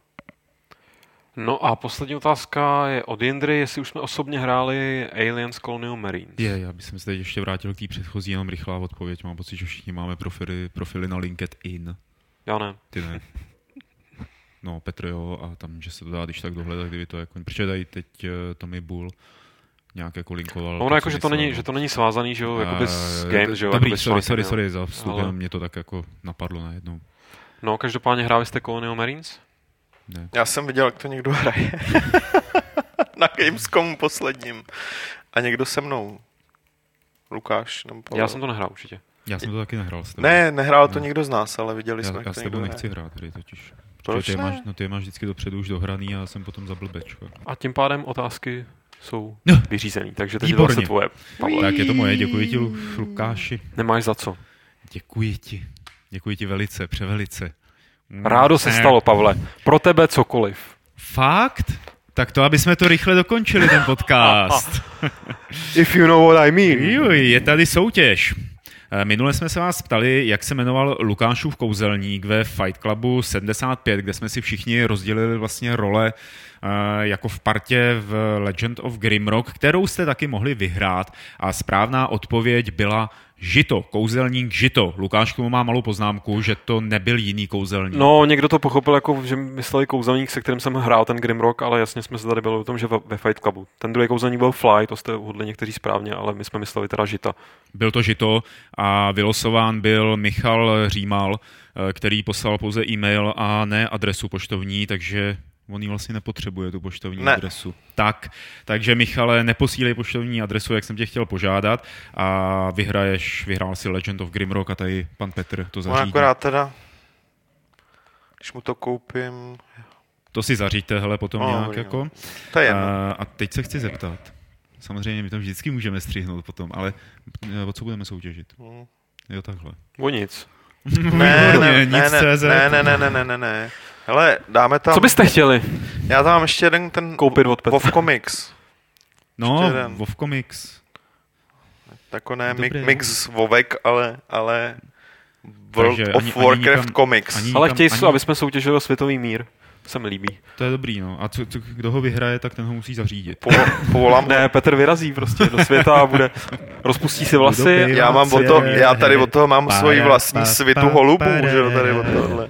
No a poslední otázka je od Jindry, jestli už jsme osobně hráli Aliens Colonial Marines. Je, já bych se teď ještě vrátil k té předchozí, jenom rychlá odpověď. Mám pocit, že všichni máme profily, profily na LinkedIn. Já ne. Ty ne. No, Petr jo, a tam, že se to dá když tak dohledat, kdyby to jako... Protože tady teď uh, Tommy Bull nějak jako linkoval. No, ono jako, že to, není, no. že to není svázaný, že jo, jakoby s Eh, game, že jo. Dobrý, sorry, sorry, sorry za vstup, Ale- mě to tak jako napadlo najednou. No, každopádně hráli jste Colonial Marines? Ne. Já jsem viděl, jak to někdo hraje. na Gamescomu posledním. A někdo se mnou. Lukáš. Nebo Pavel. Já jsem to nehrál určitě. Já jsem to taky nehrál s tebou. Ne, nehrál to Ne. někdo z nás, ale viděli jsme, já, jak já to s někdo tebou hraje. nechci hrát tady totiž. Proč Protože ty, je ne? máš, no ty je máš vždycky dopředu už dohraný a já jsem potom za blbečko. A tím pádem otázky jsou No. vyřízený, takže teď je Výborně. vlastně tvoje. Pavle. Tak je to moje, děkuji ti Lu- Lukáši. Nemáš za co. Děkuji ti. Děkuji ti velice, převelice. Rádo se eh, stalo, Pavle. Pro tebe cokoliv. Fakt? Tak to, aby jsme to rychle dokončili, ten podcast. If you know what I mean. Juj, je tady soutěž. Eh, Minule jsme se vás ptali, jak se jmenoval Lukášův kouzelník ve Fight Clubu 75, kde jsme si všichni rozdělili vlastně role jako v partě v Legend of Grimrock, kterou jste taky mohli vyhrát a správná odpověď byla Žito, kouzelník Žito. Lukáš k tomu má malou poznámku, že to nebyl jiný kouzelník. No, někdo to pochopil jako, že mysleli kouzelník, se kterým jsem hrál ten Grimrock, ale jasně jsme se tady byli o tom, že ve, ve Fight Clubu. Ten druhý kouzelník byl Fly, to jste uhodli někteří správně, ale my jsme mysleli teda Žita. Byl to Žito a vylosován byl Michal Římal, eh, který poslal pouze e-mail a ne adresu poštovní, takže on ji vlastně nepotřebuje, tu poštovní Ne. adresu. Tak, takže Michale, neposílej poštovní adresu, jak jsem tě chtěl požádat a vyhraješ, vyhrál si Legend of Grimrock a tady pan Petr to No zařídí. akorát teda, když mu to koupím, To si zaříďte, hele, potom No, nějak jako. no. to je. A, a teď se chci zeptat. Samozřejmě my to vždycky můžeme střihnout potom, ale eh, o co budeme soutěžit? Hmm. Jo, takhle. O nic. Ne, Výborně, ne, nic ne, ne, CZ. ne, ne, ne, ne, ne, ne, ne. Hele, dáme tam, Co byste chtěli já tam mám ještě jeden ten koupit od Petra? WoW Comics. No. WoW Comics. Jako ne Dobré. mix, Vovek, ale, ale World Takže of ani- ani Warcraft nikam- Comics. ani- Ale Nikam chtějí, ani- aby jsme soutěžili o světový mír. To se mi líbí. To je dobrý, no. A co, co, kdo ho vyhraje, tak ten ho musí zařídit. Po, povolám Ne, Petr vyrazí prostě do světa a bude, rozpustí si vlasy. Já mám o to, já tady od toho mám svoji vlastní svitu holubů, že jo, tady od tohle.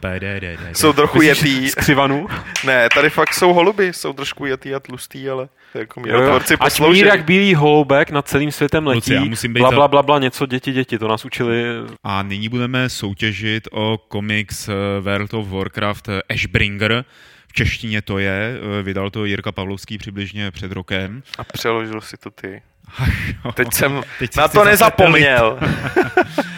Jsou trochu jetý. Z křivanů. Ne, tady fakt jsou holuby, jsou trošku jetý a tlustý, ale jako mírotvorci Ať poslouží. jak bílý holoubek nad celým světem letí. Luci, musím být bla, bla, bla, bla, něco, děti, děti. To nás učili. A nyní budeme soutěžit o komiks eh, World of Warcraft eh, Ashbringer. V češtině to je, eh, vydal to Jirka Pavlovský přibližně před rokem. A přeložil si to ty. jo. Teď jsem Teď na to nezapomněl.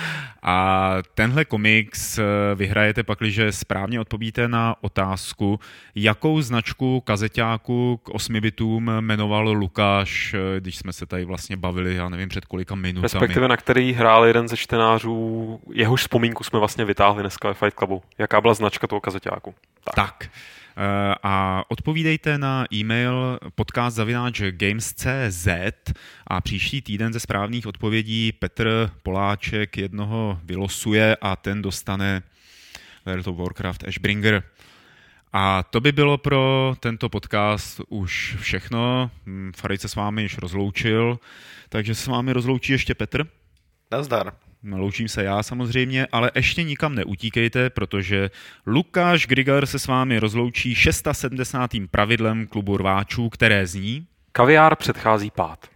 A tenhle komiks vyhrajete pakliže správně odpovíte na otázku, jakou značku kazeťáku k 8 bitům jmenoval Lukáš, když jsme se tady vlastně bavili, já nevím před kolika minutami. Respektive na který hrál jeden ze čtenářů, jehož vzpomínku jsme vlastně vytáhli dneska ve Fight Clubu. Jaká byla značka toho kazeťáku. Tak. A odpovídejte na e-mail podcast games.cz a příští týden ze správných odpovědí Petr Poláček jednoho vylosuje a ten dostane World of Warcraft Ashbringer. A to by bylo pro tento podcast už všechno. Hm, Farid se s vámi již rozloučil, takže se s vámi rozloučí ještě Petr. Nazdar. Loučím se já samozřejmě, ale ještě nikam neutíkejte, protože Lukáš Grigar se s vámi rozloučí 670. pravidlem klubu rváčů, které zní Kaviár předchází pád.